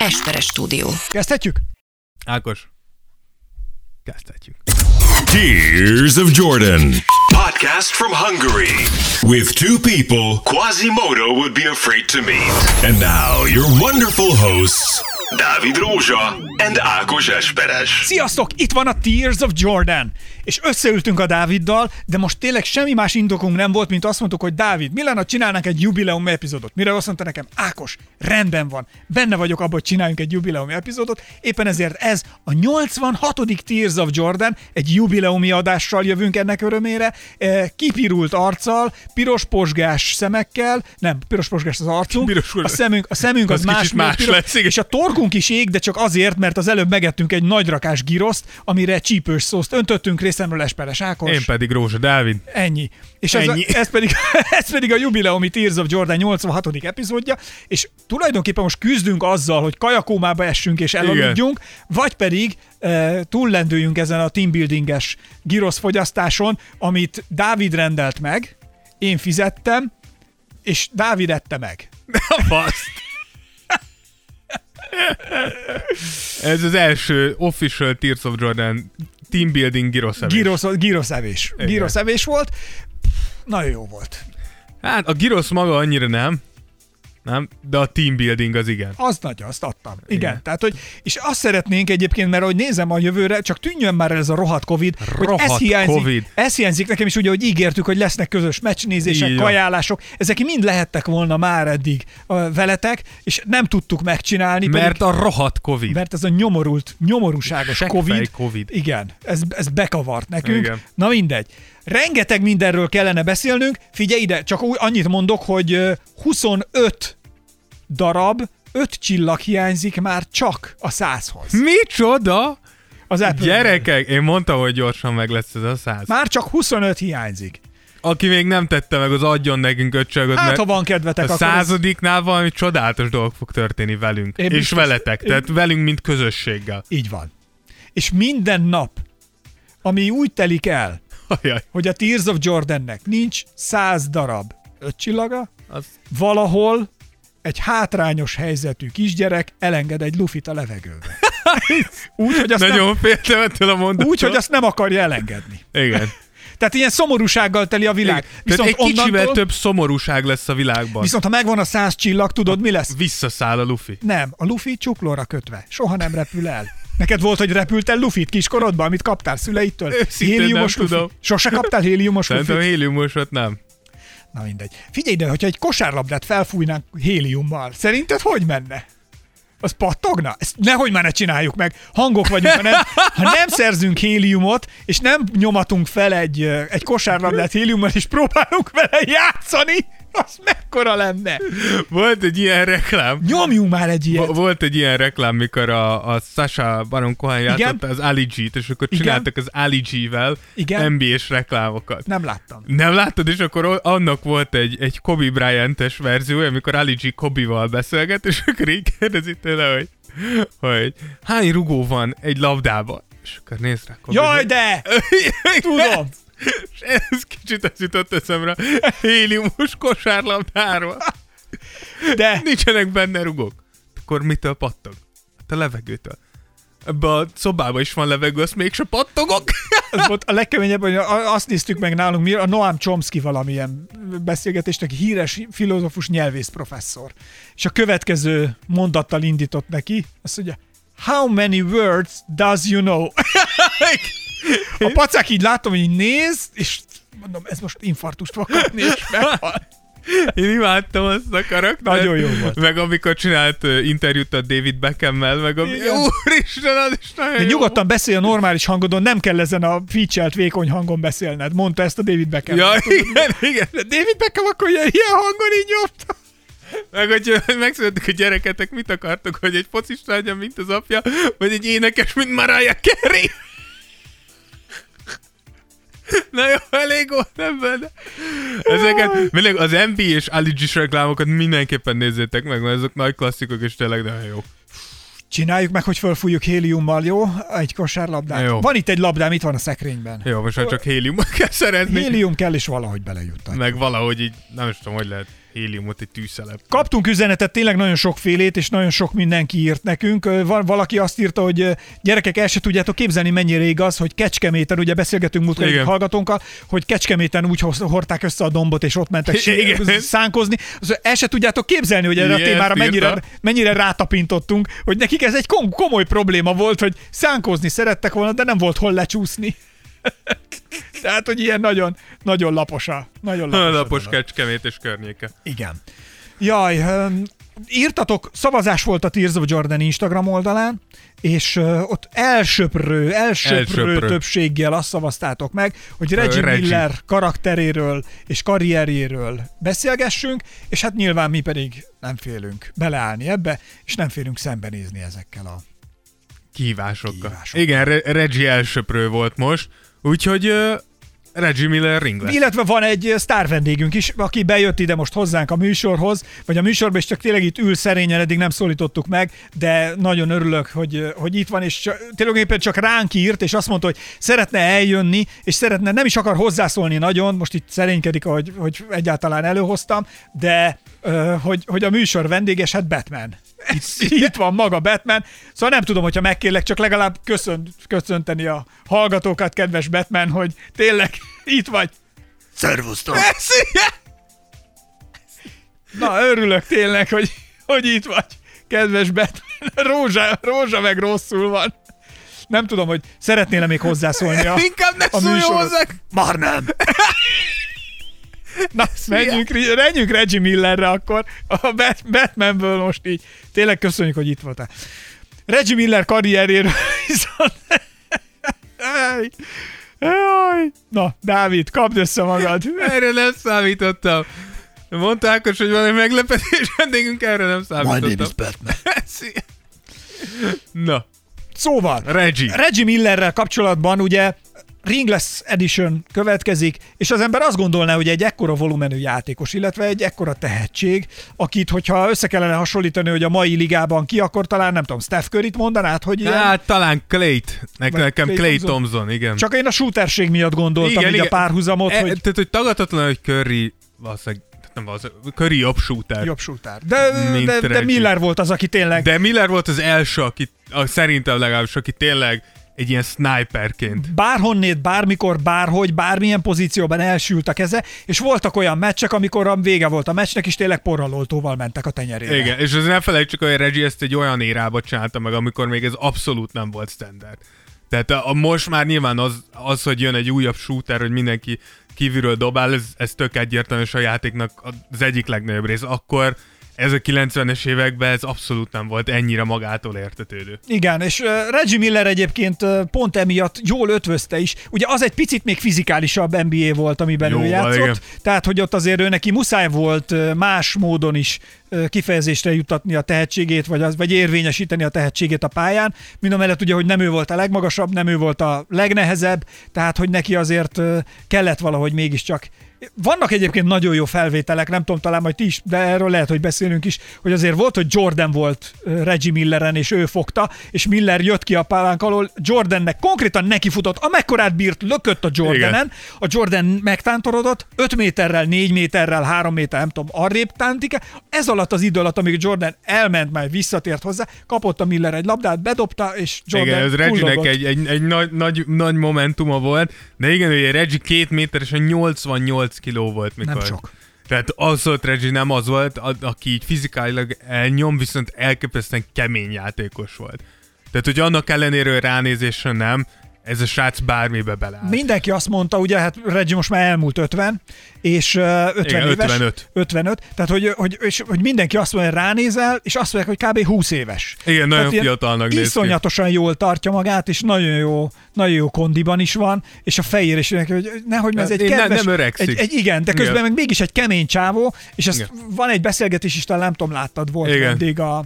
Esperes stúdió. Kezdhetjük? Ákos, kezdhetjük. Tears of Jordan. Podcast from Hungary. With two people Quasimodo would be afraid to meet. And now, your wonderful hosts, Dávid Rózsa and Ákos Esperes. Sziasztok! Itt van a Tears of Jordan! És összeültünk a Dáviddal, de most tényleg semmi más indokunk nem volt, mint azt mondtuk, hogy Dávid, mi lenne, ha csinálnánk egy jubileum epizódot? Mire azt mondta nekem, Ákos, rendben van, benne vagyok abban, hogy csináljunk egy jubileum epizódot, éppen ezért ez a 86. Tears of Jordan, egy jubileumi adással jövünk ennek örömére, Eh, kipirult arccal, piros posgás szemekkel, nem, piros posgás az arcunk, Piros a szemünk, a szemünk az, Az más, más piros, lesz, igen. és a torkunk is ég, de csak azért, mert az előbb megettünk egy nagy rakás giroszt, amire csípős szószt öntöttünk részemről Esperes Ákos. Én pedig Rózsa Dávid. Ennyi. És ez, Ennyi. A, ez, pedig, ez pedig a jubileumi Tears of Jordan 86. epizódja, és tulajdonképpen most küzdünk azzal, hogy kajakómába essünk és elaludjunk, vagy pedig e, túllendüljünk ezen a teambuildinges girosz fogyasztáson, amit Dávid rendelt meg, én fizettem, és Dávid ette meg. Baszt. Ez az első official Tears of Jordan teambuilding giroszevés. Girosz, giroszevés. Giroszevés volt. Nagyon jó volt. Hát a girosz maga annyira nem, nem, de a teambuilding az igen. Az nagy, azt adtam. Igen. Igen. Igen. Tehát, hogy, és azt szeretnénk egyébként, mert ahogy nézem a jövőre, csak tűnjön már ez a rohadt Covid, hogy ez Rohadt hiányzik, Covid. ez hiányzik nekem is, ugye, hogy ígértük, hogy lesznek közös meccsnézések, van. kajálások, ezek mind lehettek volna már eddig veletek, és nem tudtuk megcsinálni, Mert pedig, a rohadt Covid. mert ez a nyomorult, nyomorúságos COVID, Covid. Igen, ez, ez bekavart nekünk. Igen. Na mindegy. Rengeteg mindenről kellene beszélnünk. Figyelj ide, csak úgy annyit mondok, hogy ö, 25 darab, 5 csillag hiányzik már csak a százhoz. Micsoda? Az Apple Gyerekek, én mondtam, hogy gyorsan meg lesz ez a száz. Már csak 25 hiányzik. Aki még nem tette meg, az adjon nekünk ötcsögöt, Hát, mert ha van kedvetek, a akkor ez- századiknál valami csodálatos dolog fog történni velünk. Én és biztos- veletek, én- tehát velünk, mint közösséggel. Így van. És minden nap, ami úgy telik el, Ajaj, hogy a Tears of Jordannek nincs 100 darab öt csillaga, az... valahol egy hátrányos helyzetű kisgyerek elenged egy lufit a levegőbe. Úgy, hogy azt, Nagyon féltem ettől a nem, mondattól. úgy, hogy azt nem akarja elengedni. Igen. Tehát ilyen szomorúsággal teli a világ. Tehát Viszont egy kicsivel onnantól, több szomorúság lesz a világban. viszont ha megvan a száz csillag, tudod mi lesz? Visszaszáll a Luffy. Nem, a lufi csuklóra kötve. Soha nem repül el. Neked volt, hogy repültél lufit kiskorodban, amit kaptál szüleitől? Őszintén nem lufi? tudom. Sose kaptál héliumos Szerintem lufit? héliumosat nem. Na mindegy. Figyelj ide, hogyha egy kosárlabdát felfújnánk héliummal, szerinted hogy menne? Az pattogna? Ezt nehogy már ne csináljuk meg. Hangok vagyunk, ha nem, ha nem szerzünk héliumot, és nem nyomatunk fel egy, egy kosárlabdát héliummal, és próbálunk vele játszani, az mekkora lenne? Volt egy ilyen reklám. Nyomjunk már egy ilyet. Vo- Volt egy ilyen reklám, mikor a, a Sasha Baron Cohen Igen? játszotta az Ali G-t, és akkor Igen? csináltak az Ali G-vel? NBA-s reklámokat. Nem láttam. Nem láttad, és akkor annak volt egy, egy Kobe Bryant-es verziója, amikor Ali G Kobe-val beszélget, és akkor így kérdezi tőle, hogy, hogy hány rugó van egy labdában? És akkor néz rá Kobe. Jaj, de! Tudom! És ez kicsit az jutott eszemre héliumos kosárlabdáról. De Nincsenek benne rugók. Akkor mitől pattog? Hát a levegőtől. Ebbe a szobában is van levegő, azt mégse pattogok. az volt a legkeményebb, hogy azt néztük meg nálunk, mi a Noam Chomsky valamilyen beszélgetésnek híres filozófus nyelvész professzor. És a következő mondattal indított neki, azt mondja, How many words does you know? A pacák így látom, hogy így néz, és mondom, ez most infarktust fog kapni, és meghal. Én imádtam azt a karaktert. Nagyon jó volt. Meg amikor csinált uh, interjút a David Beckham-mel, meg a... Igen. Úristen, az is nagyon De nyugodtan beszélj a normális hangodon, nem kell ezen a featured vékony hangon beszélned. Mondta ezt a David Beckham. Ja, igen, igen. De David Beckham akkor ilyen, ilyen hangon így nyomta. Meg hogyha megszületik a gyereketek, mit akartok, hogy egy focista legyen, mint az apja, vagy egy énekes, mint Mariah Carey? Na jó, elég volt de... Ezeket, mindig az MB és Ali G reklámokat mindenképpen nézzétek meg, mert ezek nagy klasszikok, és tényleg nagyon jó. Csináljuk meg, hogy fölfújjuk héliummal, jó? Egy kosárlabdát. Jó. Van itt egy labdám, itt van a szekrényben. Jó, most már csak héliumot kell szerezni. Hélium kell, és valahogy belejuttatjuk. Meg valahogy így, nem is tudom, hogy lehet. Héliumot egy tűzszelep. Kaptunk üzenetet tényleg nagyon sokfélét, és nagyon sok mindenki írt nekünk. Van, valaki azt írta, hogy gyerekek, el se tudjátok képzelni, mennyire igaz, hogy Kecskeméten, ugye beszélgetünk múltkor egy hallgatónkkal, hogy Kecskeméten úgy hordták össze a dombot, és ott mentek Igen. szánkozni. Az, el se tudjátok képzelni, hogy erre a Igen, témára ezt mennyire, mennyire rátapintottunk, hogy nekik ez egy kom- komoly probléma volt, hogy szánkozni szerettek volna, de nem volt hol lecsúszni. Tehát, hogy ilyen nagyon, nagyon lapos a, nagyon lapos, Lapos kecskemét és környéke. Igen. Jaj, írtatok, szavazás volt a Tears of Jordan Instagram oldalán, és ö, ott elsöprő, elsöprő, Elsöprő. többséggel azt szavaztátok meg, hogy Reggie Reggie. Miller karakteréről és karrierjéről beszélgessünk, és hát nyilván mi pedig nem félünk beleállni ebbe, és nem félünk szembenézni ezekkel a... Kihívásokkal. Kihívásokkal. Igen, Re- Reggie elsöprő volt most, úgyhogy uh, Reggie Miller ring lesz. Illetve van egy sztár vendégünk is, aki bejött ide most hozzánk a műsorhoz, vagy a műsorba, és csak tényleg itt ül szerényen, eddig nem szólítottuk meg, de nagyon örülök, hogy, hogy itt van, és csak, tulajdonképpen csak ránk írt, és azt mondta, hogy szeretne eljönni, és szeretne, nem is akar hozzászólni nagyon, most itt szerénykedik, hogy, hogy egyáltalán előhoztam, de ö, hogy, hogy a műsor vendéges, hát Batman. Itt, itt van maga Batman, szóval nem tudom, hogyha megkérlek, csak legalább köszön, köszönteni a hallgatókat, kedves Batman, hogy tényleg itt vagy. Szervusztok! Na, örülök tényleg, hogy, hogy itt vagy, kedves Batman. Rózsa, rózsa meg rosszul van. Nem tudom, hogy szeretnél még hozzászólni a, Inkább ne a szóljon hozzá! Már nem. Na, menjünk, menjünk Reggie Millerre akkor. A Bat- Batmanből most így. Tényleg köszönjük, hogy itt voltál. Reggie Miller karrieréről viszont... Jaj. Na, Dávid, kapd össze magad. Erre nem számítottam. Mondták, hogy van egy meglepetés vendégünk, erre nem számítottam. Batman. Szia. Na, Szóval, Reggie. Reggie Millerrel kapcsolatban ugye Ringless Edition következik, és az ember azt gondolná, hogy egy ekkora volumenű játékos, illetve egy ekkora tehetség, akit, hogyha össze kellene hasonlítani, hogy a mai ligában ki, akkor talán nem tudom, Steph Curry-t mondanád, hogy ilyen, Hát talán Clayt. Vagy nekem Klay Clay Thompson. Thompson, igen. csak én a shooterség miatt gondoltam, igen, így a párhuzamot, e, hogy Tehát, hogy tagadhatatlan, hogy Curry valószínűleg, nem valószínűleg, Curry jobb shooter. jobb shooter. De, de, de. Miller volt az, aki tényleg De Miller volt az első, aki, a, szerintem legalábbis, aki tényleg egy ilyen sniperként. bárhonnét, bármikor, bárhogy, bármilyen pozícióban elsült a keze, és voltak olyan meccsek, amikor a vége volt a meccsnek, és tényleg porraloltóval mentek a tenyerére. Igen, és az ne felejtsük, hogy Reggie ezt egy olyan érába csinálta meg, amikor még ez abszolút nem volt standard. Tehát a, a most már nyilván az, az, hogy jön egy újabb shooter, hogy mindenki kívülről dobál, ez, ez tök egyértelmű, és a játéknak az egyik legnagyobb rész. Akkor ez a 90-es években ez abszolút nem volt ennyire magától értetődő. Igen, és uh, Reggie Miller egyébként uh, pont emiatt jól ötvözte is. Ugye az egy picit még fizikálisabb NBA volt, amiben ő Jóval, játszott, igen. tehát hogy ott azért ő neki muszáj volt uh, más módon is uh, kifejezésre jutatni a tehetségét, vagy, az, vagy érvényesíteni a tehetségét a pályán. Mind a mellett ugye, hogy nem ő volt a legmagasabb, nem ő volt a legnehezebb, tehát hogy neki azért uh, kellett valahogy mégiscsak vannak egyébként nagyon jó felvételek, nem tudom, talán majd ti is, de erről lehet, hogy beszélünk is, hogy azért volt, hogy Jordan volt Reggie Milleren, és ő fogta, és Miller jött ki a pálánk alól, Jordannek konkrétan nekifutott, amekkorát bírt, lökött a Jordanen, a Jordan megtántorodott, 5 méterrel, 4 méterrel, 3 méter, nem tudom, arrébb tántik ez alatt az idő alatt, amíg Jordan elment, majd visszatért hozzá, kapott a Miller egy labdát, bedobta, és Jordan igen, ez Reggie-nek egy, egy, egy nagy, nagy, nagy momentuma volt, de igen, ugye Reggie két méteresen 88 kiló volt, mikor. Nem sok. Tehát az volt Reggie, nem az volt, a, aki így fizikailag elnyom, viszont elképesztően kemény játékos volt. Tehát, hogy annak ellenére hogy ránézésre nem, ez a srác bármibe beleáll. Mindenki azt mondta, ugye, hát Reggie most már elmúlt 50, és uh, 50 Igen, éves. 55. 55. Tehát, hogy, hogy, és, hogy mindenki azt mondja, ránézel, és azt mondják, hogy kb. 20 éves. Igen, nagyon Tehát ilyen fiatalnak néz ki. Iszonyatosan jól tartja magát, és nagyon jó, nagyon jó kondiban is van, és a fejére is neki, hogy nehogy, ez egy én ne- kedves, nem öregszik. egy, egy, igen, de közben Igen. meg mégis egy kemény csávó, és ezt Igen. van egy beszélgetés is, talán nem tudom, láttad, volt Igen. vendég a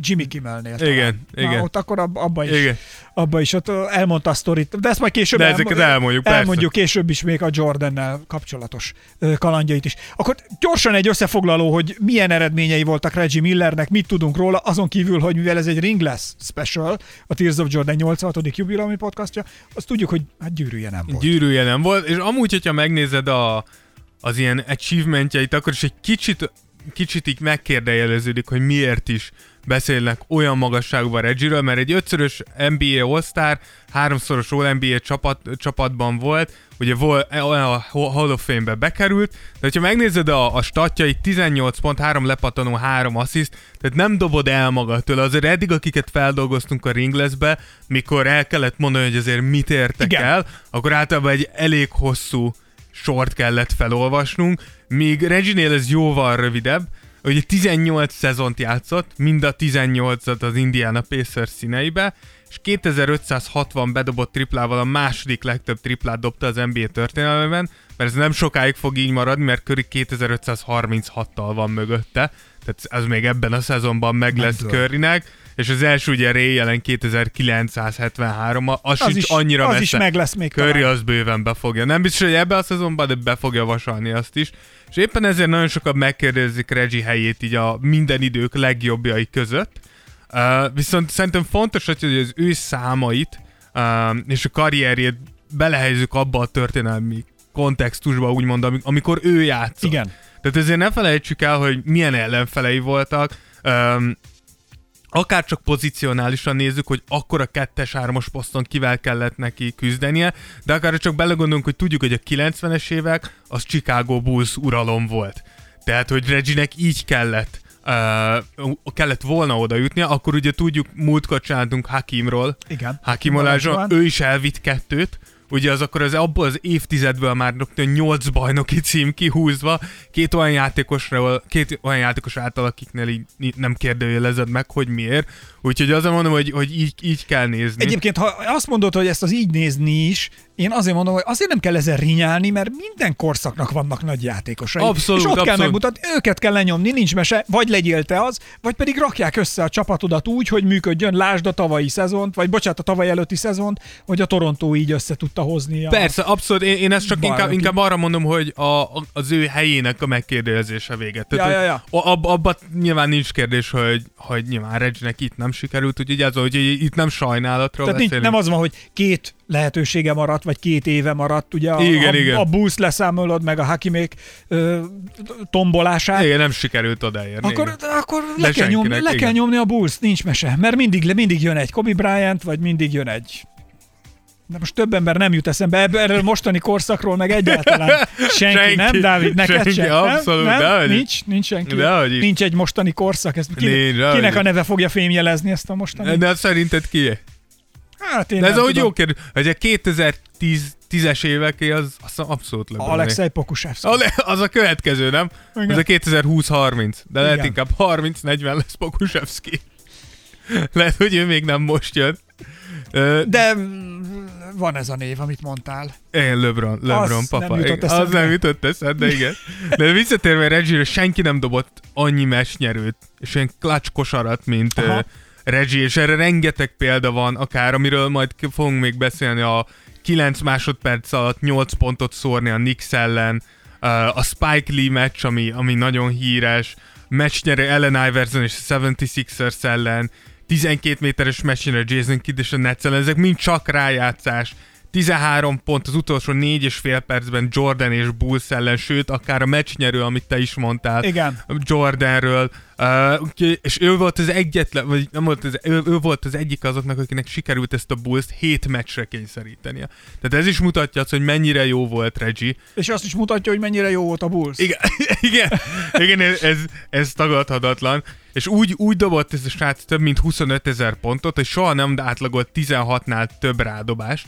Jimmy Kimmelnél. talán. Igen, Na, igen. ott akkor ab, abba is, Igen. abba is ott elmondta a sztorit, de ezt majd később De ezeket elmondjuk, persze. elmondjuk később is még a Jordannel kapcsolatos kalandjait is. Akkor gyorsan egy összefoglaló, hogy milyen eredményei voltak Reggie Millernek, mit tudunk róla, azon kívül, hogy mivel ez egy Ringless special, a Tears of Jordan 86. jubileumi podcastja, azt tudjuk, hogy hát gyűrűje nem volt. Gyűrűje nem volt, és amúgy, hogyha megnézed a, az ilyen achievementjeit, akkor is egy kicsit, kicsit így megkérdejeleződik, hogy miért is beszélnek olyan magasságban Reggie-ről, mert egy ötszörös NBA All-Star, háromszoros All-NBA csapat, csapatban volt, ugye vol, a Hall of Fame-be bekerült, de hogyha megnézed a, a statjait, 18 pont, 3 lepattanó, 3 assziszt, tehát nem dobod el magadtól. Azért eddig, akiket feldolgoztunk a Ringlesbe, mikor el kellett mondani, hogy azért mit értek Igen. el, akkor általában egy elég hosszú sort kellett felolvasnunk, míg Reginél ez jóval rövidebb, Ugye 18 szezont játszott, mind a 18-at az Indiana Pacers színeibe, és 2560 bedobott triplával a második legtöbb triplát dobta az NBA történelmében, mert ez nem sokáig fog így maradni, mert Curry 2536-tal van mögötte, tehát ez még ebben a szezonban meg lesz Currynek, és az első ugye Ray jelen 2973 az, az sincs is, annyira az messze. is meg lesz még Curry az bőven befogja. Nem biztos, hogy ebbe a szezonban, de be fogja vasalni azt is. És éppen ezért nagyon sokan megkérdezik Reggie helyét így a minden idők legjobbjai között. Uh, viszont szerintem fontos, hogy az ő számait uh, és a karrierjét belehelyezzük abba a történelmi kontextusba, úgymond, amikor ő játszott. Igen. Tehát ezért ne felejtsük el, hogy milyen ellenfelei voltak. Um, akár csak pozicionálisan nézzük, hogy akkor a kettes hármas poszton kivel kellett neki küzdenie, de akár csak belegondolunk, hogy tudjuk, hogy a 90-es évek az Chicago Bulls uralom volt. Tehát, hogy Reginek így kellett uh, kellett volna oda jutnia, akkor ugye tudjuk, múltkor csináltunk Hakimról. Igen. Hakim ő is elvitt kettőt, ugye az akkor az abból az évtizedből már nyolc bajnoki cím kihúzva, két olyan játékosról, két olyan játékos által, akiknél így nem kérdőjelezed meg, hogy miért. Úgyhogy azért mondom, hogy, hogy így, így kell nézni. Egyébként, ha azt mondod, hogy ezt az így nézni is, én azért mondom, hogy azért nem kell ezzel rinyálni, mert minden korszaknak vannak nagy játékosai. Abszolút, és ott abszolút. kell megmutatni, őket kell lenyomni, nincs mese, vagy legyél te az, vagy pedig rakják össze a csapatodat úgy, hogy működjön, lásd a tavalyi szezont, vagy bocsánat, a tavaly előtti szezont, hogy a Torontó így össze tudta hozni. A Persze, abszolút, én, én ezt csak inkább, inkább arra mondom, hogy a, az ő helyének a megkérdezése véget. Tehát, ja, ja, ja. Ab, abban nyilván nincs kérdés, hogy, hogy nyilván Reginek itt nem sikerült, úgyhogy ez, hogy itt nem sajnálatról Tehát nincs, nem az van, hogy két lehetősége maradt, vagy két éve maradt, ugye a, igen, a, igen. a Bulls leszámolod, meg a Hakimék ö, tombolását. Igen, nem sikerült odaérni. Akkor, akkor le, kell nyomni, le kell nyomni a Bulls, nincs mese, mert mindig, mindig jön egy Kobe Bryant, vagy mindig jön egy de most több ember nem jut eszembe erről mostani korszakról, meg egyáltalán senki, senki nem, Dávid, neked senki, sem, abszolút, nem? nem? Nincs, nincs senki. De nincs egy mostani korszak, ezt ki, nincs, kinek a neve fogja fémjelezni ezt a mostani? De szerinted ki? Hát én De ez ahogy jó kérdés, hogy a 2010 tízes éveké az, az abszolút lebelni. Alexei Pokusevski. Az a következő, nem? Igen. Az a 2020-30, de lehet Igen. inkább 30-40 lesz Pokusevski. lehet, hogy ő még nem most jön. De van ez a név, amit mondtál. Én LeBron, LeBron az papa. Nem igen, az nem jutott eszedbe, igen. De visszatérve Reggie-re, senki nem dobott annyi mesnyerőt, és olyan clutch kosarat, mint uh, Reggie, és erre rengeteg példa van, akár amiről majd fogunk még beszélni, a 9 másodperc alatt 8 pontot szórni a Knicks ellen, uh, a Spike Lee meccs, ami, ami nagyon híres, meccsnyerő Ellen Iverson és a 76ers ellen, 12 méteres meccsnyerő Jason Kidd és a Nets ellen, ezek mind csak rájátszás, 13 pont az utolsó négy és fél percben Jordan és Bulls ellen, sőt, akár a meccsnyerő, amit te is mondtál. Igen. Jordanről. Uh, és ő volt az egyetlen, vagy nem volt az, ő, ő, volt az egyik azoknak, akinek sikerült ezt a Bulls hét meccsre kényszerítenie. Tehát ez is mutatja azt, hogy mennyire jó volt Reggie. És azt is mutatja, hogy mennyire jó volt a Bulls. Igen, igen, igen ez, ez tagadhatatlan. És úgy, úgy dobott ez a srác több mint 25 ezer pontot, és soha nem átlagolt 16-nál több rádobást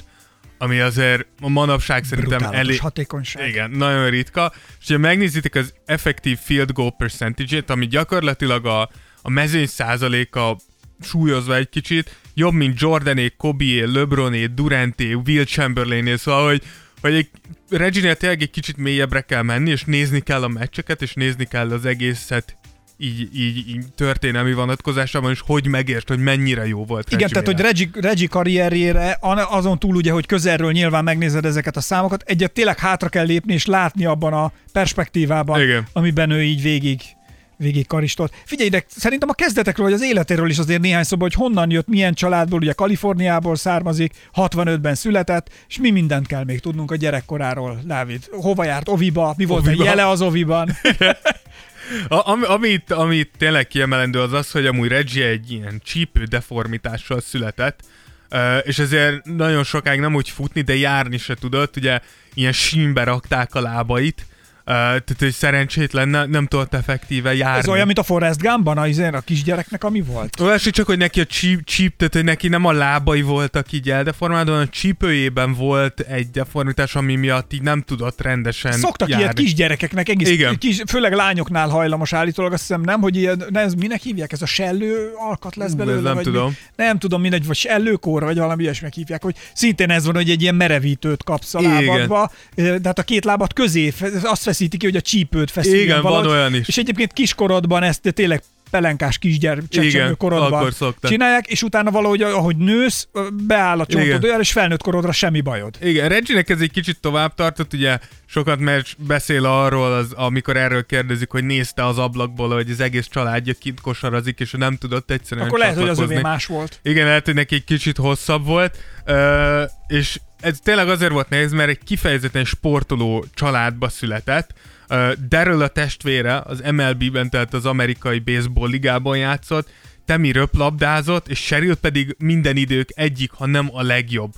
ami azért a manapság szerintem elég... hatékonyság. Igen, nagyon ritka. És ha megnézitek az effektív field goal percentage-ét, ami gyakorlatilag a, a mezőny százaléka súlyozva egy kicsit, jobb, mint Jordané, Kobe, LeBroné, Duranté, Will Chamberlainé, szóval, hogy, hogy egy Reginél tényleg egy kicsit mélyebbre kell menni, és nézni kell a meccseket, és nézni kell az egészet így, így, így történelmi vonatkozásában, és hogy megért, hogy mennyire jó volt Igen, tehát hogy Reggie, Reggie karrierjére, azon túl ugye, hogy közelről nyilván megnézed ezeket a számokat, egyet tényleg hátra kell lépni, és látni abban a perspektívában, Igen. amiben ő így végig végig karistolt. Figyelj, de szerintem a kezdetekről, vagy az életéről is azért néhány szóba, hogy honnan jött, milyen családból, ugye Kaliforniából származik, 65-ben született, és mi mindent kell még tudnunk a gyerekkoráról, Dávid. Hova járt oviba, mi volt Oviba. a jele az oviban? A, ami, amit, amit tényleg kiemelendő az az, hogy amúgy Reggie egy ilyen csípő deformitással született, és ezért nagyon sokáig nem úgy futni, de járni se tudott, ugye ilyen sínbe rakták a lábait, tehát, hogy szerencsétlen, ne, nem tudott effektíve járni. Ez olyan, mint a Forrest Gumpban, a, a kisgyereknek, ami volt. Olyan se csak, hogy neki a csíp, csíp, tehát hogy neki nem a lábai voltak így eldeformálva, hanem a csípőjében volt egy deformitás, ami miatt így nem tudott rendesen Szoktak járni. ilyet kisgyerekeknek, egész, Igen. Kis, főleg lányoknál hajlamos állítólag, azt hiszem nem, hogy ilyen, ne, ez minek hívják, ez a sellő alkat lesz belőle? ez nem vagy tudom. Mi? Nem tudom, mindegy, vagy sellőkóra, vagy valami ilyesminek hívják, hogy szintén ez van, hogy egy ilyen merevítőt kapsz a lábadba, de hát a két lábad közé azt feszíti ki, hogy a csípőt feszíti. Igen, van olyan is. És egyébként kiskorodban ezt tényleg pelenkás kisgyerek Igen, korodban csinálják, és utána valahogy, ahogy nősz, beáll a csontod olyan, és felnőtt korodra semmi bajod. Igen, Reginek ez egy kicsit tovább tartott, ugye sokat mert beszél arról, az, amikor erről kérdezik, hogy nézte az ablakból, hogy az egész családja kint kosarazik, és nem tudott egyszerűen Akkor lehet, hogy az övé más volt. Igen, lehet, hogy neki egy kicsit hosszabb volt, és ez tényleg azért volt nehéz, mert egy kifejezetten sportoló családba született. Ö, Daryl a testvére az MLB-ben, tehát az amerikai baseball ligában játszott, Temi röplabdázott, és Cheryl pedig minden idők egyik, ha nem a legjobb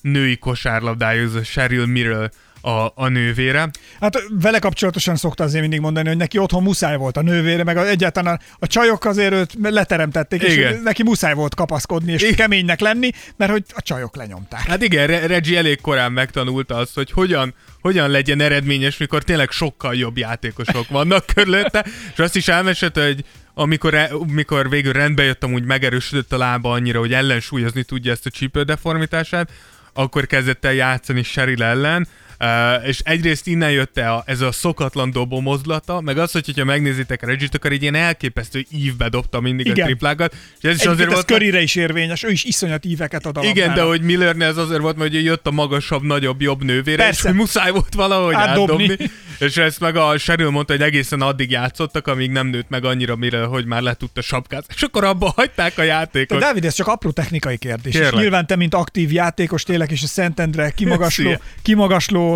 női kosárlabdájozó Cheryl Mirrell a, a nővére. Hát vele kapcsolatosan szokta azért mindig mondani, hogy neki otthon muszáj volt a nővére, meg egyáltalán a, a csajok azért őt leteremtették, és Igen. neki muszáj volt kapaszkodni, és Igen. keménynek lenni, mert hogy a csajok lenyomták. Hát igen, Re- Reggie elég korán megtanulta azt, hogy hogyan, hogyan legyen eredményes, mikor tényleg sokkal jobb játékosok vannak körülötte, és azt is elmesélte, hogy amikor, e- mikor végül rendbe jött, amúgy megerősödött a lába annyira, hogy ellensúlyozni tudja ezt a csípő deformitását, akkor kezdett el játszani Cheryl ellen, Uh, és egyrészt innen jött el a, ez a szokatlan dobó mozdulata, meg az, hogy, hogyha megnézitek Reggie-t, akkor egy ilyen elképesztő ívbe dobta mindig Igen. a triplákat, és ez is Egyébként azért ez volt, körire is érvényes, ő is iszonyat íveket ad a igen, de hogy Millernél ez azért volt, ugye jött a magasabb, nagyobb, jobb nővére, Persze. és hogy muszáj volt valahogy Átdobni. átdobni. És ezt meg a Cheryl mondta, hogy egészen addig játszottak, amíg nem nőtt meg annyira, mire, hogy már le tudta sapkázni. És akkor abba hagyták a De játékot. Dávid, ez csak apró technikai kérdés. És Kérlek. nyilván te, mint aktív játékos, tényleg és a Szentendre kimagasló, Szia.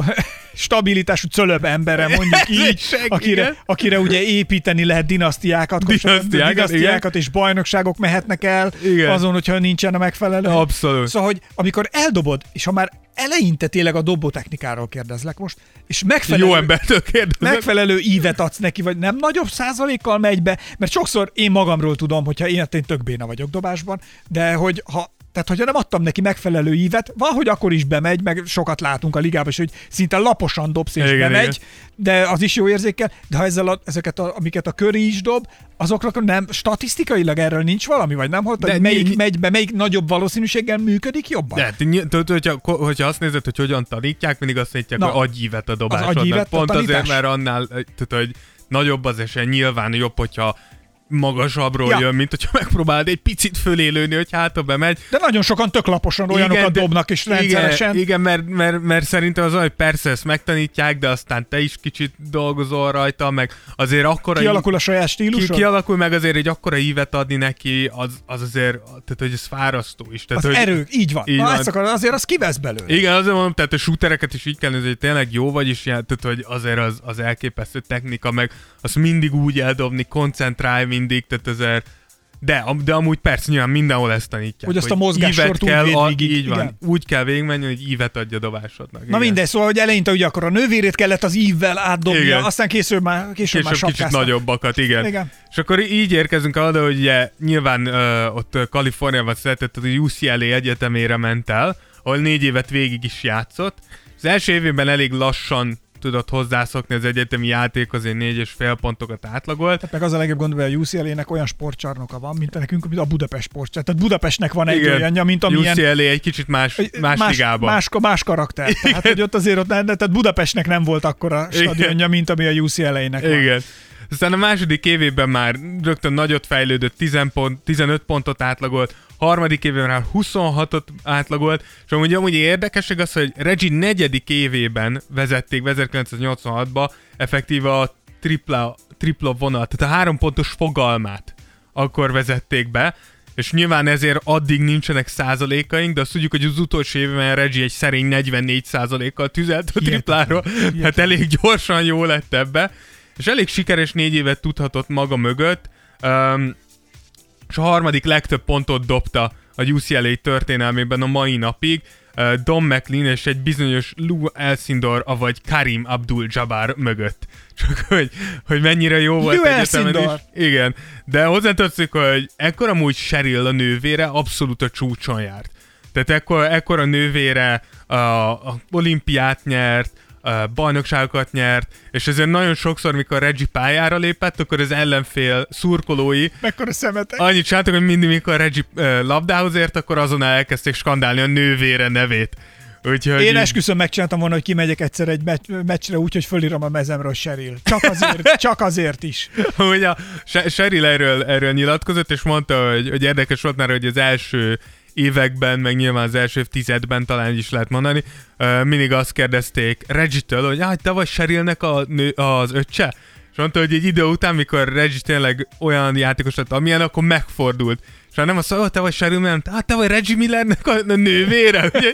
stabilitású cölöp embere, mondjuk így, akire, akire ugye építeni lehet dinasztiákat, Dinasztiákat, dinasztiákat és bajnokságok mehetnek el Igen. azon, hogyha nincsen a megfelelő. Abszolút. Szóval, hogy amikor eldobod, és ha már eleinte tényleg a dobó technikáról kérdezlek most, és megfelelő, Jó embertől kérdezem. megfelelő ívet adsz neki, vagy nem nagyobb százalékkal megy be, mert sokszor én magamról tudom, hogyha én, én tök béna vagyok dobásban, de hogy ha tehát, hogyha nem adtam neki megfelelő ívet, valahogy akkor is bemegy, meg sokat látunk a ligában, és hogy szinte laposan dobsz és Igen, bemegy, igen. de az is jó érzékel, de ha ezzel a, ezeket, a, amiket a köri is dob, azokra akkor nem, statisztikailag erről nincs valami, vagy nem hallottad, De hogy melyik mi- megy be, melyik nagyobb valószínűséggel működik jobban? De, tudod, hogyha, hogyha azt nézed, hogy hogyan tanítják, mindig azt mondják, Na, hogy adjívet a dobásodnak. agyívet, a Pont azért, mert annál, eh, tehát, hogy nagyobb az esély, nyilván jobb, hogyha magasabbról Ja. jön, mint hogyha megpróbálod egy picit fölélőni, hogy hátra bemegy. De nagyon sokan tök laposan olyanokat de- dobnak, és rendszeresen. Igen, igen mert, mert, mert szerintem az olyan, hogy persze ezt megtanítják, de aztán te is kicsit dolgozol rajta, meg azért akkora... Kialakul a saját ki, stílusod? kialakul meg azért egy akkora ívet adni neki, az, az azért, tehát hogy ez fárasztó is. Tehát, Az hogy, erő, így van. Így Na, van. ezt akar, azért az kivesz belőle. Igen, azért mondom, tehát a shootereket is így kell nézni, hogy tényleg jó vagy, és tehát, hogy azért az, az elképesztő technika, meg azt mindig úgy eldobni, koncentrálj mindig, tehát azért de, de amúgy persze nyilván mindenhol ezt tanítják. Hogy azt a mozgássort úgy kell, a, végig, így van, igen. úgy kell végigmenni, hogy ívet adja a dobásodnak. Na igen. mindegy, szóval, hogy eleinte ugye akkor a nővérét kellett az ívvel átdobnia, Igen. aztán később már, később, már Később kicsit sapkáztak. nagyobbakat, igen. Igen. És akkor így érkezünk oda, hogy ugye nyilván ö, ott Kaliforniában született, az UCLA egyetemére ment el, ahol négy évet végig is játszott. Az első évében elég lassan tudott hozzászokni az egyetemi játékhoz, egy négy és fél pontokat átlagolt. Tehát meg az a legjobb gond, hogy a UCLA-nek olyan sportcsarnoka van, mint nekünk, mint a Budapest sportcsarnok. Tehát Budapestnek van egy Igen. olyanja, mint amilyen UCLA egy kicsit más, más, más ligában. Más, más karakter. Tehát, hogy ott azért ott, nem- tehát Budapestnek nem volt akkora Igen. stadionja, mint ami a UCLA-nek van. Igen. Aztán a második évében már rögtön nagyot fejlődött, 10 pont, 15 pontot átlagolt, harmadik évben már 26-ot átlagolt, és amúgy, amúgy érdekesség az, hogy Reggie negyedik évében vezették 1986-ba effektíve a tripla, tripla vonal, tehát a három pontos fogalmát akkor vezették be, és nyilván ezért addig nincsenek százalékaink, de azt tudjuk, hogy az utolsó évben Reggie egy szerény 44 százalékkal tüzelt a tripláról, hát elég gyorsan jó lett ebbe, és elég sikeres négy évet tudhatott maga mögött, um, és a harmadik legtöbb pontot dobta a UCLA történelmében a mai napig, Don McLean és egy bizonyos Lou Elsindor, avagy Karim Abdul-Jabbar mögött. Csak hogy, hogy mennyire jó volt Lou egyetemen Alcindor. is. Igen, de hozzátetszik, hogy ekkor amúgy Cheryl a nővére abszolút a csúcson járt. Tehát ekkor, ekkor a nővére a, a olimpiát nyert, bajnokságokat nyert, és ezért nagyon sokszor, mikor Reggie pályára lépett, akkor az ellenfél szurkolói Mekkora szemetek. annyit csináltak, hogy mindig, mikor Reggie labdához ért, akkor azon elkezdték skandálni a nővére nevét. Úgyhogy Én esküszöm megcsináltam volna, hogy kimegyek egyszer egy meccs, meccsre úgy, hogy fölírom a mezemről Cheryl. Csak azért, csak azért is. hogy a Cheryl erről, erről nyilatkozott, és mondta, hogy, hogy érdekes volt már, hogy az első években, meg nyilván az első évtizedben talán is lehet mondani, mindig azt kérdezték Reggie-től, hogy ah, te vagy Cherylnek a nő, az öccse? És mondta, hogy egy idő után, mikor Reggie tényleg olyan játékos lett, amilyen, akkor megfordult. És nem azt mondja, "Ó, te vagy Cheryl, hanem hát te vagy Reggie Millernek a, a nővére. Ugye?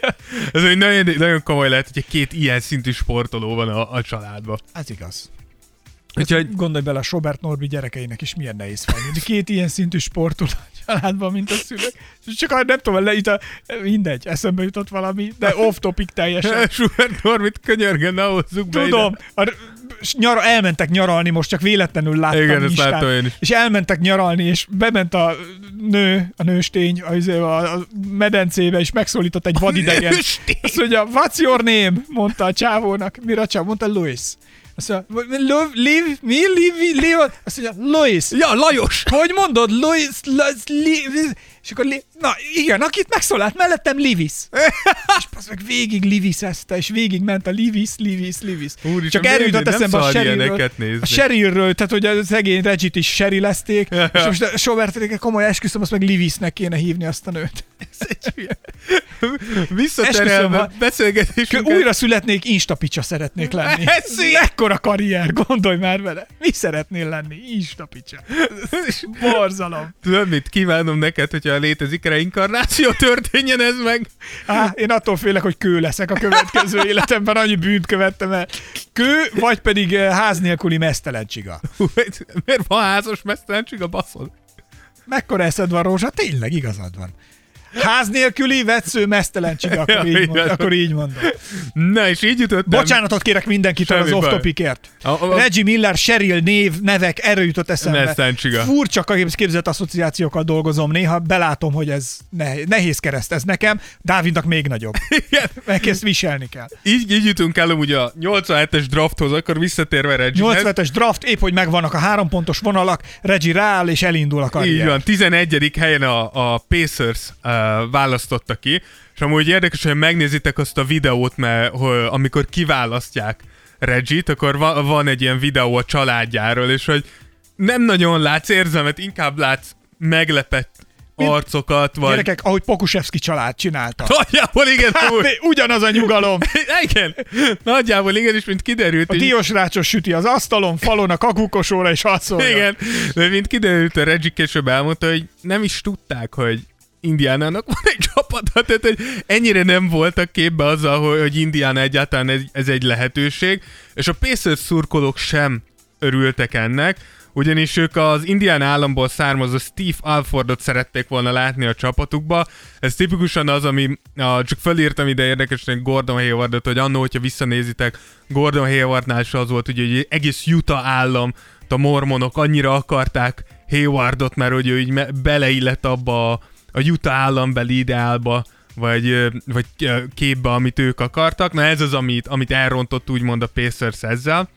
Ez egy nagyon, nagyon komoly lehet, hogy két ilyen szintű sportoló van a, a családban. Ez igaz. Úgyhogy Gondolj bele, a Sobert Norbi gyerekeinek is milyen nehéz felnőni. Két ilyen szintű sportoló családban, mint a szülők. Csak nem tudom, le, itt a, mindegy, eszembe jutott valami, de off topic teljesen. Schubert Normit könyörgen, ne hozzuk be Tudom, a, nyara, elmentek nyaralni, most csak véletlenül láttam Igen, ezt Instán. láttam én is. És elmentek nyaralni, és bement a nő, a nőstény a, a, a medencébe, és megszólított egy vadidegen. Nőstény? Azt mondja, what's your name? Mondta a csávónak. Mire a csávó? Mondta Louis. Azt mondja, "Lo- live, mi? Live, live? Azt mondja, Louis. Ja, Lajos! Hogy mondod? Louis, Louis, Livis. És akkor, li- na igen, akit megszólalt mellettem, Livis. és az meg végig Livis ezte, és végig ment a Livis, Livis, Livis. Úristen, Csak erről jutott eszembe a nézni? A Sherryről, tehát hogy a szegény Regit is Sherry-lezték, és most Sobert komoly esküszöm, azt meg Livisnek kéne hívni azt a nőt. Visszaterelve Esküszöm, beszélgetésünk. Újra születnék, instapicsa szeretnék lenni. Ez szép! Mekkora karrier, gondolj már vele. Mi szeretnél lenni? Instapicsa. Borzalom. Tudod mit? Kívánom neked, hogyha létezik reinkarnáció, történjen ez meg. Á, én attól félek, hogy kő leszek a következő életemben, annyi bűnt követtem el. Kő, vagy pedig eh, ház nélküli mesztelen csiga. Hú, Miért van házas mesztelenség a baszon? Mekkora eszed van, Rózsa? Tényleg igazad van. Ház nélküli, vetsző, mesztelen csiga, Ja, akkor, így, mond, akkor így mondom. Na, és így jutottam. Bocsánatot kérek mindenkitől Semmi az off-topicért. Reggie Miller, Cheryl név, nevek, erről jutott eszembe. Mesztelen csiga. Furcsa képzett asszociációkkal dolgozom néha, belátom, hogy ez nehéz, nehéz kereszt ez nekem, Dávidnak még nagyobb. Igen. Meg ezt viselni kell. Így, így jutunk el ugye a 87-es drafthoz, akkor visszatérve Reggie. 87-es draft, épp hogy megvannak a három pontos vonalak, Reggie rááll és elindul a karrier. Így van, 11. helyen a, a Pacers uh, választotta ki, és amúgy érdekes, hogy megnézitek azt a videót, mert hogy, amikor kiválasztják Reggie-t, akkor va, van egy ilyen videó a családjáról, és hogy nem nagyon látsz érzelmet, inkább látsz meglepett arcokat, vagy... Gyerekek, ahogy Pokusevski család csinálta. Nagyjából igen, úr. Kb. Ugyanaz a nyugalom. igen, nagyjából igen, és mint kiderült, A így- diós rácsos süti az asztalon, falon a kakukosóra és harcolja. Igen, de mint kiderült, a Reggie később elmondta, hogy nem is tudták, hogy Indiánának van egy csapata, tehát hogy ennyire nem voltak képbe azzal, hogy, hogy Indiana egyáltalán ez, ez egy lehetőség, és a Pacers szurkolók sem örültek ennek, ugyanis ők az Indiana államból származó Steve Alfordot szerették volna látni a csapatukba. Ez tipikusan az, ami, a, csak felírtam ide érdekesen Gordon Haywardot, hogy annó, hogyha visszanézitek, Gordon Haywardnál is az volt, ugye, hogy egész Utah állam, a mormonok annyira akarták Haywardot, mert hogy ő így beleillett abba a, a Utah állambeli ideálba, vagy, vagy képbe, amit ők akartak. Na ez az, amit, amit elrontott úgymond a Pacers ezzel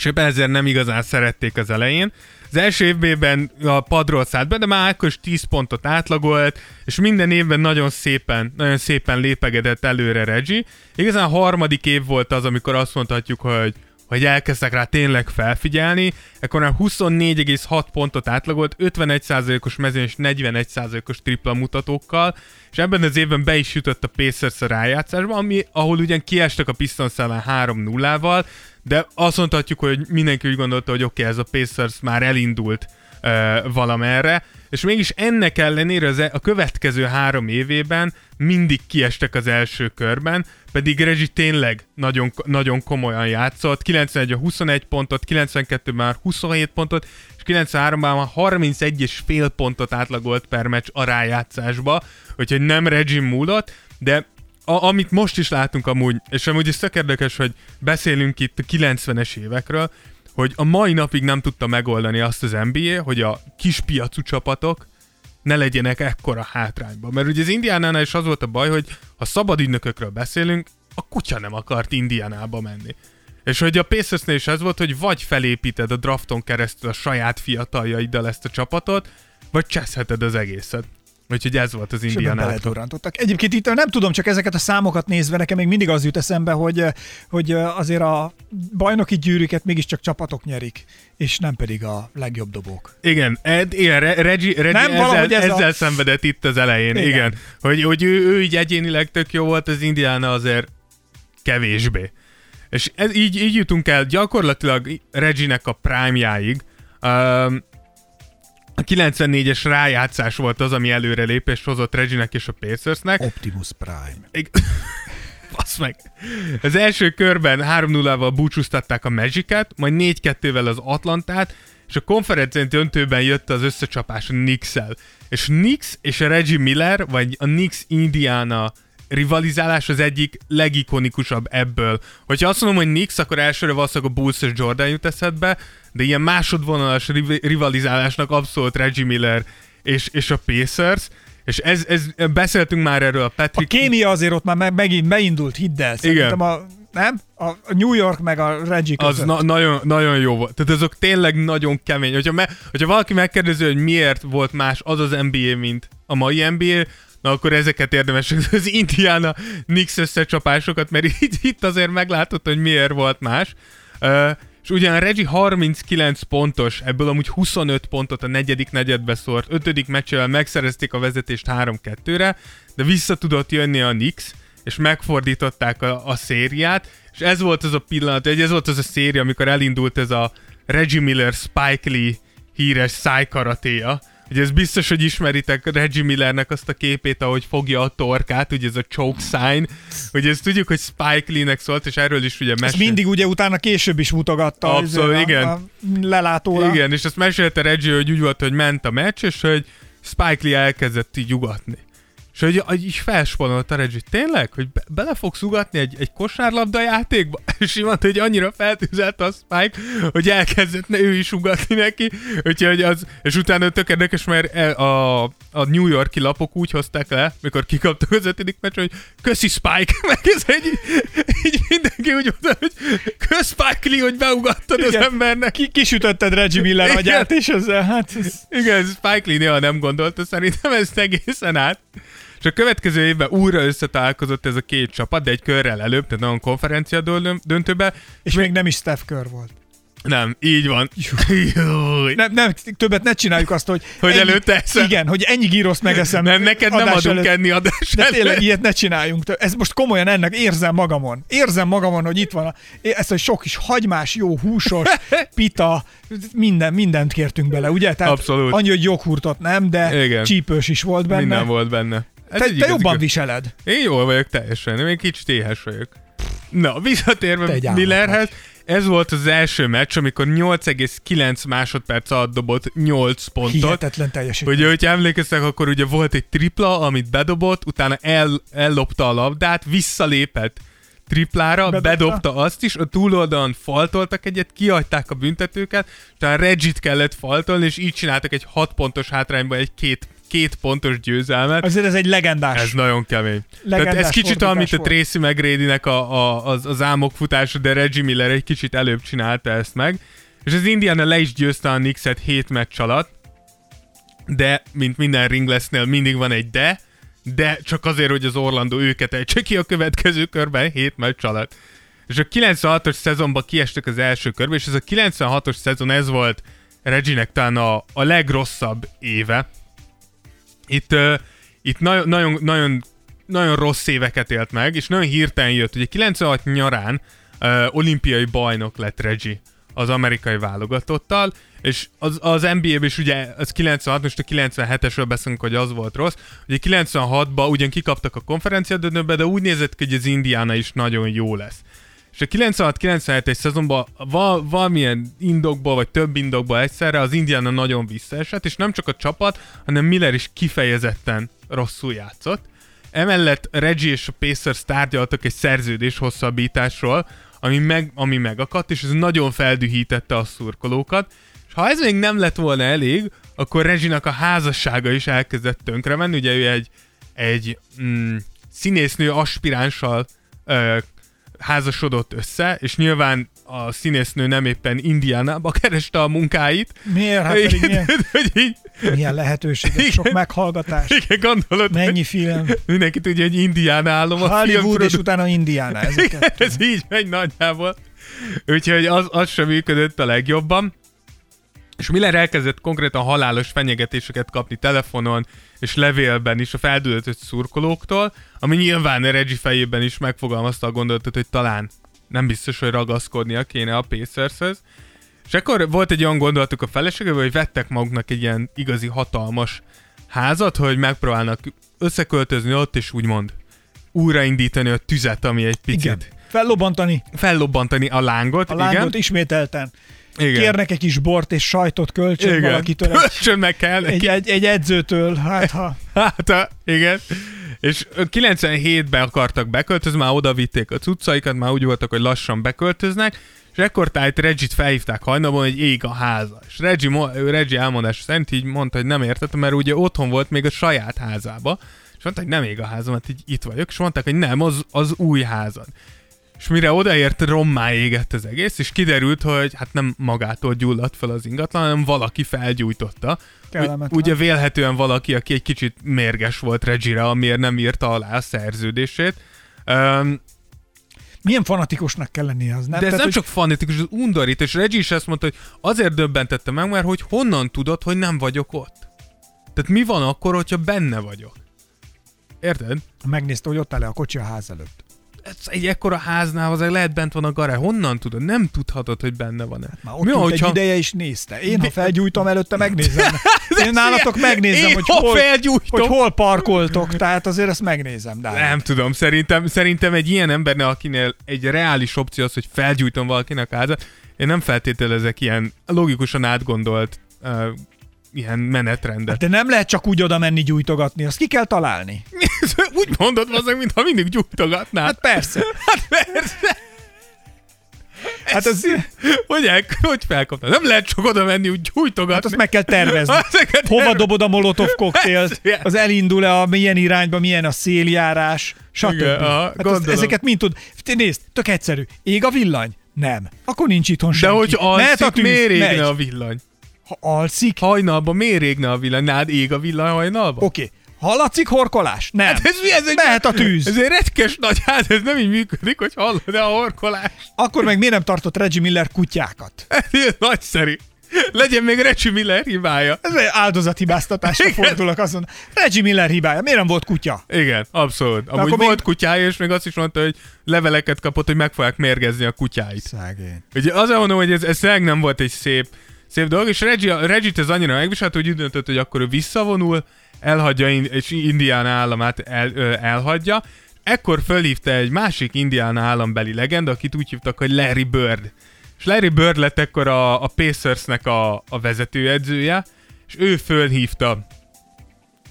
és éppen ezért nem igazán szerették az elején. Az első évben a padról szállt be, de már akkor is 10 pontot átlagolt, és minden évben nagyon szépen, nagyon szépen lépegedett előre Reggie. Igazán a harmadik év volt az, amikor azt mondhatjuk, hogy hogy elkezdtek rá tényleg felfigyelni, akkor már 24,6 pontot átlagolt, 51%-os mezőny és 41%-os tripla mutatókkal, és ebben az évben be is jutott a Pacers a rájátszásba, ami, ahol ugyan kiestek a Pistons ellen 3-0-val, de azt mondhatjuk, hogy mindenki úgy gondolta, hogy oké, okay, ez a Pacers már elindult valamerre, és mégis ennek ellenére az e- a következő három évében mindig kiestek az első körben, pedig Regi tényleg nagyon, nagyon komolyan játszott, 91 a 21 pontot, 92-ben már 27 pontot, és 93-ban már 31 és fél pontot átlagolt per meccs a rájátszásba, úgyhogy nem Regi múlott, de a, amit most is látunk amúgy, és amúgy is tök érdekes, hogy beszélünk itt a 90-es évekről, hogy a mai napig nem tudta megoldani azt az NBA, hogy a kispiacú csapatok ne legyenek ekkora hátrányban. Mert ugye az Indiánánál is az volt a baj, hogy ha szabad ügynökökről beszélünk, a kutya nem akart Indiánába menni. És hogy a Pacersnél is ez volt, hogy vagy felépíted a drafton keresztül a saját fiataljaiddal ezt a csapatot, vagy cseszheted az egészet. Úgyhogy ez volt az Indiana. Egyébként itt nem tudom, csak ezeket a számokat nézve nekem még mindig az jut eszembe, hogy, hogy azért a bajnoki gyűrűket mégiscsak csapatok nyerik, és nem pedig a legjobb dobók. Igen, Ed, igen Reggie, Reggie nem ezzel, ez ezzel a... szenvedett itt az elején, igen. igen. Hogy, hogy ő, ő így egyénileg tök jó volt, az Indiana azért kevésbé. És ez, így, így jutunk el gyakorlatilag Reginek a prime-jáig. Um, a 94-es rájátszás volt az, ami előrelépést hozott Reginek és a Pacersnek. Optimus Prime. Ig- Basz meg. Az első körben 3-0-val búcsúztatták a Magic-et, majd 4-2-vel az Atlantát, és a konferencián döntőben jött az összecsapás a Knicks-el. És Knicks és a Reggie Miller, vagy a Knicks Indiana rivalizálás az egyik legikonikusabb ebből. Hogyha azt mondom, hogy Knicks, akkor elsőre valószínűleg a Bulls és Jordan jut eszedbe, de ilyen másodvonalas rivalizálásnak abszolút Reggie Miller és, és a Pacers, és ez, ez, beszéltünk már erről a Patrick... A kémia azért ott már megint beindult, hidd el. Szerintem a, nem? A New York meg a Reggie között. Az na- nagyon, nagyon jó volt. Tehát azok tényleg nagyon kemény. Hogyha, me- hogyha valaki megkérdezi, hogy miért volt más az az NBA, mint a mai NBA, na akkor ezeket érdemes, az Indiana Knicks összecsapásokat, mert itt, itt azért meglátod, hogy miért volt más. Uh, és ugyan Reggie 39 pontos, ebből amúgy 25 pontot a negyedik negyedbe szórt, ötödik meccsel megszerezték a vezetést 3-2-re, de vissza tudott jönni a Knicks, és megfordították a, a szériát, és ez volt az a pillanat, ez volt az a széria, amikor elindult ez a Reggie Miller Spike Lee híres szájkaratéja, Ugye ez biztos, hogy ismeritek Reggie Millernek azt a képét, ahogy fogja a torkát, ugye ez a choke sign. Ugye ezt tudjuk, hogy Spike Lee-nek szólt, és erről is ugye mesél. Ezt mindig ugye utána később is mutogatta. Abszolút, a, igen. A lelátóra. Igen, és ezt mesélte Reggie, hogy úgy volt, hogy ment a meccs, és hogy Spike Lee elkezdett így ugatni. És hogy, hogy is felsponolt a Reggie, tényleg, hogy be, bele fogsz ugatni egy, egy kosárlabda játékba? És mondta, hogy annyira feltűzelt a Spike, hogy elkezdett ne ő is ugatni neki, úgyhogy az, és utána tök érdekes, mert e, a, a New Yorki lapok úgy hozták le, mikor kikaptak az ötödik meccs, hogy köszi Spike, meg ez egy, így mindenki úgy mondta, hogy kösz Spike Lee, hogy beugattad Igen. az embernek. Ki, kisütötted Reggie Miller agyát, és ezzel, hát... Ez... Igen, Spike Lee néha nem gondolta, szerintem ezt egészen át. És a következő évben újra összetalálkozott ez a két csapat, de egy körrel előbb, tehát nagyon konferencia döntőbe. És még nem is Steph Curry volt. Nem, így van. nem, nem, többet ne csináljuk azt, hogy... Hogy ennyi, előtte eszem. Igen, hogy ennyi gíroszt megeszem. Nem, neked nem adunk előtt. enni adás De tényleg ilyet ne csináljunk. Ez most komolyan ennek érzem magamon. Érzem magamon, hogy itt van a, ezt a sok is hagymás, jó, húsos, pita, minden, mindent kértünk bele, ugye? Tehát Abszolút. Annyi, hogy joghurtot nem, de Igen. csípős is volt benne. Minden volt benne. Ez te, te jobban viseled. Én jól vagyok teljesen, én kicsit éhes vagyok. Na, visszatérve Millerhez, ez volt az első meccs, amikor 8,9 másodperc alatt dobott 8 pontot. Hihetetlen teljesítmény. Ugye, hogyha emlékeztek, akkor ugye volt egy tripla, amit bedobott, utána el, ellopta a labdát, visszalépett triplára, bedobta. bedobta azt is, a túloldalon faltoltak egyet, kiadták a büntetőket, utána Regit kellett faltolni, és így csináltak egy 6 pontos hátrányban egy két két pontos győzelmet. Azért ez egy legendás. Ez nagyon kemény. Legendás Tehát ez kicsit olyan, mint a Tracy McGrady-nek a, a, az, az álmok futása, de Reggie Miller egy kicsit előbb csinálta ezt meg. És az Indiana le is győzte a Knicks-et 7 meccs alatt, de, mint minden ringlessnél mindig van egy de, de csak azért, hogy az Orlando őket ejtse ki a következő körben 7 meccs alatt. És a 96-os szezonban kiestek az első körbe, és ez a 96-os szezon ez volt Reginek talán a, a legrosszabb éve, itt, uh, itt nagyon, nagyon, nagyon, nagyon rossz éveket élt meg, és nagyon hirtelen jött. Ugye 96 nyarán ö, olimpiai bajnok lett Reggie az amerikai válogatottal, és az, az NBA-ben is ugye, az 96, most a 97-esről beszélünk, hogy az volt rossz, ugye 96-ban ugyan kikaptak a konferenciadönőbe, de úgy nézett ki, hogy az Indiana is nagyon jó lesz. És a 96-97-es szezonban val- valamilyen indokból, vagy több indokból egyszerre az Indiana nagyon visszaesett, és nem csak a csapat, hanem Miller is kifejezetten rosszul játszott. Emellett Reggie és a Pacers tárgyaltak egy szerződés hosszabbításról, ami, meg, ami megakadt, és ez nagyon feldühítette a szurkolókat. És ha ez még nem lett volna elég, akkor Reginak a házassága is elkezdett tönkre menni. Ugye ő egy, egy mm, színésznő aspiránssal ö, házasodott össze, és nyilván a színésznő nem éppen Indiánába kereste a munkáit. Miért? Hát pedig milyen, hogy így, milyen lehetőségek, sok Igen. meghallgatás, igen, gondolod, mennyi film, mindenki tudja, hogy Indián állom a Hollywood és utána Indiana ezeket. Ez így megy nagyjából. Úgyhogy az, az sem működött a legjobban. És Miller elkezdett konkrétan halálos fenyegetéseket kapni telefonon és levélben is a feldülötött szurkolóktól, ami nyilván Reggie fejében is megfogalmazta a gondolatot, hogy talán nem biztos, hogy ragaszkodnia kéne a Pacershez. És akkor volt egy olyan gondolatuk a feleségével, hogy vettek maguknak egy ilyen igazi hatalmas házat, hogy megpróbálnak összeköltözni ott, és úgymond újraindítani a tüzet, ami egy picit Igen. Fellobbantani fellobbantani a lángot. a lángot igen. ismételten. Igen. Kérnek egy kis bort és sajtot kölcsön igen. valakitől. Kölcsön meg kell egy, neki. egy, egy edzőtől, hát ha Hát, ha, igen. És 97-ben akartak beköltözni, már oda vitték a cuccaikat, már úgy voltak, hogy lassan beköltöznek, és ekkor tájt Reggie-t felhívták hajnalban, hogy ég a háza. És Reggie, Reggie elmondása szerint így mondta, hogy nem értette, mert ugye otthon volt még a saját házába, és mondta, hogy nem ég a házam, hát így itt vagyok, és mondták, hogy nem, az, az új házad. És mire odaért, rommá égett az egész, és kiderült, hogy hát nem magától gyulladt fel az ingatlan, hanem valaki felgyújtotta. Kellemetlen. Ugye vélhetően valaki, aki egy kicsit mérges volt Reggie-re, amiért nem írta alá a szerződését. Um, milyen fanatikusnak kell lennie az, nem? de ez Tehát, nem hogy csak fanatikus, ez undorít, és Reggie is ezt mondta, hogy azért döbbentette meg, mert hogy honnan tudod, hogy nem vagyok ott? Tehát mi van akkor, hogyha benne vagyok? Érted? Megnézte, hogy ott áll a kocsi a ház előtt. Egy ekkora háznál azért lehet bent van a garázs. Honnan tudod? Nem tudhatod, hogy benne van-e. Már ott Mi ült egy hogyha- ideje is nézte. Én, ha felgyújtom előtte, megnézem. Én nálatok megnézem, Én, hogy hol, hogy hol parkoltok, tehát azért ezt megnézem. De Nem tudom, szerintem, szerintem egy ilyen embernek, akinél egy reális opció az, hogy felgyújtom valakinek a házat, én nem feltételezek ilyen logikusan átgondolt uh, ilyen menetrendet. De nem lehet csak úgy oda menni gyújtogatni, azt ki kell találni. Úgy mondod, azok, mintha mindig gyújtogatnád. Hát persze. Hát persze. Hát, az, Hogy, el, hogy felkaptad? Nem lehet csak oda menni, úgy gyújtogatni. hát azt meg kell tervezni. Ezeket Hova terve- dobod a molotov koktélt, az elindul-e a milyen irányba, milyen a széljárás, stb. Igen, aha, hát azt, ezeket mind tud. Nézd, tök egyszerű. Ég a villany? Nem. Akkor nincs itthon De senki. hogy Mehet a alszik, miért égne a villany? Ha alszik, Hajnalban miért égne a villany? Nád ég a villany hajnalban? oké. Okay. Hallatszik horkolás? Nem. Hát ez mi? Ez egy, Mehet a tűz. Ez egy retkes nagy ház, ez nem így működik, hogy hallod a horkolás. Akkor meg miért nem tartott Reggie Miller kutyákat? Ez nagyszerű. Legyen még Recsi Miller hibája. Ez egy áldozathibáztatásra Igen. fordulok azon. Reggie Miller hibája. Miért nem volt kutya? Igen, abszolút. Amúgy akkor volt még- kutyája, és még azt is mondta, hogy leveleket kapott, hogy meg fogják mérgezni a kutyáit. Szegény. Ugye azért mondom, hogy ez, ez nem volt egy szép, szép dolog, és Reggie, Reggie-t ez annyira megviselt, hogy úgy döntött, hogy akkor ő visszavonul, elhagyja, és Indiana államát el, elhagyja. Ekkor fölhívta egy másik Indiana állambeli legenda, akit úgy hívtak, hogy Larry Bird. És Larry Bird lett ekkor a, a Pacersnek a, a vezetőedzője, és ő fölhívta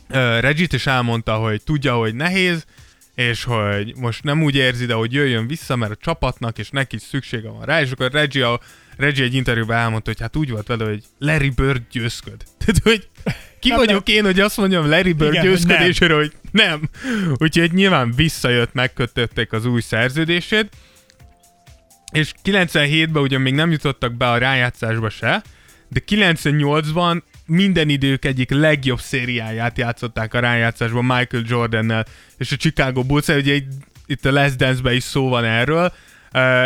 uh, Reggie-t, és elmondta, hogy tudja, hogy nehéz, és hogy most nem úgy érzi, de hogy jöjjön vissza, mert a csapatnak, és neki is szüksége van rá, és akkor Reggie, a, Reggie egy interjúban elmondta, hogy hát úgy volt vele, hogy Larry Bird győzköd. Tehát, hogy ki Nem, vagyok én, hogy azt mondjam Larry Bird Igen, hogy győzködésére, hogy nem. Úgyhogy nyilván visszajött, megkötötték az új szerződését, és 97-ben ugyan még nem jutottak be a rájátszásba se, de 98-ban minden idők egyik legjobb szériáját játszották a rájátszásban Michael Jordannel és a Chicago bulls ugye itt, a Last Dance-ben is szó van erről,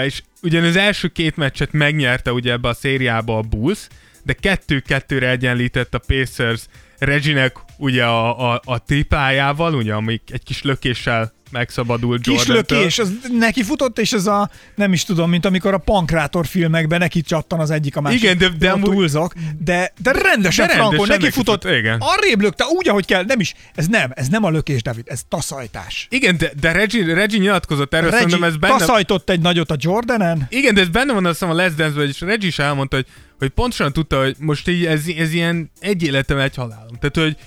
és ugyan az első két meccset megnyerte ugye ebbe a szériába a Bulls, de kettő-kettőre egyenlített a Pacers Reginek ugye a, a, a triplájával, ugye, amik egy kis lökéssel megszabadult Kis Jordan. lökés, az neki futott, és ez a, nem is tudom, mint amikor a pankrátor filmekben neki csattan az egyik a másik. Igen, de- de amúgy- túlzok, de, de rendesen, De frankon, neki futott, igen. arrébb lökte, úgy, ahogy kell, nem is, ez nem, ez nem a lökés, David, ez taszajtás. Igen, de, de Reggie, Reggie nyilatkozott erről, Reggie szerintem ez benne... taszajtott egy nagyot a Jordanen, Igen, de ez benne van azt hiszem a Let's Dance-ben, és Reggie is elmondta, hogy, hogy pontosan tudta, hogy most így ez, ez ilyen egy életem, egy halálom. Tehát, hogy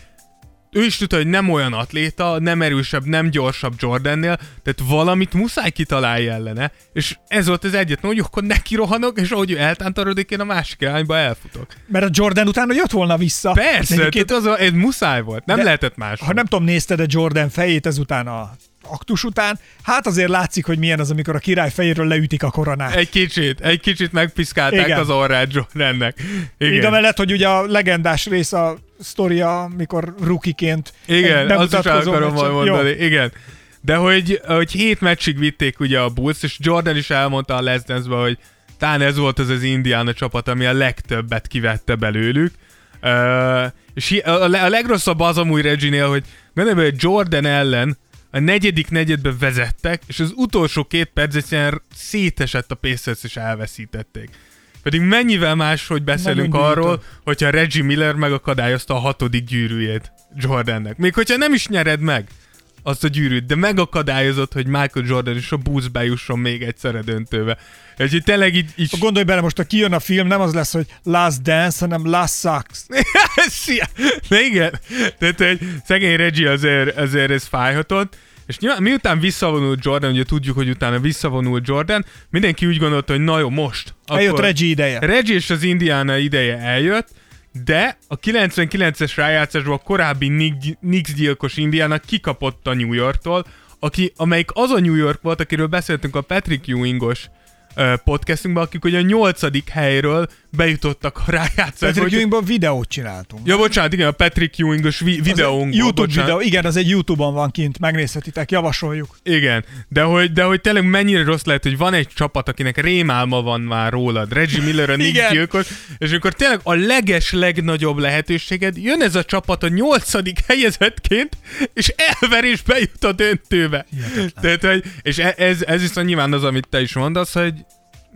ő is tudta, hogy nem olyan atléta, nem erősebb, nem gyorsabb Jordannél, tehát valamit muszáj kitalálni ellene, és ez volt az egyetlen, hogy akkor neki rohanok, és ahogy ő eltántorodik, én a másik irányba elfutok. mert a Jordan utána jött volna vissza. Persze, Egyébként, az a, ez muszáj volt, nem de, lehetett más. ha nem tudom, nézted a Jordan fejét ezután a aktus után, hát azért látszik, hogy milyen az, amikor a király fejéről leütik a koronát. Egy kicsit, egy kicsit megpiszkálták Igen. az orrát. Még Igen. amellett, hogy ugye a legendás rész a sztoria, mikor rukiként Igen, azt is el akarom majd Jó. mondani. Igen. De hogy, hogy hét meccsig vitték ugye a Bulls, és Jordan is elmondta a Les Dance-be, hogy talán ez volt az az Indiana csapat, ami a legtöbbet kivette belőlük. Uh, és a, le- a legrosszabb az amúgy Reginél, hogy gondolj bele, hogy Jordan ellen a negyedik negyedbe vezettek, és az utolsó két perc egyszerűen szétesett a Pacers, és elveszítették. Pedig mennyivel más, hogy beszélünk Nagyon gyűjtő. arról, hogyha Reggie Miller megakadályozta a hatodik gyűrűjét Jordannek. Még hogyha nem is nyered meg azt a gyűrűt, de megakadályozott, hogy Michael Jordan és a Bulls bejusson még egyszer a döntőbe. Úgyhogy tényleg így, így Gondolj bele, most ha kijön a film, nem az lesz, hogy Last Dance, hanem Last Sucks. Szia! De igen, tehát egy szegény Reggie azért, azért ez fájhatott, és nyilván miután visszavonult Jordan, ugye tudjuk, hogy utána visszavonult Jordan, mindenki úgy gondolta, hogy na jó, most. Eljött Reggie ideje. Reggie és az Indiana ideje eljött, de a 99-es rájátszásban a korábbi Knick- Knicks gyilkos Indiana kikapott a New Yorktól, aki, amelyik az a New York volt, akiről beszéltünk a Patrick Ewingos podcastunkban, akik ugye a nyolcadik helyről bejutottak a rájátszásba. Patrick Úgyhogy- Ewingból videót csináltunk. Ja, bocsánat, igen, a Patrick Ewingos vi- videónk. YouTube bocsánat. videó, igen, az egy YouTube-on van kint, megnézhetitek, javasoljuk. Igen, de hogy, de hogy tényleg mennyire rossz lehet, hogy van egy csapat, akinek rémálma van már rólad, Reggie Miller a Igen. gyilkos, és akkor tényleg a leges legnagyobb lehetőséged, jön ez a csapat a nyolcadik helyezettként, és elver és bejut a döntőbe. Tehát, hogy, és e- ez, ez viszont nyilván az, amit te is mondasz, hogy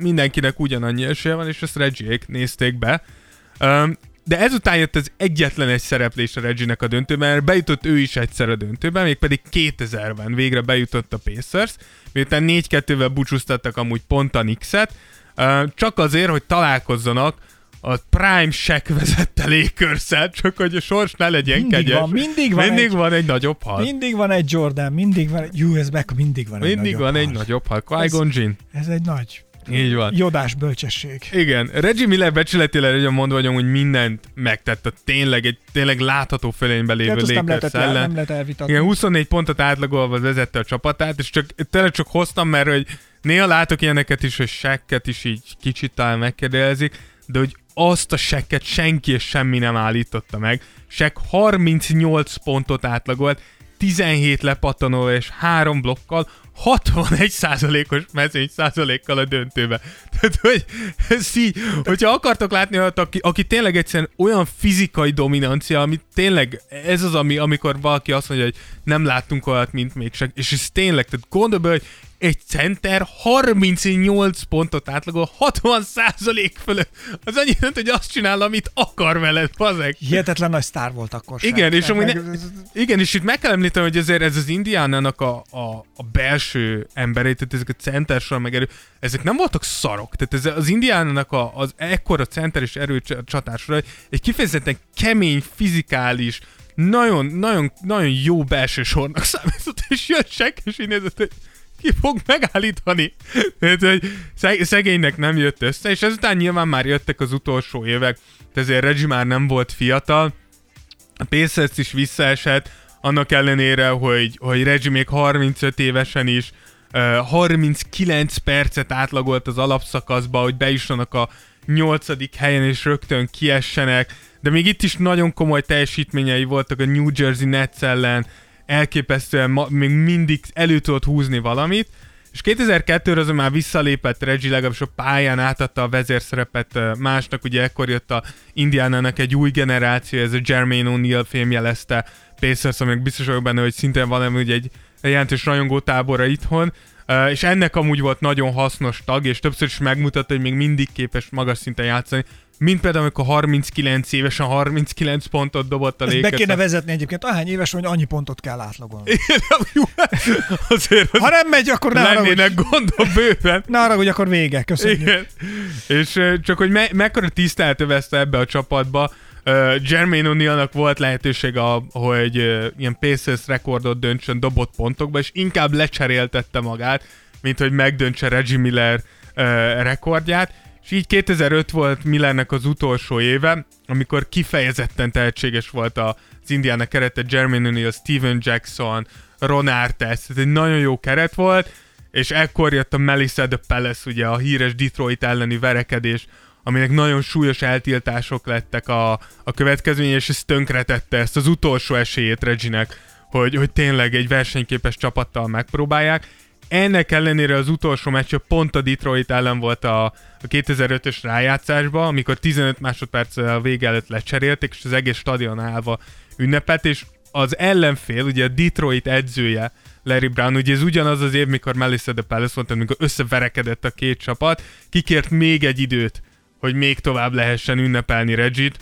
mindenkinek ugyanannyi esélye van, és ezt Reggie-ék nézték be. Um, de ezután jött az egyetlen egy szereplés a Reggie-nek a döntőben, mert bejutott ő is egyszer a döntőben, mégpedig 2000-ben végre bejutott a Pacers, miután 4-2-vel búcsúztattak amúgy pont a Knicks-et, csak azért, hogy találkozzanak a Prime Shack vezette lakers csak hogy a sors ne legyen Mindig kegyes. van, mindig van mindig egy- van egy nagyobb hal. Mindig van egy Jordan, mindig van egy... Ez meg mindig van egy mindig nagyobb van egy hal. nagyobb hal. Jinn. Ez egy nagy Így van. jodás bölcsesség. Igen, Reggie Miller becsületileg legyen mondva, hogy amúgy mindent megtett a tényleg, egy tényleg látható fölényben lévő Tehát azt nem Lakers lehetett, el, ellen. nem lehet elvitatni. Igen, 24 pontot átlagolva vezette a csapatát, és csak, tényleg csak hoztam, mert hogy néha látok ilyeneket is, hogy sekket is így kicsit talán megkérdezik, de hogy azt a sekket senki és semmi nem állította meg. Sek 38 pontot átlagolt, 17 lepattanóval és 3 blokkal, 61%-os mezőny százalékkal a döntőbe. Tehát, hogy ez így, hogyha akartok látni olyat, aki, aki tényleg egyszerűen olyan fizikai dominancia, ami tényleg, ez az, ami, amikor valaki azt mondja, hogy nem láttunk olyat, mint még és ez tényleg, tehát gondolj bele, hogy egy center 38 pontot átlagol, 60 százalék fölött. Az annyit jelent, hogy azt csinál, amit akar veled, bazeg. Hihetetlen nagy sztár volt akkor sem. Igen, és amúgy meg- ne, igen, és itt meg kell említeni, hogy azért ez az Indiánának a, a, a belső emberei, tehát ezek a centersor meg erő, ezek nem voltak szarok. Tehát ez az Indiánának a, az ekkora center és erő csatásra egy kifejezetten kemény, fizikális, nagyon, nagyon, nagyon jó belső sornak számított, és jött Sek, és így nézett, hogy ki fog megállítani. Tehát, hogy szeg- szegénynek nem jött össze, és ezután nyilván már jöttek az utolsó évek, ezért Reggie már nem volt fiatal, a Pacers is visszaesett, annak ellenére, hogy, hogy Reggie még 35 évesen is uh, 39 percet átlagolt az alapszakaszba, hogy bejussanak a nyolcadik helyen és rögtön kiessenek, de még itt is nagyon komoly teljesítményei voltak a New Jersey Nets ellen, elképesztően ma, még mindig elő tudott húzni valamit, és 2002-re azon már visszalépett Reggie, legalábbis a pályán átadta a vezérszerepet másnak, ugye ekkor jött a Indiánának egy új generáció, ez a Jermaine O'Neal fém jelezte Pacers, amelyek biztos vagyok benne, hogy szintén valami ugye egy jelentős rajongó tábora itthon, és ennek amúgy volt nagyon hasznos tag, és többször is megmutatta, hogy még mindig képes magas szinten játszani. Mint például, amikor 39 évesen 39 pontot dobott a Ezt be Lakers. kéne vezetni egyébként. Ahány éves vagy, annyi pontot kell átlagolni. Azért az Ha nem megy, akkor ne lennének gondok bőven. Ne haragudj, akkor vége. Köszönjük. Igen. És csak hogy me- mekkora tisztelt övezte ebbe a csapatba, uh, Jermaine O'Nealnak volt lehetőség, a, hogy uh, ilyen Pacers rekordot döntsön dobott pontokba, és inkább lecseréltette magát, mint hogy megdöntse Reggie Miller uh, rekordját, és így 2005 volt Millernek az utolsó éve, amikor kifejezetten tehetséges volt az Indiana kerete, Jermaine O'Neal, Steven Jackson, Ron Artest, ez egy nagyon jó keret volt, és ekkor jött a Melissa the Palace, ugye a híres Detroit elleni verekedés, aminek nagyon súlyos eltiltások lettek a, a következménye, és ez tönkretette ezt az utolsó esélyét Reginek, hogy, hogy tényleg egy versenyképes csapattal megpróbálják. Ennek ellenére az utolsó meccs pont a Detroit ellen volt a, a 2005-ös rájátszásban, amikor 15 másodperccel a vége előtt lecserélték, és az egész stadion állva ünnepelt, és az ellenfél, ugye a Detroit edzője, Larry Brown, ugye ez ugyanaz az év, mikor Melissa the Palace volt, amikor összeverekedett a két csapat, kikért még egy időt, hogy még tovább lehessen ünnepelni Reggie-t,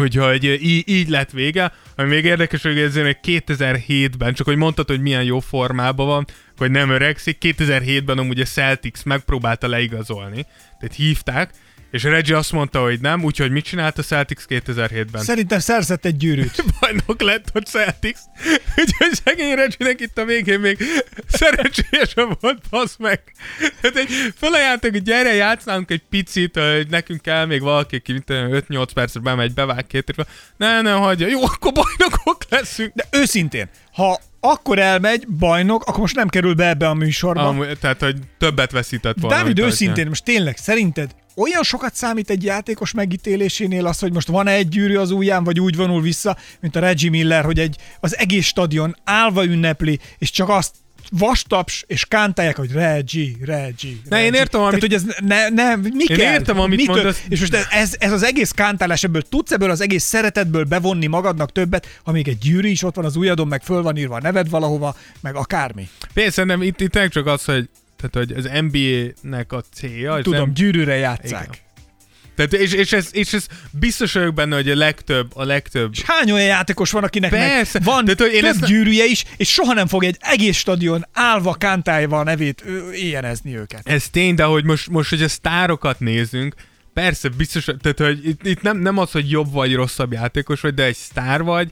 Úgyhogy így, így lett vége, ami még érdekes, hogy ez még 2007-ben, csak hogy mondtad, hogy milyen jó formában van, hogy nem öregszik, 2007-ben amúgy a Celtics megpróbálta leigazolni, tehát hívták, és Reggie azt mondta, hogy nem, úgyhogy mit csinált a Celtics 2007-ben? Szerintem szerzett egy gyűrűt. bajnok lett a Celtics. Úgyhogy szegény Reggie-nek itt a végén még szerencsélyesen volt, basz meg. Hát egy felajánlottak, hogy gyere, játszánk egy picit, hogy nekünk kell még valaki, aki mint olyan 5-8 percre bemegy, bevág két. Ne, ne, hagyja. Jó, akkor bajnokok leszünk. De őszintén, ha akkor elmegy bajnok, akkor most nem kerül be ebbe a műsorba. Amúgy, tehát, hogy többet veszített volna. Dávid, őszintén, most tényleg, szerinted olyan sokat számít egy játékos megítélésénél az, hogy most van-e egy gyűrű az ujján, vagy úgy vonul vissza, mint a Reggie Miller, hogy egy, az egész stadion állva ünnepli, és csak azt vastaps, és kántálják, hogy Reggie, Reggie, Ne, én értem, Tehát, amit- hogy ez ne, ne, mi Én kell? értem, amit Mitől? mondasz. És most ez, ez az egész kántálás, ebből tudsz ebből az egész szeretetből bevonni magadnak többet, ha még egy gyűrű is ott van az ujjadon, meg föl van írva a neved valahova, meg akármi. Persze, nem, itt, itt csak az, hogy tehát, hogy az NBA-nek a célja, Tudom, nem, gyűrűre játszák. Igen. Tehát, és, és, ez, és ez biztos vagyok benne, hogy a legtöbb, a legtöbb És hány olyan játékos van, akinek Persze. meg van De tudod, én több ezt gyűrűje is, és soha nem fog egy egész stadion állva kántálva a nevét éjjenezni őket. Ez tény, de hogy most, most hogy a sztárokat nézünk, persze biztos, tehát hogy itt, itt nem, nem az, hogy jobb vagy rosszabb játékos vagy, de egy sztár vagy,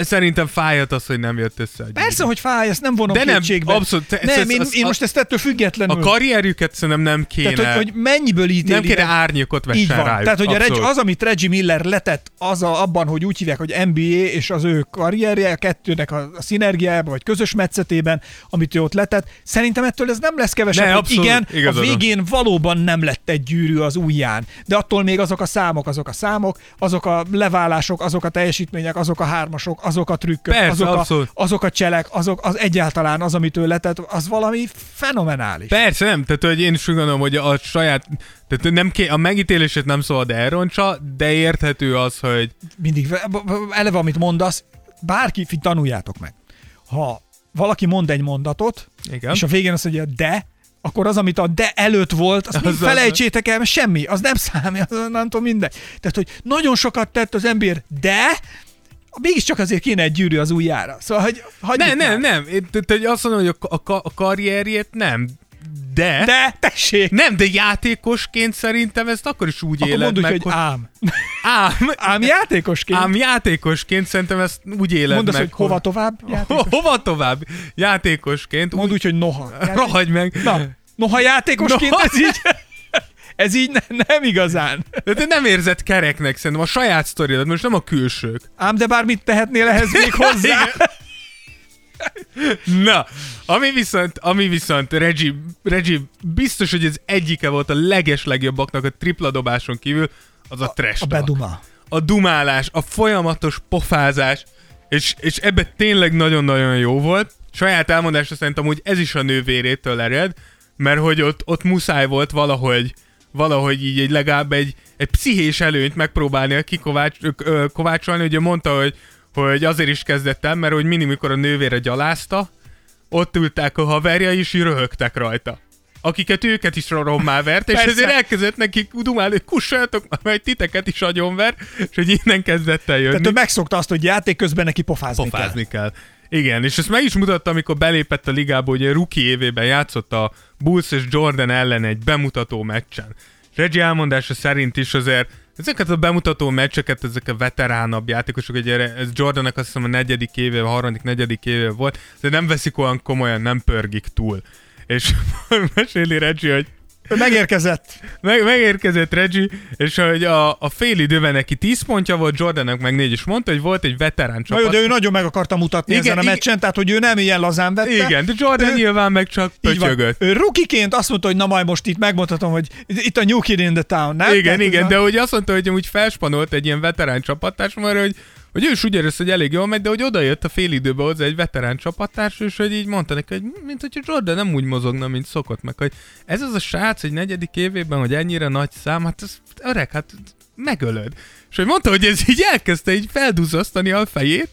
szerintem fájhat az, hogy nem jött össze a gyűrű. Persze, hogy fáj, ezt nem vonom De nem, kétségbe. abszolút, te- Nem, ez- én, az- én a- most ezt ettől függetlenül. A karrierjüket szerintem nem kéne, Tehát, hogy, hogy mennyiből ítéli nem kéne árnyékot vessen Így van. rájuk. Tehát, hogy a Reg, az, amit Reggie Miller letett, az a, abban, hogy úgy hívják, hogy NBA és az ő karrierje, a kettőnek a, a szinergiájában, vagy közös metszetében, amit ő ott letett, szerintem ettől ez nem lesz kevesebb, Ne, abszolút, igen, a igazad van. végén valóban nem lett egy gyűrű az ujján, de attól még azok a számok, azok a számok, azok a leválások, azok a teljesítmények, azok a hármasok, azok a trükkök, Persze, azok, a, azok a cselek, azok az egyáltalán az, amit ő letett, az valami fenomenális. Persze nem, tehát hogy én is úgy gondolom, hogy a saját, tehát nem ké, a megítélését nem szabad elrontsa, de érthető az, hogy mindig, eleve amit mondasz, bárki, tanuljátok meg. Ha valaki mond egy mondatot, Igen. és a végén azt mondja, de, akkor az, amit a de előtt volt, azt az- felejtsétek el, mert semmi, az nem számít, az nem tudom mindegy. Tehát, hogy nagyon sokat tett az ember, de mégiscsak azért kéne egy gyűrű az ujjára. Szóval, hogy nem, nem, nem, én, hogy azt mondom, hogy a, a, a karrierjét nem, de, de, tessék! nem, de játékosként szerintem ezt akkor is úgy Akkor éled mondd úgy, meg, hogy ám. ám, Ám játékosként. ám játékosként szerintem ezt úgy éled Mondd azt, meg. hogy hova tovább játékos. Hova tovább? Játékosként. Mondd úgy, hogy noha. Rohagy meg. Na, noha játékosként Noha. ez így, ez így ne, nem igazán. De te nem érzed kereknek szerintem a saját sztoridat, most nem a külsők. Ám de bármit tehetnél ehhez még hozzá. Na, ami viszont, ami viszont Reggie, Reggie biztos, hogy ez egyike volt a leges legjobbaknak a tripla dobáson kívül, az a trash A beduma. a dumálás, a folyamatos pofázás, és, és ebbe tényleg nagyon-nagyon jó volt. Saját elmondásra szerintem úgy ez is a nővérétől ered, mert hogy ott, ott muszáj volt valahogy, valahogy így egy legalább egy, egy pszichés előnyt megpróbálni kikovács, ö, ö, kovácsolni, ugye mondta, hogy hogy azért is kezdett el, mert hogy mindig, mikor a nővére gyalázta, ott ültek a haverja is, és röhögtek rajta akiket őket is rommá vert, és ezért elkezdett nekik dumálni, hogy kussoljatok, mert titeket is agyonver, és hogy innen kezdett el jönni. Tehát ő megszokta azt, hogy játék közben neki pofázni, kell. Pofázni kell. Igen, és ezt meg is mutatta, amikor belépett a ligába, a rookie évében játszott a Bulls és Jordan ellen egy bemutató meccsen. Reggie elmondása szerint is azért ezeket a bemutató meccseket, ezek a veteránabb játékosok, ugye ez Jordannek azt hiszem a negyedik éve, a harmadik, negyedik éve volt, de nem veszik olyan komolyan, nem pörgik túl. És meséli Reggie, hogy megérkezett. meg, megérkezett Reggie, és hogy a, a fél időben neki 10 pontja volt, Jordannek meg 4, és mondta, hogy volt egy veterán Na csapat. jó, de ő nagyon meg akarta mutatni Igen, ezen a igen. meccsen, tehát hogy ő nem ilyen lazán vette. Igen, de Jordan Ő- nyilván meg csak pötyögött. Ő rukiként azt mondta, hogy na majd most itt megmondhatom, hogy itt a new kid in the town, nem? Igen, Tehát igen, de hogy azt mondta, hogy amúgy felspanolt egy ilyen veterán csapattárs, mert hogy, hogy ő is úgy érezte, hogy elég jól megy, de hogy odajött a fél időbe hozzá egy veterán csapattárs, és hogy így mondta neki, hogy mint hogy Jordan nem úgy mozogna, mint szokott, meg hogy ez az a srác egy negyedik évében, hogy ennyire nagy szám, hát ez öreg, hát megölöd. És hogy mondta, hogy ez így elkezdte így felduzzasztani a fejét,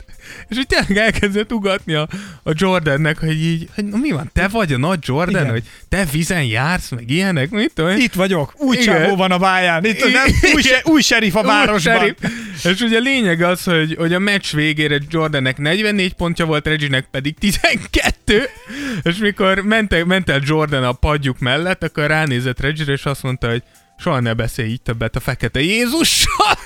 és hogy tényleg elkezdett ugatni a, a Jordannek, hogy így, hogy na mi van, te vagy a nagy Jordan, Igen. Hogy te vizen jársz, meg ilyenek, mit tudom? Itt vagyok, új csávó van a váján, itt nem, új, se, új serif a Új városban. serif. És ugye a lényeg az, hogy, hogy a meccs végére Jordannek 44 pontja volt, Reginek pedig 12, és mikor ment, el- ment el Jordan a padjuk mellett, akkor ránézett Regire, és azt mondta, hogy soha ne beszélj így többet a fekete Jézussal.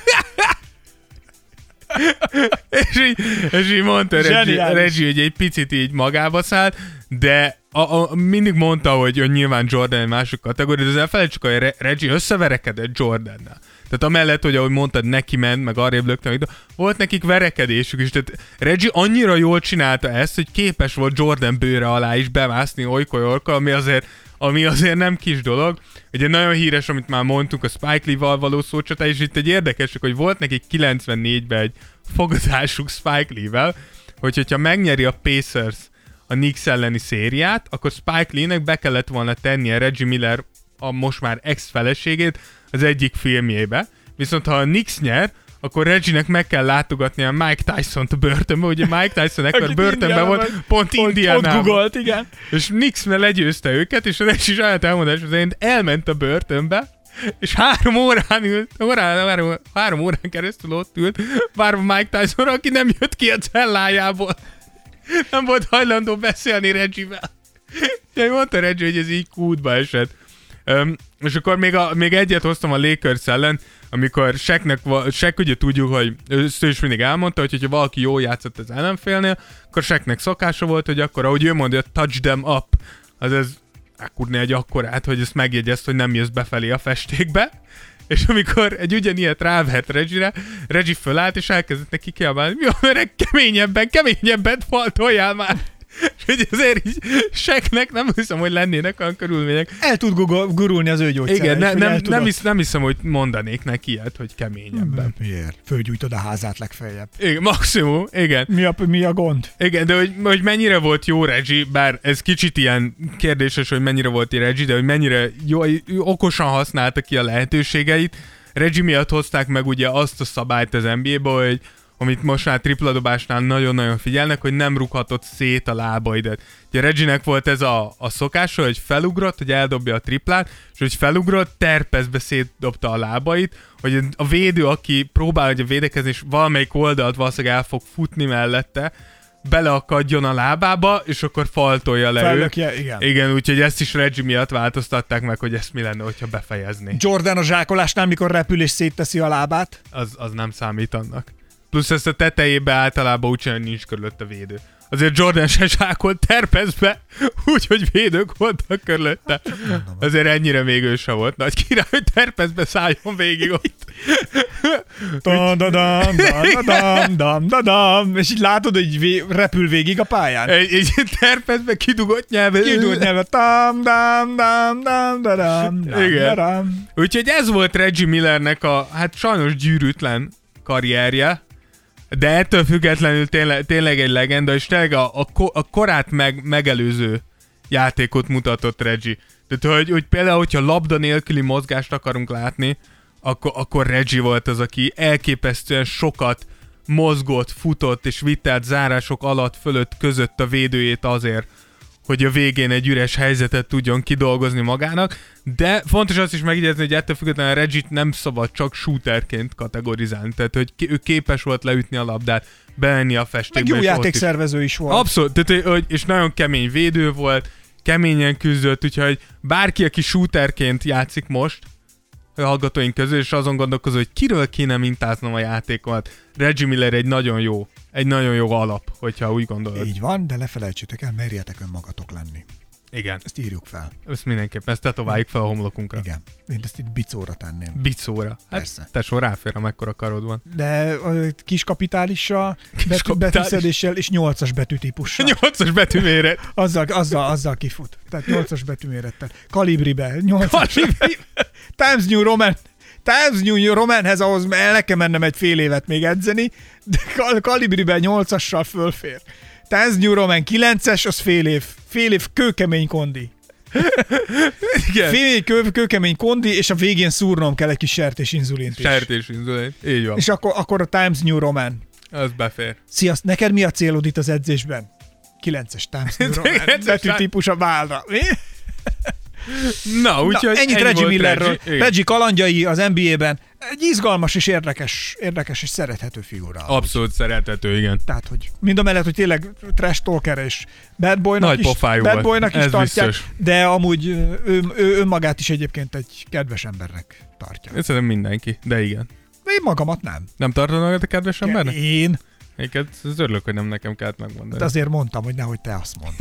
és, így, és így mondta. Reggie, hogy egy picit így magába szállt, de a, a, mindig mondta, hogy, hogy nyilván Jordan egy másik kategória, de ezzel felejtsük, hogy Re- Reggie összeverekedett Jordannel. Tehát amellett, hogy ahogy mondtad, neki ment, meg arrébb lökte, meg- volt nekik verekedésük is. Tehát Reggie annyira jól csinálta ezt, hogy képes volt Jordan bőre alá is bemászni olykor ami azért ami azért nem kis dolog. Ugye nagyon híres, amit már mondtunk, a Spike Lee-val való szócsata, és itt egy érdekes, hogy volt nekik 94-ben egy fogadásuk Spike Lee-vel, hogy hogyha megnyeri a Pacers a Knicks elleni szériát, akkor Spike Lee-nek be kellett volna tennie Reggie Miller a most már ex-feleségét az egyik filmjébe. Viszont ha a Knicks nyer, akkor Reggie-nek meg kell látogatnia Mike Tyson-t a börtönbe, ugye Mike Tyson ekkor börtönben volt, pont, pont Pont Indiánában. googolt, igen. És Nix legyőzte őket, és a Reggie saját elmondás szerint elment a börtönbe, és három órán ült, órán, három, három órán keresztül ott ült, várva Mike Tyson, aki nem jött ki a cellájából. Nem volt hajlandó beszélni Reggie-vel. Ja, mondta Reggie, hogy ez így kútba esett. Um, és akkor még, a, még egyet hoztam a Lakers ellen, amikor Seknek, Sek ugye tudjuk, hogy ő is mindig elmondta, hogy ha valaki jól játszott az ellenfélnél, akkor Seknek szokása volt, hogy akkor, ahogy ő mondja, touch them up, az ez elkudni egy akkorát, hogy ezt megjegyezt, hogy nem jössz befelé a festékbe. És amikor egy ugyanilyet rávert Reggie-re, Reggie fölállt, és elkezdett neki kiabálni, mi van, öreg, keményebben, keményebben faltoljál már. Hogy azért így seknek nem hiszem, hogy lennének olyan körülmények. El tud gurulni az ő gyógyszere. Igen, ne, nem, nem, hisz, nem hiszem, hogy mondanék neki ilyet, hogy keményebben. Miért? Fölgyújtod a házát legfeljebb. Igen, maximum, igen. Mi a, mi a gond? Igen, de hogy, hogy mennyire volt jó Reggie, bár ez kicsit ilyen kérdéses, hogy mennyire volt Reggie, de hogy mennyire jó, okosan használta ki a lehetőségeit. Reggie miatt hozták meg ugye azt a szabályt az NBA-ba, hogy amit most már tripladobásnál nagyon-nagyon figyelnek, hogy nem rughatott szét a lábaidat. Ugye Reggie-nek volt ez a, a szokása, hogy felugrott, hogy eldobja a triplát, és hogy felugrott, terpezbe szétdobta a lábait, hogy a védő, aki próbál ugye védekezni, és valamelyik oldalt valószínűleg el fog futni mellette, beleakadjon a lábába, és akkor faltolja le őt. Fellökje, igen. Igen, úgyhogy ezt is Reggie miatt változtatták meg, hogy ezt mi lenne, hogyha befejezni. Jordan a zsákolásnál, mikor repül és szétteszi a lábát. Az, az nem számít annak. Plusz ezt a tetejébe általában úgy csinálni, nincs körülött a védő. Azért Jordan se zsákolt terpezbe, úgyhogy védők voltak körülötte. Azért ennyire még ő se volt nagy király, hogy terpezbe szálljon végig ott. Dam, dam, dam, dam, dam, dam, dam, dam, és így látod, hogy vé- repül végig a pályán. Egy, egy terpezbe kidugott nyelve. Kidult nyelve. Tam, dam, dam, dam, da, dam, dam, Igen. da, dam. Úgyhogy ez volt Reggie Millernek a, hát sajnos gyűrűtlen karrierje, de ettől függetlenül tényleg, tényleg egy legenda, és tényleg a, a, ko- a korát meg, megelőző játékot mutatott Reggie. Tehát, hogy, hogy például, hogyha labda nélküli mozgást akarunk látni, akkor, akkor Reggie volt az, aki elképesztően sokat mozgott, futott és vitt át zárások alatt fölött között a védőjét azért, hogy a végén egy üres helyzetet tudjon kidolgozni magának, de fontos azt is megjegyezni, hogy ettől függetlenül Regit nem szabad csak shooterként kategorizálni, tehát hogy ő képes volt leütni a labdát, bemenni a Meg festékbe. jó és ott is- játékszervező is volt. Abszolút, tehát, hogy, és nagyon kemény védő volt, keményen küzdött, úgyhogy bárki, aki shooterként játszik most, a hallgatóink közül, és azon gondolkozó, hogy kiről kéne mintáznom a játékomat. Reggie Miller egy nagyon jó, egy nagyon jó alap, hogyha úgy gondolod. Így van, de ne felejtsétek el, merjetek önmagatok lenni. Igen, Ezt írjuk fel. ezt mindenképpen, ezt tetováljuk fel a homlokunkra. Igen. Én ezt itt bicóra tenném. Bicóra. Hát Persze. tesó, ráfér, amekkora karod van. De ö, kis kapitálissal, kapitális. betűszedéssel és nyolcas betűtípussal. Nyolcas betűméret. Azzal, azzal, azzal kifut. Tehát 8-as betűmérettel. Kalibribe. 8 Kalibri. Times New Roman. Times New Romanhez ahhoz el nekem mennem egy fél évet még edzeni, de kal- Kalibribe 8-assal fölfér. Times New Roman 9-es, az fél év. Fél év kőkemény kondi. Igen. Fél kő, kőkemény kondi, és a végén szúrnom kell egy kis sertés inzulint is. Sertés inzulin. Így van. És akkor, akkor a Times New Roman. Az befér. Sziaszt, neked mi a célod itt az edzésben? 9-es Times New Roman. 9-es Betűtípus a válra. Mi? Na, úgyhogy ennyit ennyi Reggie Millerről. Reggie. Reggie kalandjai az NBA-ben. Egy izgalmas és érdekes, érdekes és szerethető figura. Abszolút szerethető, igen. Tehát, hogy mind a mellett, hogy tényleg trash talker és bad boynak Nagy is, bad volt. boynak is Ez tartják, biztos. de amúgy ő, ő, önmagát is egyébként egy kedves embernek tartja. Ez szerintem mindenki, de igen. De én magamat nem. Nem tartod magad a kedves embernek? Én Egyébként ez örülök, hogy nem nekem kellett megmondani. de azért mondtam, hogy nehogy te azt mondd.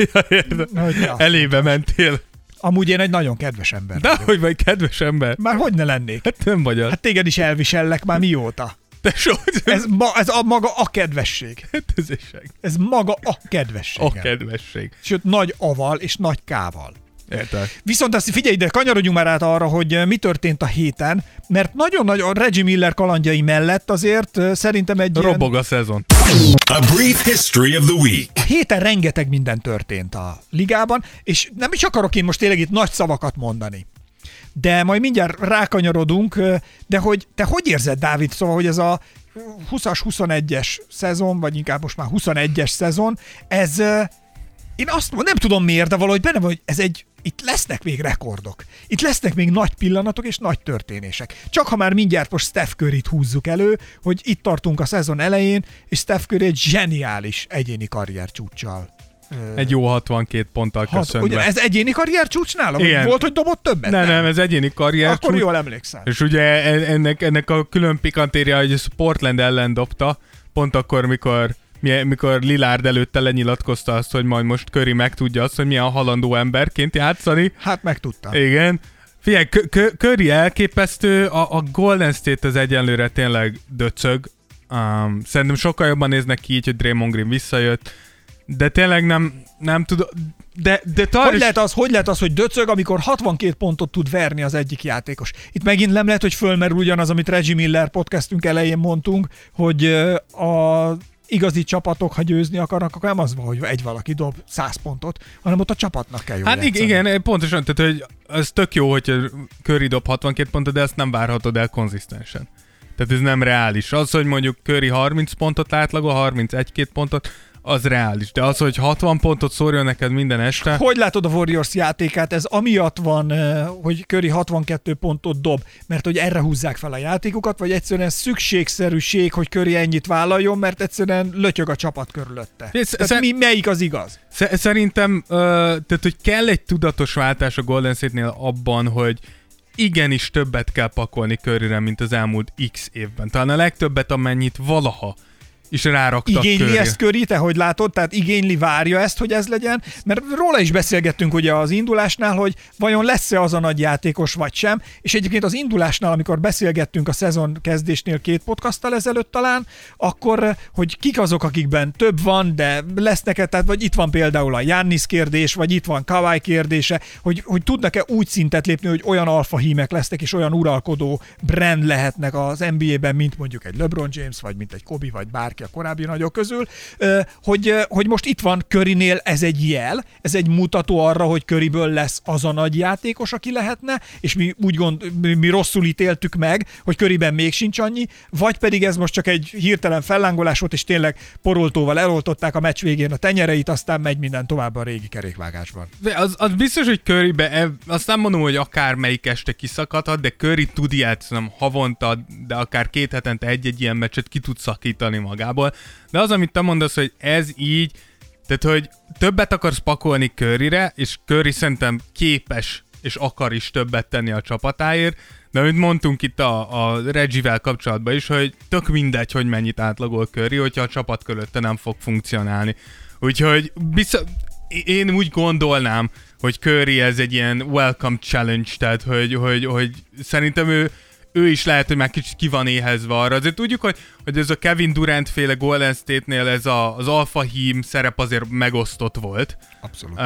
Nehogy te azt Elébe mentél. Amúgy én egy nagyon kedves ember De vagyok. hogy vagy kedves ember? Már hogy ne lennék? Hát nem vagy az. Hát téged is elvisellek már mióta. Te so, Ez, ma, ez a maga a kedvesség. Hát ez is Ez maga a kedvesség. a kedvesség. Sőt, nagy aval és nagy kával. Érted? Viszont azt figyelj ide, kanyarodjunk már át arra, hogy eh, mi történt a héten, mert nagyon nagy a Reggie Miller kalandjai mellett azért eh, szerintem egy ilyen, Robog a szezon. A brief history of the week. a héten rengeteg minden történt a ligában, és nem is akarok én most tényleg itt nagy szavakat mondani. De majd mindjárt rákanyarodunk, eh, de hogy te hogy érzed, Dávid, szóval, hogy ez a 20-as, 21-es szezon, vagy inkább most már 21-es szezon, ez én azt mondom, nem tudom miért, de valahogy benne van, hogy ez egy, itt lesznek még rekordok. Itt lesznek még nagy pillanatok és nagy történések. Csak ha már mindjárt most Steph curry húzzuk elő, hogy itt tartunk a szezon elején, és Steph Curry egy zseniális egyéni karrier csúccsal. Egy jó 62 ponttal Hat, köszönve. ugye, ez egyéni karrier csúcs nála? Igen. Volt, hogy dobott többet? nem, nem, ez egyéni karrier. Akkor csúcs. jól emlékszem. És ugye en- ennek, ennek a külön pikantéria, hogy ezt Portland ellen dobta, pont akkor, mikor mi- mikor Lillard előtte lenyilatkozta azt, hogy majd most Curry megtudja azt, hogy milyen halandó emberként játszani. Hát megtudtam. Igen. Figyelj, Kö- Kö- Curry elképesztő, a, a Golden State az egyenlőre tényleg döcög. Um, szerintem sokkal jobban néznek ki így, hogy Draymond Green visszajött, de tényleg nem, nem tudom, de, de Hogy Taris... lehet, az, hogy lehet az, hogy döcög, amikor 62 pontot tud verni az egyik játékos? Itt megint nem lehet, hogy fölmerül ugyanaz, amit Reggie Miller podcastünk elején mondtunk, hogy a igazi csapatok, ha győzni akarnak, akkor nem az van, hogy egy valaki dob 100 pontot, hanem ott a csapatnak kell jól Hát játszani. igen, pontosan, tehát hogy ez tök jó, hogy Curry dob 62 pontot, de ezt nem várhatod el konzisztensen. Tehát ez nem reális. Az, hogy mondjuk Curry 30 pontot átlagol, 31-2 pontot, az reális. De az, hogy 60 pontot szórjon neked minden este, Hogy látod a Warriors játékát? Ez amiatt van, hogy Curry 62 pontot dob, mert hogy erre húzzák fel a játékokat, vagy egyszerűen szükségszerűség, hogy Curry ennyit vállaljon, mert egyszerűen lötyög a csapat körülötte. Ez- Tehát ez- mi, melyik az igaz? Sze- Szerintem, ö, tehát hogy kell egy tudatos váltás a Golden State-nél abban, hogy igenis többet kell pakolni Curryre, mint az elmúlt x évben. Talán a legtöbbet, amennyit valaha is ráraktak Igényli Curryre. ezt Curry, te hogy látod? Tehát igényli, várja ezt, hogy ez legyen? Mert róla is beszélgettünk ugye az indulásnál, hogy vajon lesz-e az a nagy játékos, vagy sem. És egyébként az indulásnál, amikor beszélgettünk a szezon kezdésnél két podcasttal ezelőtt talán, akkor, hogy kik azok, akikben több van, de lesznek-e, tehát vagy itt van például a Jannis kérdés, vagy itt van Kawai kérdése, hogy, hogy tudnak-e úgy szintet lépni, hogy olyan alfa hímek lesznek, és olyan uralkodó brand lehetnek az NBA-ben, mint mondjuk egy LeBron James, vagy mint egy Kobe, vagy bárki aki a korábbi nagyok közül, hogy, hogy most itt van Körinél ez egy jel, ez egy mutató arra, hogy Köriből lesz az a nagy játékos, aki lehetne, és mi úgy gond, mi, mi rosszul ítéltük meg, hogy Köriben még sincs annyi, vagy pedig ez most csak egy hirtelen fellángolás volt, és tényleg poroltóval eloltották a meccs végén a tenyereit, aztán megy minden tovább a régi kerékvágásban. De az, az biztos, hogy Currybe, azt nem mondom, hogy akár melyik este kiszakadhat, de Curry tud játszani havonta, de akár két hetente egy-egy ilyen meccset ki tud szakítani magából. De az, amit te mondasz, hogy ez így, tehát, hogy többet akarsz pakolni Curryre, és Curry szerintem képes és akar is többet tenni a csapatáért, de amit mondtunk itt a, a Reggie-vel kapcsolatban is, hogy tök mindegy, hogy mennyit átlagol Curry, hogyha a csapat körülötte nem fog funkcionálni. Úgyhogy biztos, én úgy gondolnám, hogy Curry ez egy ilyen welcome challenge, tehát hogy, hogy, hogy szerintem ő, ő is lehet, hogy már kicsit ki van éhezve arra. Azért tudjuk, hogy, hogy ez a Kevin Durant féle Golden State-nél ez a, az alfa hím szerep azért megosztott volt. Abszolút. Uh,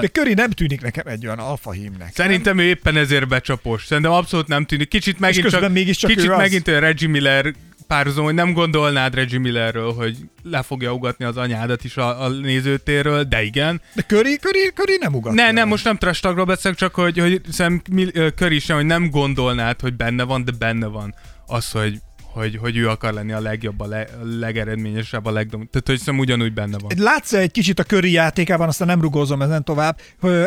De Curry nem tűnik nekem egy olyan alfa hímnek. Szerintem nem? ő éppen ezért becsapos. Szerintem abszolút nem tűnik. Kicsit megint csak, mégiscsak kicsit megint a Reggie Miller párhuzam, hogy nem gondolnád Reggie Millerről, hogy le fogja ugatni az anyádat is a, a nézőtérről, de igen. De Curry, Curry, Curry nem ugatja. Ne, nem, most nem trastagról beszélek, csak hogy, hogy szem, Curry sem, hogy nem gondolnád, hogy benne van, de benne van az, hogy hogy, hogy ő akar lenni a legjobb, a, le, a legeredményesebb, a legdom. Tehát, hogy hiszem ugyanúgy benne van. Látsz egy kicsit a köri játékában, aztán nem rugózom ezen tovább,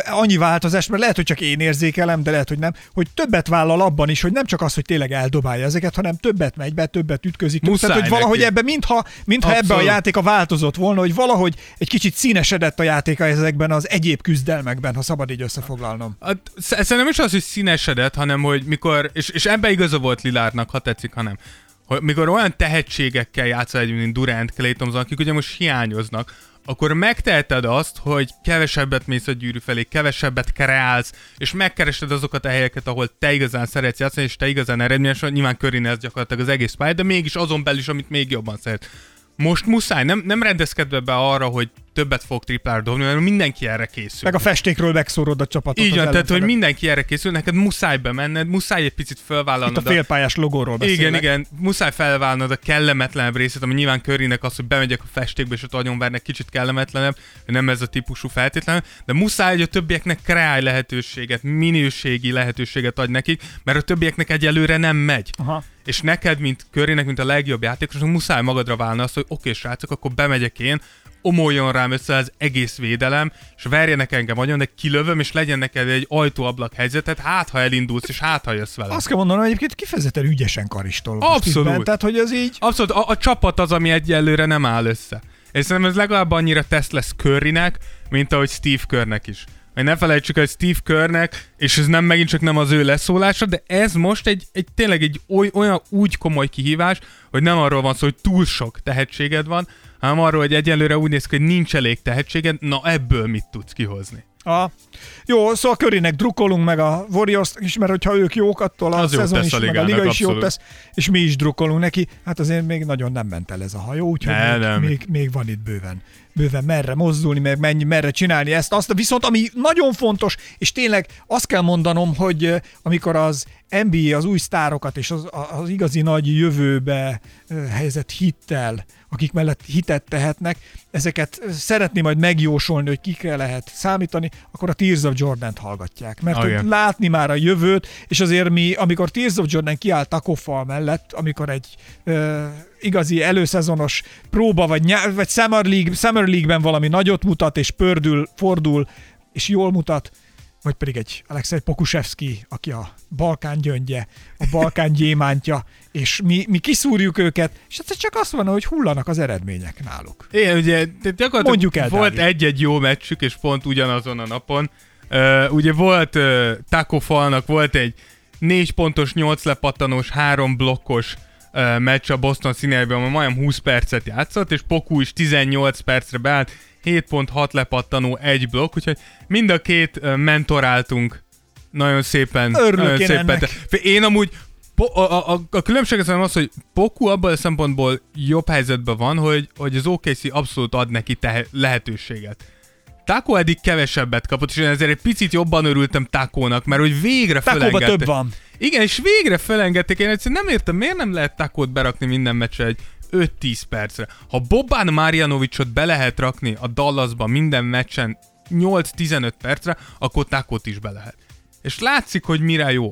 annyi változás, mert lehet, hogy csak én érzékelem, de lehet, hogy nem, hogy többet vállal abban is, hogy nem csak az, hogy tényleg eldobálja ezeket, hanem többet megy be, többet ütközik. Muszáj Tehát, hogy valahogy neki. ebbe, mintha, mintha ebbe a játéka változott volna, hogy valahogy egy kicsit színesedett a játéka ezekben az egyéb küzdelmekben, ha szabad így összefoglalnom. Hát, szerintem is az, hogy színesedett, hanem hogy mikor, és, és ebbe igaza volt Lilárnak, ha tetszik, hanem hogy mikor olyan tehetségekkel játszol egy, mint Durant, Clay Thompson, akik ugye most hiányoznak, akkor megteheted azt, hogy kevesebbet mész a gyűrű felé, kevesebbet kreálsz, és megkeresed azokat a helyeket, ahol te igazán szeretsz játszani, és te igazán eredményes nyilván körén ez gyakorlatilag az egész pálya, de mégis azon belül is, amit még jobban szeret. Most muszáj, nem, nem rendezkedve be arra, hogy többet fog triplára dobni, mert mindenki erre készül. Meg a festékről megszórod a csapatot. Így van, tehát hogy mindenki erre készül, neked muszáj bemenned, muszáj egy picit felvállalnod. Itt a félpályás logóról beszélek. Igen, igen, muszáj felvállalnod a kellemetlenebb részét, ami nyilván körinek az, hogy bemegyek a festékbe, és ott agyonvernek kicsit kellemetlenebb, nem ez a típusú feltétlenül, de muszáj, hogy a többieknek kreálj lehetőséget, minőségi lehetőséget adj nekik, mert a többieknek egyelőre nem megy. Aha. És neked, mint körének, mint a legjobb játékosnak, muszáj magadra válni azt, hogy oké, okay, srácok, akkor bemegyek én, omoljon rám össze az egész védelem, és verjenek engem agyon, de kilövöm, és legyen neked egy ajtóablak helyzetet, hát ha elindulsz, és hát ha jössz vele. Azt kell mondanom, hogy egyébként kifejezetten ügyesen karistol. Abszolút. Tehát, hogy az így... Abszolút, a, a, csapat az, ami egyelőre nem áll össze. És szerintem ez legalább annyira teszt lesz Currynek, mint ahogy Steve Körnek is. Hogy ne felejtsük, hogy Steve Körnek, és ez nem megint csak nem az ő leszólása, de ez most egy, egy tényleg egy oly, olyan úgy komoly kihívás, hogy nem arról van szó, hogy túl sok tehetséged van, hanem arról, hogy egyelőre úgy néz ki, hogy nincs elég tehetséged, na ebből mit tudsz kihozni? A, jó, szóval körének drukkolunk meg a warriors is, mert hogyha ők jók, attól a Az szezon is, a meg a ligának, liga is jót abszolút. tesz, és mi is drukkolunk neki. Hát azért még nagyon nem ment el ez a hajó, úgyhogy Ne, még, nem. még, még, van itt bőven bőven merre mozdulni, meg mennyi, merre csinálni ezt, azt. Viszont ami nagyon fontos, és tényleg azt kell mondanom, hogy amikor az NBA az új sztárokat és az, az igazi nagy jövőbe helyezett hittel, akik mellett hitet tehetnek, ezeket szeretné majd megjósolni, hogy kikre lehet számítani, akkor a Tears of Jordan-t hallgatják. Mert Oh, yeah. látni már a jövőt, és azért mi, amikor Tears of Jordan kiáll Takofal mellett, amikor egy ö, igazi előszezonos próba, vagy, nyá- vagy Summer, League, Summer League-ben valami nagyot mutat, és pördül, fordul, és jól mutat, vagy pedig egy Alexei Pokusevski, aki a Balkán gyöngye, a Balkán gyémántja, és mi, mi kiszúrjuk őket, és ez csak azt van, hogy hullanak az eredmények náluk. Igen, ugye gyakorlatilag Mondjuk el, volt Dávid. egy-egy jó meccsük, és pont ugyanazon a napon. Uh, ugye volt uh, Taco Falnak, volt egy 4 pontos, 8 lepattanós, 3 blokkos uh, meccs a Boston színeiben, ahol majdnem 20 percet játszott, és Poku is 18 percre beállt, 7.6 lepattanó, egy blokk, úgyhogy mind a két mentoráltunk nagyon szépen. Örülök nagyon én szépen. ennek. Én amúgy Po- a, a, a különbség az az, hogy Poku abban a szempontból jobb helyzetben van, hogy, hogy az OKC abszolút ad neki te- lehetőséget. Taco eddig kevesebbet kapott, és én ezért egy picit jobban örültem Takónak, mert hogy végre Takóba felengedte. több van. Igen, és végre felengedték, én egyszerűen nem értem, miért nem lehet Takót berakni minden meccsre egy 5-10 percre. Ha Boban Marjanovicsot be lehet rakni a Dallasba minden meccsen 8-15 percre, akkor Takot is be lehet. És látszik, hogy mire jó.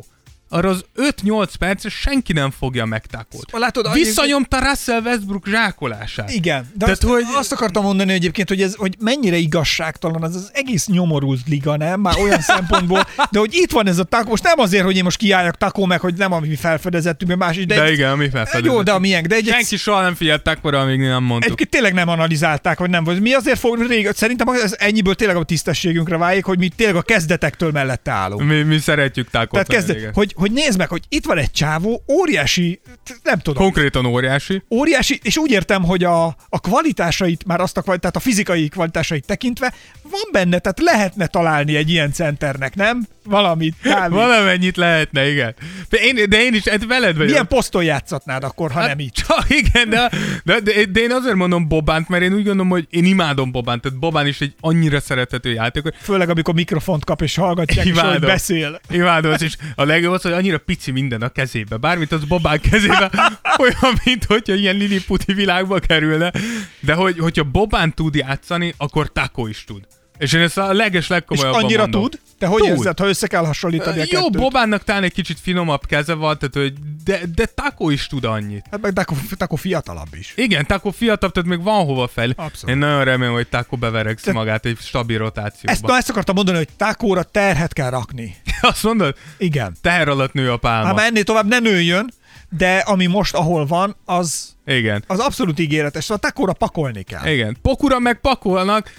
Arra az 5-8 percre senki nem fogja megtákolt. Szóval látod, annyi- Visszanyomta Russell Westbrook zsákolását. Igen, de Tehát, azt, hogy... azt akartam mondani egyébként, hogy ez hogy mennyire igazságtalan az az egész nyomorult liga, nem? Már olyan szempontból, de hogy itt van ez a takó, most nem azért, hogy én most kiálljak takó meg, hogy nem a mi felfedezettünk, mert más is, de, De egy- igen, mi felfedezett. Jó, de a miénk, de egy, Senki soha nem figyelt akkora, amíg nem mondtuk. Egyébként tényleg nem analizálták, hogy nem volt. Mi azért fog, rég, szerintem ez ennyiből tényleg a tisztességünkre válik, hogy mi tényleg a kezdetektől mellette állunk. Mi, mi szeretjük tákot. Tehát kezd, igen. hogy, hogy nézd meg, hogy itt van egy csávó, óriási, nem tudom, Konkrétan óriási. óriási, és úgy értem, hogy a, a kvalitásait, már azt a kvalitát, a fizikai kvalitásait tekintve van benne, tehát lehetne találni egy ilyen centernek, nem? Valamit. Kb. Valamennyit lehetne, igen. De én, de én is hát veled vagyok. Milyen poszton játszatnád akkor, ha Hát nem így? Csak, igen, de, de, de, de, én azért mondom Bobánt, mert én úgy gondolom, hogy én imádom Bobánt, tehát Bobán is egy annyira szerethető játékos. Főleg, amikor mikrofont kap és hallgatják, és Imádom. hogy beszél. Imádom, és a legjobb az, hogy annyira pici minden a kezébe. Bármit az Bobán kezébe, olyan, mint hogyha ilyen liliputi világba kerülne. De hogy, hogyha Bobán tud játszani, akkor Taco is tud. És én ezt a leges És legkomolyabban annyira mondom. tud? Te hogy Tud. érzed, ha össze kell hasonlítani a Jó, kettőt? Bobánnak talán egy kicsit finomabb keze van, tehát, hogy de, de Taco is tud annyit. Hát meg Taco, Taco fiatalabb is. Igen, Taco fiatalabb, tehát még van hova fel. Abszolút. Én nagyon remélem, hogy Taco beveregszi Te- magát egy stabil rotációba. Ezt, na ezt akartam mondani, hogy tákóra terhet kell rakni. Azt mondod? Igen. Teher alatt nő a pálma. Hát ennél tovább ne nőjön, de ami most ahol van, az, Igen. az abszolút ígéretes. Szóval tákóra pakolni kell. Igen. Pokura meg pakolnak.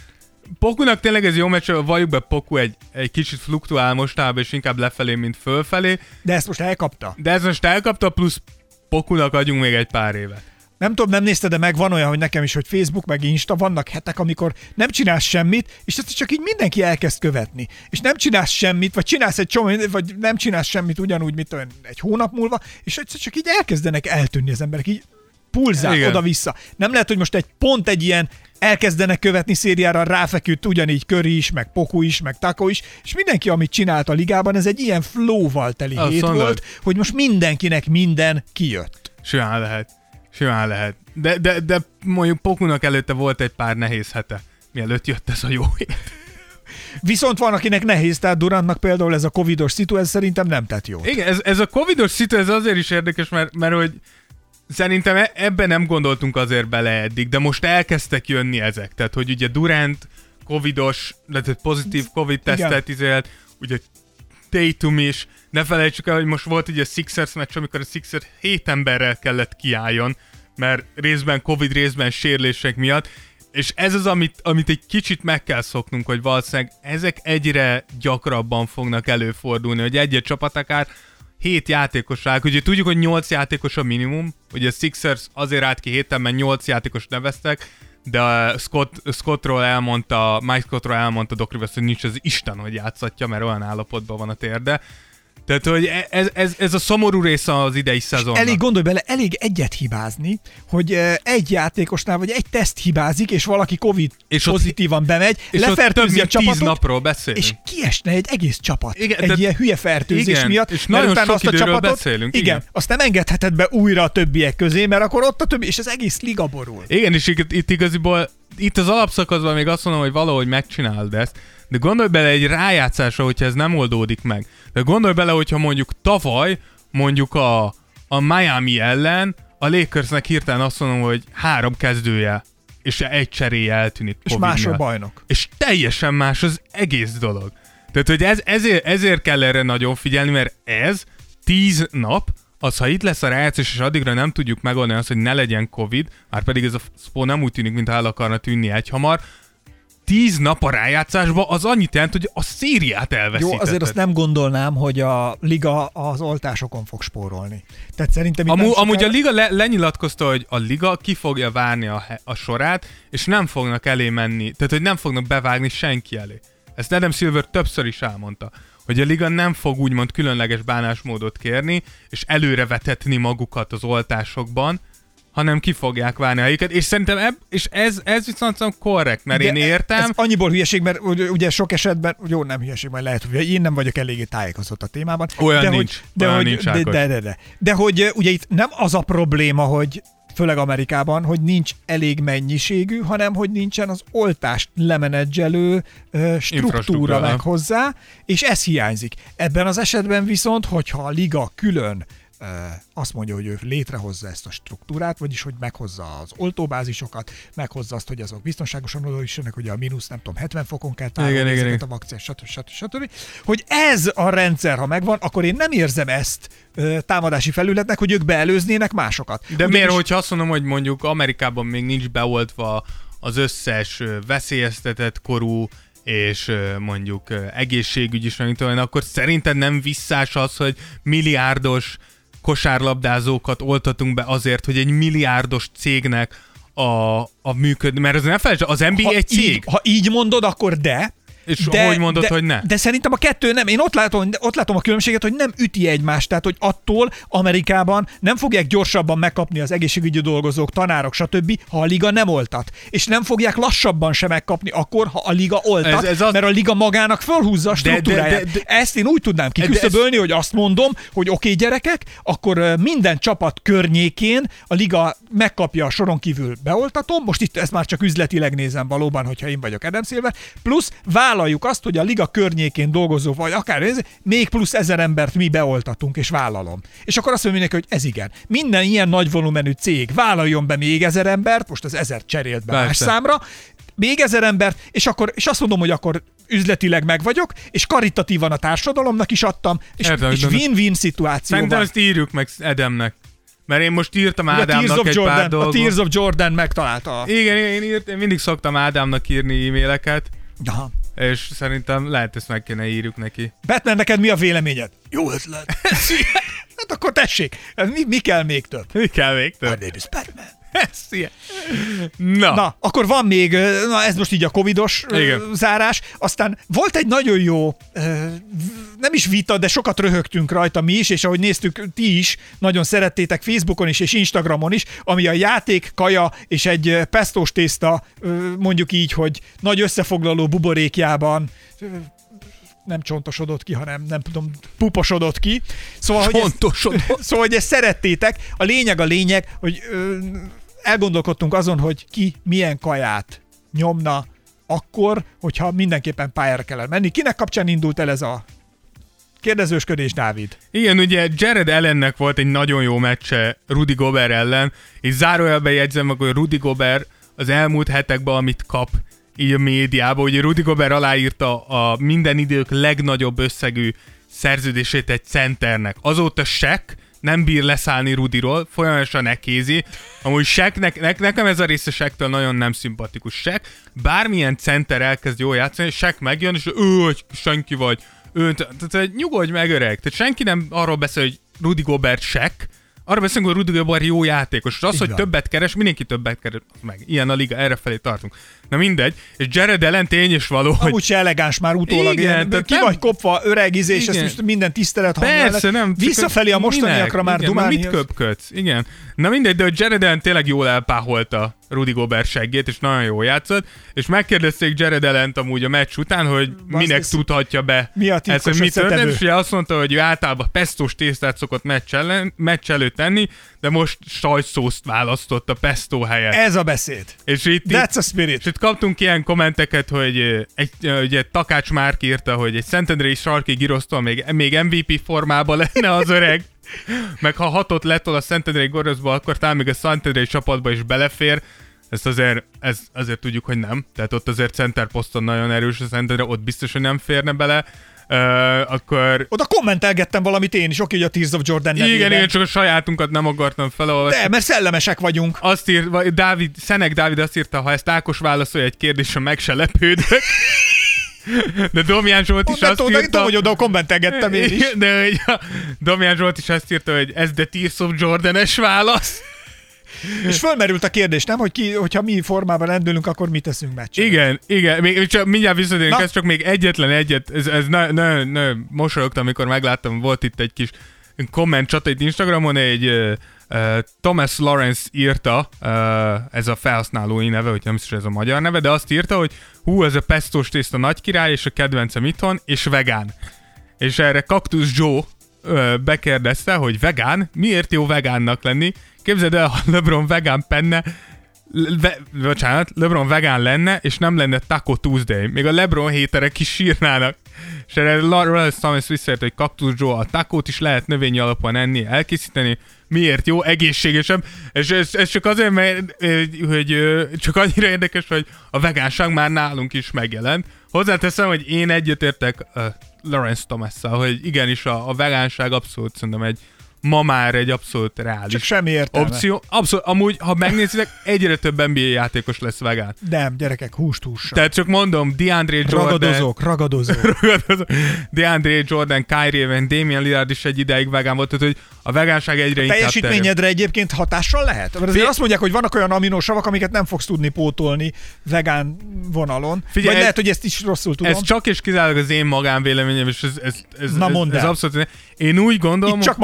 Pokunak tényleg ez jó meccs, valljuk be, Poku egy, egy kicsit fluktuál mostában, és inkább lefelé, mint fölfelé. De ezt most elkapta. De ez most elkapta, plusz Pokunak adjunk még egy pár évet. Nem tudom, nem nézted, de meg van olyan, hogy nekem is, hogy Facebook meg Insta vannak hetek, amikor nem csinálsz semmit, és ezt csak így mindenki elkezd követni. És nem csinálsz semmit, vagy csinálsz egy csomó, vagy nem csinálsz semmit ugyanúgy, mint olyan egy hónap múlva, és egyszer csak így elkezdenek eltűnni az emberek, így pulzál Igen. oda-vissza. Nem lehet, hogy most egy pont egy ilyen elkezdenek követni szériára ráfeküdt ugyanígy Köri is, meg Poku is, meg Tako is, és mindenki, amit csinált a ligában, ez egy ilyen flow-val teli Azt hét mondod. volt, hogy most mindenkinek minden kijött. Simán lehet. Simán lehet. De, de, de mondjuk Pokunak előtte volt egy pár nehéz hete, mielőtt jött ez a jó hét. Viszont van, akinek nehéz, tehát Durantnak például ez a covidos szitu, ez szerintem nem tett jó. Igen, ez, ez a covidos szitu, ez azért is érdekes, mert, mert hogy szerintem e- ebben nem gondoltunk azért bele eddig, de most elkezdtek jönni ezek. Tehát, hogy ugye Durant covidos, tehát pozitív covid tesztet izélt, ugye Tatum is, ne felejtsük el, hogy most volt ugye a Sixers meccs, amikor a Sixers hét emberrel kellett kiálljon, mert részben Covid, részben sérülések miatt, és ez az, amit, amit egy kicsit meg kell szoknunk, hogy valószínűleg ezek egyre gyakrabban fognak előfordulni, hogy egy-egy csapat akár hét játékos rá, ugye tudjuk, hogy nyolc játékos a minimum, ugye a Sixers azért állt ki héten, mert nyolc játékos neveztek, de Scott, Scottról elmondta, Mike Scottról elmondta Doc Rivers, hogy nincs az Isten, hogy játszatja, mert olyan állapotban van a térde. Tehát, hogy e- ez, ez, ez a szomorú része az idei szezonnak. Elég gondolj bele, elég egyet hibázni, hogy eh, egy játékosnál vagy egy teszt hibázik, és valaki Covid És és ott- pozitívan bemegy, és lefertőzi a mint tíz csapatot, napról beszélünk. és kiesne egy egész csapat. Igen, egy tehát- ilyen hülye fertőzés igen, miatt. és nagyon sok azt a csapatot, beszélünk, Igen, igen. azt nem engedheted be újra a többiek közé, mert akkor ott a többi, és az egész liga borul. Igen, és itt, itt igaziból, itt az alapszakaszban még azt mondom, hogy valahogy megcsináld ezt, de gondolj bele egy rájátszásra, hogyha ez nem oldódik meg. De gondolj bele, hogyha mondjuk tavaly, mondjuk a, a Miami ellen, a Lakersnek hirtelen azt mondom, hogy három kezdője, és egy cseréje eltűnik. És Covid másról miatt. bajnok. És teljesen más az egész dolog. Tehát, hogy ez, ezért, ezért kell erre nagyon figyelni, mert ez tíz nap, az, ha itt lesz a rájátszás, és addigra nem tudjuk megoldani azt, hogy ne legyen Covid, már pedig ez a spó nem úgy tűnik, mintha el akarna tűnni egy hamar, tíz nap a rájátszásba az annyit jelent, hogy a szériát Jó, elveszítetted. azért azt nem gondolnám, hogy a liga az oltásokon fog spórolni. Tehát szerintem Amú, nem amúgy a sokára- liga le, lenyilatkozta, hogy a liga ki fogja várni a, a sorát, és nem fognak elé menni, tehát hogy nem fognak bevágni senki elé. Ezt Adam Silver többször is elmondta, hogy a liga nem fog úgymond különleges bánásmódot kérni, és előre vetetni magukat az oltásokban, hanem ki fogják várni a helyiket, és szerintem eb, és ez, ez viszont korrekt, mert De én értem, Ez annyiból hülyeség, mert ugye- sok esetben, jó, nem hülyeség, majd lehet, hogy én nem vagyok eléggé tájékozott a témában. Olyan de nincs, hogy, de, olyan hogy, nincs, de, de, de, de, de, hogy ugye itt nem az a probléma, hogy főleg Amerikában, hogy nincs elég mennyiségű, hanem hogy nincsen az oltást lemenedzselő struktúra meg hozzá, és ez hiányzik. Ebben az esetben viszont, hogyha a liga külön azt mondja, hogy ő létrehozza ezt a struktúrát, vagyis hogy meghozza az oltóbázisokat, meghozza azt, hogy azok biztonságosan odaüssenek, hogy a mínusz nem tudom 70 fokon kell tárolni ezeket igen. a vakcinát, stb. stb. stb. Hogy ez a rendszer, ha megvan, akkor én nem érzem ezt támadási felületnek, hogy ők beelőznének másokat. De Ugyanis- miért, hogyha azt mondom, hogy mondjuk Amerikában még nincs beoltva az összes veszélyeztetett korú és mondjuk egészségügyi is, akkor szerinted nem visszás az, hogy milliárdos kosárlabdázókat oltatunk be azért, hogy egy milliárdos cégnek a, a működni, mert az ne felejtsd, az NBA ha egy cég. Így, ha így mondod, akkor de. És hogy mondod, de, hogy ne? De szerintem a kettő nem. Én ott látom, ott látom a különbséget, hogy nem üti egymást. Tehát, hogy attól Amerikában nem fogják gyorsabban megkapni az egészségügyi dolgozók, tanárok, stb., ha a liga nem oltat. És nem fogják lassabban sem megkapni akkor, ha a liga oltat, Ez- ez az- mert a liga magának fölhúzza a De- de- struktúráját. de- de- Ezt én úgy tudnám De ez- kiküszöbölni, hogy azt mondom, hogy oké, okay, gyerekek, akkor minden csapat környékén a liga megkapja a soron kívül beoltatom, most itt ezt már csak üzletileg nézem valóban, hogyha én vagyok Adam Silver, plusz vállaljuk azt, hogy a liga környékén dolgozó, vagy akár ez, még plusz ezer embert mi beoltatunk, és vállalom. És akkor azt mondja mindenki, hogy ez igen. Minden ilyen nagy volumenű cég vállaljon be még ezer embert, most az ezer cserélt be más Persze. számra, még ezer embert, és, akkor, és azt mondom, hogy akkor üzletileg meg vagyok, és karitatívan a társadalomnak is adtam, és, Értem, és win-win szituáció Szerintem ezt írjuk meg Edemnek. Mert én most írtam a Ádámnak egy pár Jordan, a dolgot. Tears of Jordan megtalálta. a- Igen, én, írt, én mindig szoktam Ádámnak írni e-maileket, Aha. És szerintem lehet ezt meg kéne írjuk neki. Batman, neked mi a véleményed? Jó ötlet. hát akkor tessék, mi, mi kell még több? Mi kell még My több? name is Batman. Ez ilyen. Na, Na, akkor van még, na ez most így a covidos Igen. zárás, aztán volt egy nagyon jó, nem is vita, de sokat röhögtünk rajta mi is, és ahogy néztük, ti is nagyon szerettétek Facebookon is és Instagramon is, ami a játék, kaja és egy ö, pestós tészta, mondjuk így, hogy nagy összefoglaló buborékjában nem csontosodott ki, hanem nem tudom, puposodott ki. Szóval, hogy ezt- szóval, hogy ezt szerettétek. A lényeg a lényeg, hogy ö, elgondolkodtunk azon, hogy ki milyen kaját nyomna akkor, hogyha mindenképpen pályára kellene menni. Kinek kapcsán indult el ez a kérdezősködés, Dávid? Igen, ugye Jared Allennek volt egy nagyon jó meccse Rudy Gobert ellen, és zárójelben jegyzem meg, hogy Rudy Gobert az elmúlt hetekben, amit kap így a médiában, ugye Rudy Gobert aláírta a minden idők legnagyobb összegű szerződését egy centernek. Azóta Shaq nem bír leszállni Rudiról, folyamatosan nekézi. Amúgy Shaqnek, ne, nekem ez a része Shaqtől nagyon nem szimpatikus. Shaq bármilyen center elkezd jól játszani, Shaq megjön, és ő, hogy senki vagy, ő, tehát tehát nyugodj meg öreg. Tehát senki nem arról beszél, hogy Rudy Gobert Shaq, arra beszélünk, hogy Rudy Gobert jó játékos, és az, Így hogy van. többet keres, mindenki többet keres, meg. Ilyen a liga, erre felé tartunk. Na mindegy, és Jared Allen tény is való, hogy Amúgy elegáns már utólag. Igen, tehát ki nem- vagy kopva, öreg izé, és Igen. minden tisztelet Persze, nem. Visszafelé a mostaniakra minek? már Igen, dumálni. Mit köpködsz? Igen. Na mindegy, de hogy Jared Allen tényleg jól elpáholta Rudy Gobert seggét, és nagyon jól játszott, és megkérdezték Jared Allen amúgy a meccs után, hogy minek ez- tudhatja be Mi a ezt, hogy mi történt, és azt mondta, hogy ő általában pestos tésztát szokott meccs, ellen, meccs előtt tenni, de most sajtszószt választott a pesto helyett. Ez a beszéd. és itt, That's a spirit. és itt kaptunk ilyen kommenteket, hogy egy, ugye Takács Márk írta, hogy egy Szentendrei sarki girosztól még, még MVP formában lenne az öreg. Meg ha hatot letol a Szentendrei goroszba, akkor talán még a Szentendrei csapatba is belefér. Ezt azért, ez, azért tudjuk, hogy nem. Tehát ott azért center poszton nagyon erős a Szentendre, ott biztos, hogy nem férne bele. Uh, akkor Oda kommentelgettem valamit én is, oké, hogy a Tears of Jordan nevében. igen, én csak a sajátunkat nem akartam felolvasni. De, mert szellemesek vagyunk. Azt írt, Dávid, Szenek Dávid azt írta, ha ezt Ákos válaszolja egy kérdésre, meg se lepődök. De Domján Zsolt is azt de írta... tudom, hogy oda kommentelgettem én is. De hogy Domján Zsolt is azt írta, hogy ez the Tears of Jordan-es válasz. És fölmerült a kérdés, nem, hogy ki, hogyha mi formában rendülünk, akkor mit teszünk meccset. Igen, igen, még csak mindjárt visszatérünk, ez csak még egyetlen egyet, ez, ez nagyon ne, ne, mosolyogtam, amikor megláttam, volt itt egy kis komment csata itt Instagramon, egy uh, uh, Thomas Lawrence írta, uh, ez a felhasználói neve, hogy nem is ez a magyar neve, de azt írta, hogy hú, ez a pestós tészta nagy király, és a kedvencem itthon, és vegán. És erre Cactus Joe bekérdezte, hogy vegán, miért jó vegánnak lenni? Képzeld el, ha LeBron vegán penne, Le, bocsánat, LeBron vegán lenne, és nem lenne Taco Tuesday. Még a LeBron héterek is sírnának. És erre Lawrence Thomas visszaért, hogy Cactus Joe a takót is lehet növényi alapon enni, elkészíteni. Miért jó? Egészségesebb. És ez, ez csak azért, mert hogy csak annyira érdekes, hogy a vegánság már nálunk is megjelent. Hozzáteszem, hogy én egyetértek uh, Lawrence thomas hogy igenis a, a vegánság abszolút szerintem egy ma már egy abszolút reális Csak semmi értelme. opció. Abszolút, amúgy, ha megnézitek, egyre több NBA játékos lesz vegán. Nem, gyerekek, húst hússal. Tehát csak mondom, DeAndre Jordan... Ragadozók, ragadozók. ragadozók. DeAndre Jordan, Kyrie Irving, Damian Lillard is egy ideig vegán volt, tehát hogy a vegánság egyre inkább Teljesítményedre terjed. egyébként hatással lehet? Mert azért Fi- azt mondják, hogy vannak olyan aminósavak, amiket nem fogsz tudni pótolni vegán vonalon. Figyelj, Vagy ez- lehet, hogy ezt is rosszul tudom. Ez csak és kizárólag az én magánvéleményem, és ez, ez, ez, Na ez, ez el. abszolút... Én úgy gondolom... Itt csak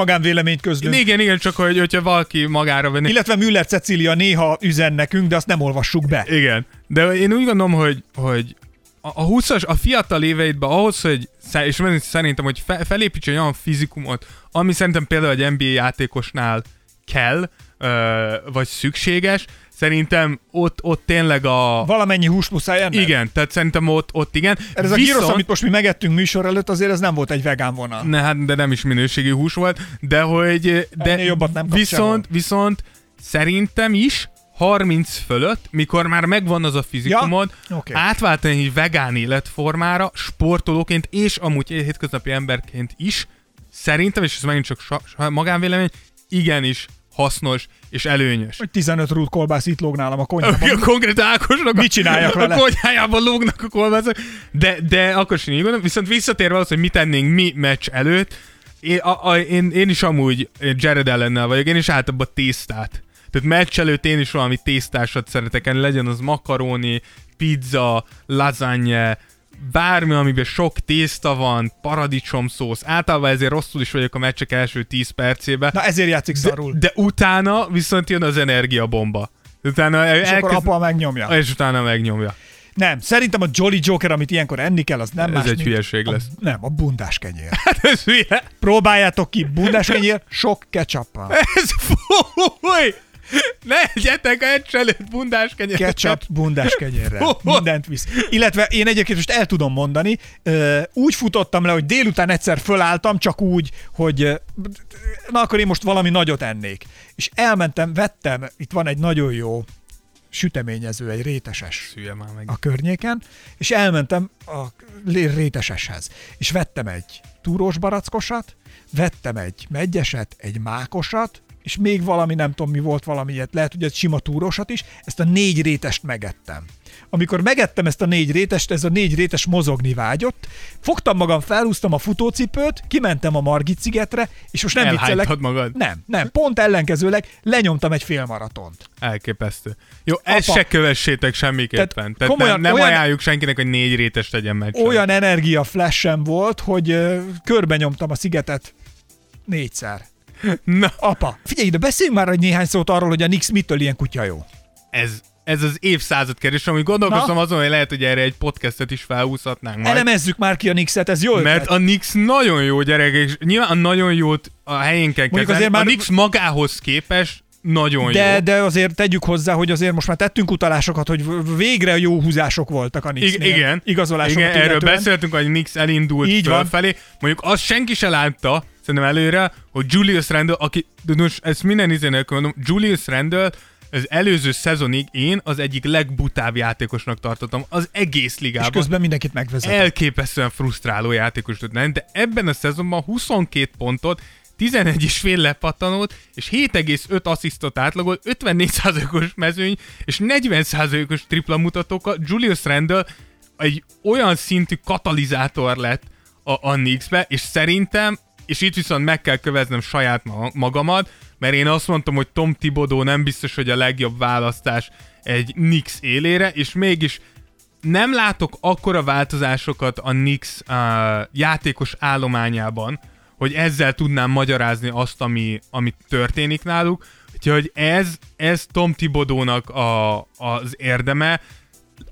magánvéleményt közlünk. Igen, igen, csak hogy, hogyha valaki magára venni. Illetve Müller Cecília néha üzen nekünk, de azt nem olvassuk be. Igen. De én úgy gondolom, hogy, hogy a, a 20-as, a fiatal éveidben ahhoz, hogy és szerintem, hogy fe, felépíts egy olyan fizikumot, ami szerintem például egy NBA játékosnál kell, ö, vagy szükséges, szerintem ott, ott tényleg a... Valamennyi húst muszáj enni. Igen, tehát szerintem ott, ott igen. Ez a gyrosz, amit most mi megettünk műsor előtt, azért ez nem volt egy vegán vonal. Ne, hát, de nem is minőségi hús volt, de hogy... De Ennél jobbat nem viszont, viszont szerintem is 30 fölött, mikor már megvan az a fizikumod, Ja? Oké. átváltani egy vegán életformára, sportolóként és amúgy hétköznapi emberként is, szerintem, és ez megint csak sa- sa- magánvélemény, igenis hasznos és előnyös. Hogy 15 rút kolbász itt lóg nálam a konyhában. A konkrét Ákosnak Mit csináljak vele? a konyhájában lógnak a kolbászok. De, de akkor sem így gondolom. Viszont visszatérve az, hogy mit tennénk mi meccs előtt, én, a, a, én, én is amúgy Jared ellennel vagyok, én is általában tésztát. Tehát meccs előtt én is valami tésztásat szeretek enni, legyen az makaróni, pizza, lasagne, bármi, amiben sok tészta van, paradicsomszósz. Általában ezért rosszul is vagyok a meccsek első 10 percében. Na ezért játszik De, szarul. de utána viszont jön az energiabomba. Utána és akkor apa megnyomja. és utána megnyomja. Nem, szerintem a Jolly Joker, amit ilyenkor enni kell, az nem Ez más, egy mint hülyeség a, lesz. Nem, a bundás kenyér. Hát ez hülye. Próbáljátok ki, bundás kenyér, sok ketchuppal. Ez fúj! Ne egyetek egy előtt bundás kenyeret. Ketchup bundás kenyérrel. Hú. Mindent visz. Illetve én egyébként most el tudom mondani, úgy futottam le, hogy délután egyszer fölálltam, csak úgy, hogy na akkor én most valami nagyot ennék. És elmentem, vettem, itt van egy nagyon jó süteményező, egy réteses Hülye már meg. a környéken, és elmentem a réteseshez. És vettem egy túrós barackosat, vettem egy megyeset, egy mákosat, és még valami, nem tudom mi volt valami ilyet, lehet, hogy egy sima túrósat is, ezt a négy rétest megettem. Amikor megettem ezt a négy rétest, ez a négy rétes mozogni vágyott, fogtam magam, felhúztam a futócipőt, kimentem a Margit szigetre, és most nem viccelek. Magad. Nem, nem, pont ellenkezőleg lenyomtam egy félmaratont. Elképesztő. Jó, ezt Apa. se kövessétek semmiképpen. Tehát Tehát, komolyan- nem, nem olyan- ajánljuk senkinek, hogy négy rétes tegyen meccsen. Olyan energia flashem volt, hogy ö, körbe nyomtam a szigetet négyszer. Na, Apa, figyelj ide, beszéljünk már egy néhány szót arról, hogy a Nix mitől ilyen kutya jó. ez, ez az évszázad kérdés, amit gondolkoztam Na? azon, hogy lehet, hogy erre egy podcastet is felhúzhatnánk majd. Elemezzük már ki a Nixet, ez jó Mert ötlet. a Nix nagyon jó gyerek, és nyilván a nagyon jót a helyén kell Mondjuk kezelni. már- A Nix magához képest nagyon De, jó. de azért tegyük hozzá, hogy azért most már tettünk utalásokat, hogy végre jó húzások voltak a Nixnél. igen, Igazolásokat igen erről illetően. beszéltünk, hogy Nix elindult Így van. fölfelé. Mondjuk azt senki se látta, szerintem előre, hogy Julius Randle, aki, de most ezt minden izé nélkül mondom, Julius Randle az előző szezonig én az egyik legbutább játékosnak tartottam az egész És ligában. közben mindenkit megvezet. elképesztően frusztráló játékos tud lenni, de ebben a szezonban 22 pontot, 11 is fél lepattanót, és 7,5 asszisztot átlagol, 54%-os mezőny, és 40%-os tripla mutatókkal. Julius Randle egy olyan szintű katalizátor lett a, a Knicks-be, és szerintem, és itt viszont meg kell köveznem saját ma- magamat, mert én azt mondtam, hogy Tom Thibodeau nem biztos, hogy a legjobb választás egy Knicks élére, és mégis nem látok akkora változásokat a Knicks uh, játékos állományában, hogy ezzel tudnám magyarázni azt, ami, ami történik náluk. Úgyhogy ez, ez Tom Thibodeau-nak a, az érdeme.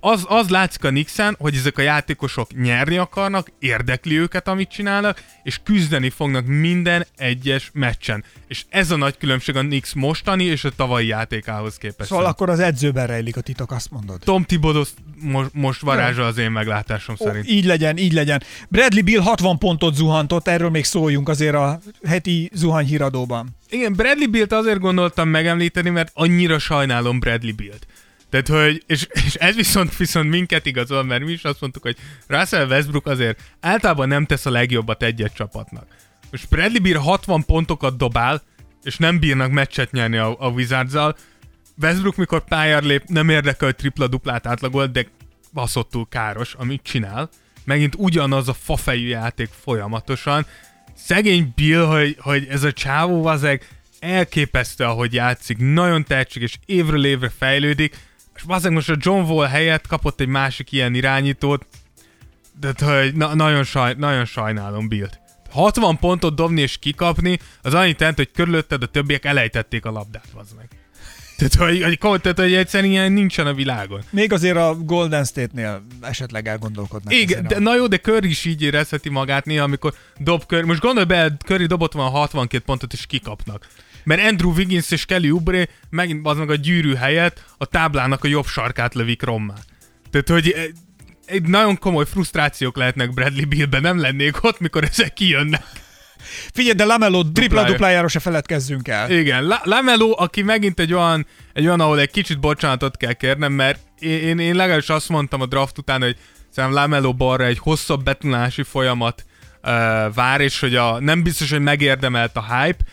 Az, az látszik a Nixen, hogy ezek a játékosok nyerni akarnak, érdekli őket, amit csinálnak, és küzdeni fognak minden egyes meccsen. És ez a nagy különbség a Nix mostani és a tavalyi játékához képest. Szóval akkor az edzőben rejlik a titok, azt mondod. Tom Thibodeau most, most varázsa az én meglátásom Ó, szerint. így legyen, így legyen. Bradley Bill 60 pontot zuhantott, erről még szóljunk azért a heti zuhanyhíradóban. Igen, Bradley Bill-t azért gondoltam megemlíteni, mert annyira sajnálom Bradley Bill-t. Tehát, hogy, és, és ez viszont, viszont minket igazol, mert mi is azt mondtuk, hogy Russell Westbrook azért általában nem tesz a legjobbat egy-egy csapatnak. Most Bradley Bill 60 pontokat dobál, és nem bírnak meccset nyerni a, a wizards Westbrook, mikor pályára lép, nem érdekel, hogy tripla-duplát átlagolt, de baszottul káros, amit csinál. Megint ugyanaz a fafejű játék folyamatosan. Szegény Bill, hogy, hogy ez a csávó vazeg elképesztő, ahogy játszik, nagyon tehetséges, évről évre fejlődik, és vazeg most a John Wall helyett kapott egy másik ilyen irányítót, de hogy na, nagyon, saj, nagyon sajnálom Bill-t. 60 pontot dobni és kikapni, az annyit jelent, hogy körülötted a többiek elejtették a labdát, az meg. Tehát, hogy, hogy, tehát, hogy egyszerűen ilyen nincsen a világon. Még azért a Golden State-nél esetleg elgondolkodnak. Igen, de, a... na jó, de Curry is így érezheti magát néha, amikor dob Curry. Most gondolj be, Curry dobott van 62 pontot, és kikapnak. Mert Andrew Wiggins és Kelly Oubre megint az meg a gyűrű helyett a táblának a jobb sarkát lövik rommá. Tehát, hogy eh, egy nagyon komoly frusztrációk lehetnek Bradley Billben, nem lennék ott, mikor ezek kijönnek. Figyelj, de Lamelo tripla duplájáról se feledkezzünk el. Igen, La- Lamelo, aki megint egy olyan, egy olyan, ahol egy kicsit bocsánatot kell kérnem, mert én, én, én legalábbis azt mondtam a draft után, hogy szerintem Lamelo balra egy hosszabb betulási folyamat uh, vár, és hogy a, nem biztos, hogy megérdemelt a hype,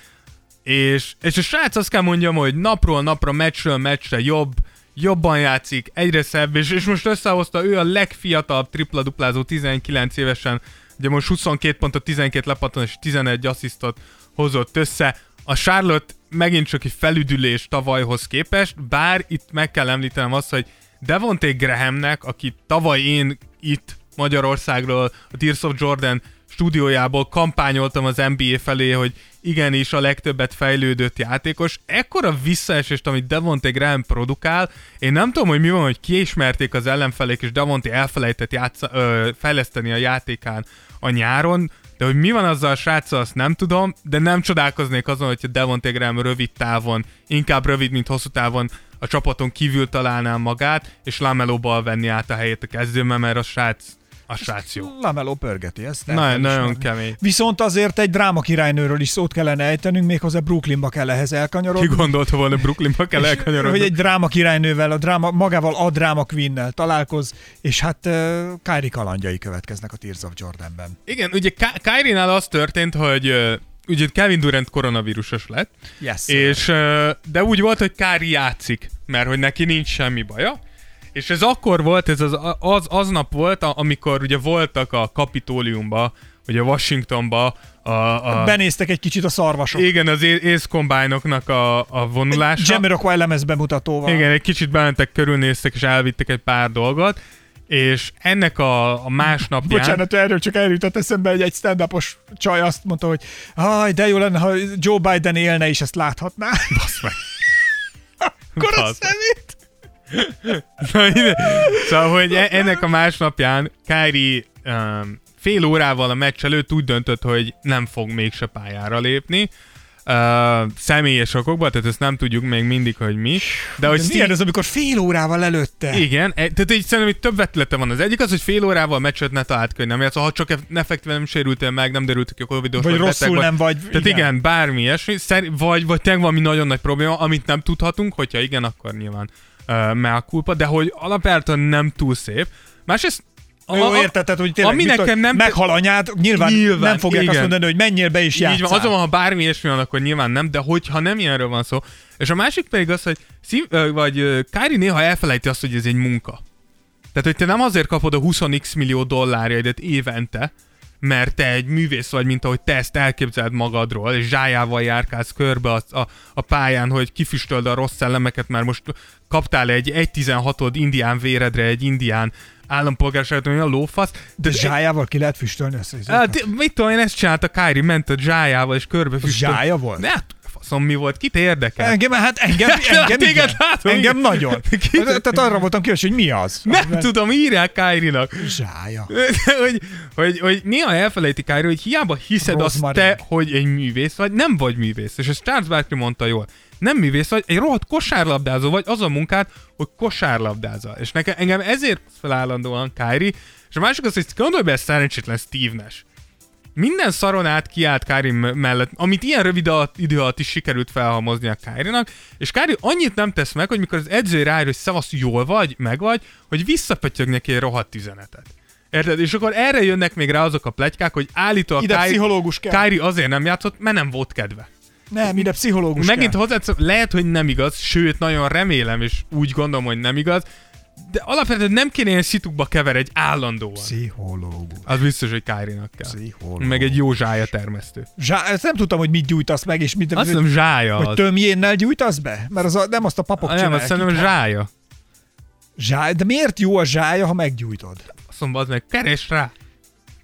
és, és a srác azt kell mondjam, hogy napról napra, meccsről meccsre jobb, jobban játszik, egyre szebb, és, és most összehozta ő a legfiatalabb tripla-duplázó 19 évesen, ugye most 22 pontot, 12 lepattan és 11 asszisztot hozott össze. A Charlotte megint csak egy felüdülés tavalyhoz képest, bár itt meg kell említenem azt, hogy Devontae Grahamnek, aki tavaly én itt Magyarországról a Tears of Jordan stúdiójából kampányoltam az NBA felé, hogy igenis a legtöbbet fejlődött játékos. Ekkora visszaesést, amit Devontae Graham produkál, én nem tudom, hogy mi van, hogy kiismerték az ellenfelék, és Devontae elfelejtett játsza, ö, fejleszteni a játékán a nyáron, de hogy mi van azzal a sráccal, azt nem tudom, de nem csodálkoznék azon, hogyha Devontae Graham rövid távon, inkább rövid, mint hosszú távon a csapaton kívül találná magát, és Lamelóval venni át a helyét a kezdőben, mert a srác a srác jó. Lamelo pörgeti ezt. Nagyon, nagyon kemény. Viszont azért egy dráma királynőről is szót kellene ejtenünk, méghozzá Brooklynba kell ehhez elkanyarodni. Ki gondolta volna Brooklynba kell elkanyarodni? Hogy egy dráma királynővel, a dráma, magával a dráma queen találkoz, és hát uh, Kyrie kalandjai következnek a Tears of Jordanben. Igen, ugye Kyrie-nál az történt, hogy uh, ugye Kevin Durant koronavírusos lett, yes, és, uh, de úgy volt, hogy Kyrie játszik, mert hogy neki nincs semmi baja, és ez akkor volt, ez az, az, az nap volt, amikor ugye voltak a kapitóliumba, a Washingtonba a, a... Benéztek egy kicsit a szarvasok. Igen, az combine a, a vonulása. Jamiroquai lemez bemutatóval. Igen, egy kicsit bementek, körülnéztek és elvittek egy pár dolgot, és ennek a, a másnapján... Bocsánat, erről csak eljutott eszembe, hogy egy stand csaj azt mondta, hogy Aj, de jó lenne, ha Joe Biden élne és ezt láthatná. Basz meg. Akkor a szemét. Na, ide. Szóval, hogy e- ennek a másnapján Kyrie um, fél órával a meccs előtt úgy döntött, hogy nem fog mégse pályára lépni. Uh, személyes okokban, tehát ezt nem tudjuk még mindig, hogy mi. De, hogy Steve... milyen ez, amikor fél órával előtte? Igen, e, tehát így szerintem itt több vetülete van. Az egyik az, hogy fél órával a meccset ne talált hogy nem játszol, ha csak effektíven nem sérültél meg, nem derült ki a covidos vagy, vagy rosszul beteg, nem vagy. Tehát igen, igen bármi ilyesmi, vagy, vagy tényleg valami nagyon nagy probléma, amit nem tudhatunk, hogyha igen, akkor nyilván uh, mea culpa, de hogy alapvetően nem túl szép. Másrészt a, Jó, érted, tehát, hogy tényleg, ami mit, nekem nem meghal anyád, nyilván, nyilván nem fogják igen. azt mondani, hogy menjél be és játszál. Így van, azon, ha bármi ilyesmi van, akkor nyilván nem, de hogyha nem ilyenről van szó. És a másik pedig az, hogy szív, vagy Kári néha elfelejti azt, hogy ez egy munka. Tehát, hogy te nem azért kapod a 20x millió dollárjaidat évente, mert te egy művész vagy, mint ahogy te ezt elképzeled magadról, és zsájával járkálsz körbe a, a, a pályán, hogy kifüstöld a rossz szellemeket, mert most kaptál egy 1.16-od indián véredre, egy indián állampolgárságot, a lófasz. De, de zsájával ki lehet füstölni ezt? Hát, mit tudom én, ezt csinálta Kyrie, ment a zsájával, és körbe füstölt. Zsája volt? Ne, faszom mi volt, kit érdekel? Engem, hát engem, Hát engem, téged igen. látom, engem igen. nagyon. Ki- Tehát arra voltam kíváncsi, hogy mi az. Nem tudom, írják Kyrie-nak. Zsája. hogy, hogy, hogy néha elfelejti Kyrie, hogy hiába hiszed azt Rozmarin. te, hogy egy művész vagy, nem vagy művész. És ezt Charles Barkley mondta jól. Nem művész vagy, egy rohadt kosárlabdázó vagy, az a munkád, hogy kosárlabdázol. És nekem, engem ezért felállandóan Kyrie, és a másik az, hogy gondolj be szerencsétlen Steve Nash. Minden szaron át kiállt Kyrie m- mellett, amit ilyen rövid alatt, idő alatt is sikerült felhalmozni a Kyrie-nak, és Kyrie annyit nem tesz meg, hogy mikor az edző rájön, hogy szavasz, jól vagy, meg vagy, hogy visszapötyög neki egy rohadt üzenetet. Érted? És akkor erre jönnek még rá azok a plegykák, hogy állítólag Ide Kyrie, pszichológus kell. Kyrie azért nem játszott, mert nem volt kedve. Nem, ide pszichológus Megint kell. hozzá, lehet, hogy nem igaz, sőt, nagyon remélem, és úgy gondolom, hogy nem igaz, de alapvetően nem kéne ilyen szitukba kever egy állandóan. Pszichológus. Az biztos, hogy Kyrie-nak kell. Pszichológus. Meg egy jó zsája termesztő. Zsá, ezt nem tudtam, hogy mit gyújtasz meg, és mit... Azt hiszem zsája hogy az. tömjénnel gyújtasz be? Mert az a, nem azt a papok Nem, csinálják. azt szerintem zsája. Zsáj, de miért jó a zsája, ha meggyújtod? Azt mondom, az meg, keres rá.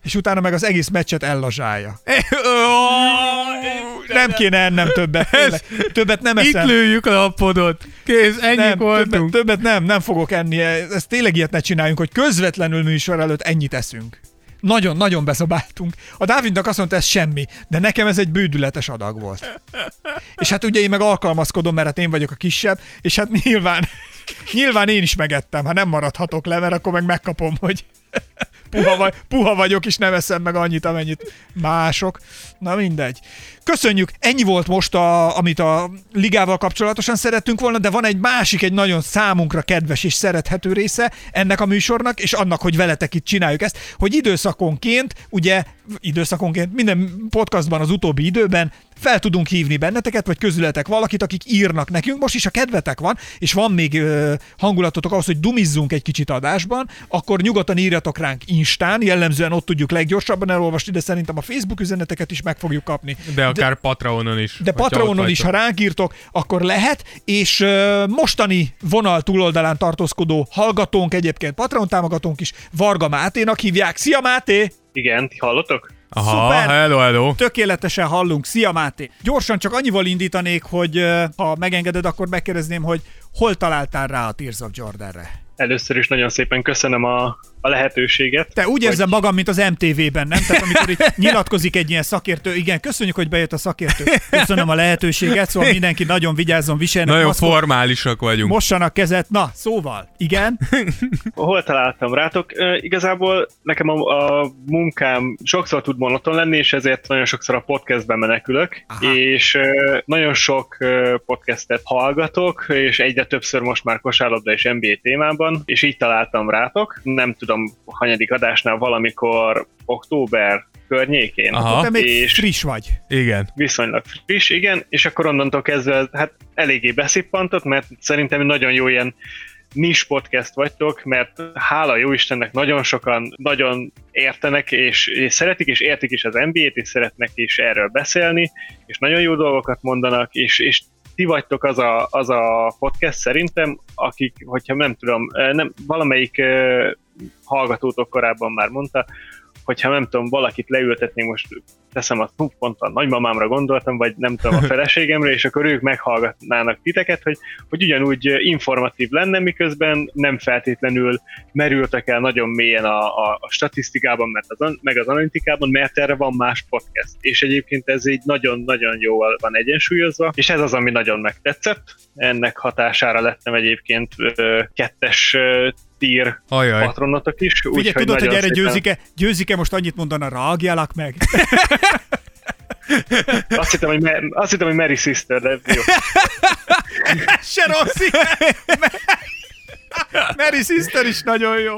És utána meg az egész meccset ellazsálja. Nem kéne ennem többet. tényleg. Többet nem Itt eszem. lőjük a podot. Kész, ennyi nem, többet, voltunk. többet nem, nem fogok enni. Ezt tényleg ilyet ne csináljunk, hogy közvetlenül műsor előtt ennyit eszünk. Nagyon-nagyon beszabáltunk. A Dávidnak azt mondta, ez semmi, de nekem ez egy bődületes adag volt. És hát ugye én meg alkalmazkodom, mert hát én vagyok a kisebb, és hát nyilván, nyilván én is megettem, ha nem maradhatok le, mert akkor meg megkapom, hogy puha, vagy, puha vagyok, és nem eszem meg annyit, amennyit mások. Na mindegy. Köszönjük, ennyi volt most, a, amit a ligával kapcsolatosan szerettünk volna, de van egy másik, egy nagyon számunkra kedves és szerethető része ennek a műsornak, és annak, hogy veletek itt csináljuk ezt, hogy időszakonként, ugye időszakonként minden podcastban az utóbbi időben fel tudunk hívni benneteket, vagy közületek valakit, akik írnak nekünk. Most is a kedvetek van, és van még ö, hangulatotok ahhoz, hogy dumizzunk egy kicsit adásban, akkor nyugodtan írjatok ránk Instán, jellemzően ott tudjuk leggyorsabban elolvasni, de szerintem a Facebook üzeneteket is meg fogjuk kapni. De akár Patreonon is. De Patreonon is, ha ránk írtok, akkor lehet, és ö, mostani vonal túloldalán tartózkodó hallgatónk, egyébként Patreon támogatónk is, Varga Máténak hívják. Szia Máté! Igen, ti hallotok? Aha, Szuper. hello, hello. Tökéletesen hallunk. Szia Máté! Gyorsan csak annyival indítanék, hogy ha megengeded, akkor megkérdezném, hogy hol találtál rá a Tears of Jordanre? Először is nagyon szépen köszönöm a, a lehetőséget. Te úgy érzem magam, mint az MTV-ben, nem? Tehát amikor itt nyilatkozik egy ilyen szakértő, igen, köszönjük, hogy bejött a szakértő. Köszönöm a lehetőséget, szóval mindenki nagyon vigyázzon, viseljenek Nagyon maszkot, formálisak vagyunk. mossanak kezet. Na, szóval, igen, Hol találtam rátok? E, igazából nekem a, a munkám sokszor tud monoton lenni, és ezért nagyon sokszor a podcastben menekülök, Aha. és e, nagyon sok e, podcastet hallgatok, és egyre többször most már kosárlabda és NBA témában, és így találtam rátok. Nem tudom, hanyadik adásnál valamikor október környékén. Aha. te még És- friss vagy. Igen. viszonylag friss, igen, és akkor onnantól kezdve hát eléggé beszippantott, mert szerintem nagyon jó ilyen nis podcast vagytok, mert hála jó Istennek nagyon sokan nagyon értenek, és, és szeretik, és értik is az NBA-t, és szeretnek is erről beszélni, és nagyon jó dolgokat mondanak, és, és ti vagytok az a, az a podcast szerintem, akik, hogyha nem tudom, nem, valamelyik hallgatótok korábban már mondta, hogyha nem tudom, valakit leültetni, most teszem azt, pont a nagymamámra gondoltam, vagy nem tudom, a feleségemre, és akkor ők meghallgatnának titeket, hogy, hogy ugyanúgy informatív lenne, miközben nem feltétlenül merültek el nagyon mélyen a, a, a statisztikában, mert az, meg az analitikában, mert erre van más podcast. És egyébként ez így nagyon-nagyon jól van egyensúlyozva, és ez az, ami nagyon megtetszett. Ennek hatására lettem egyébként ö, kettes tír Ajaj. patronotok is. Ugye úgyhogy tudod, hogy erre szépen- győzike, győzike most annyit mondana, rágjalak meg. Azt hittem, hogy, Me- azt hittem, hogy Mary Sister, de jó. Se rossz. Mary Sister is nagyon jó.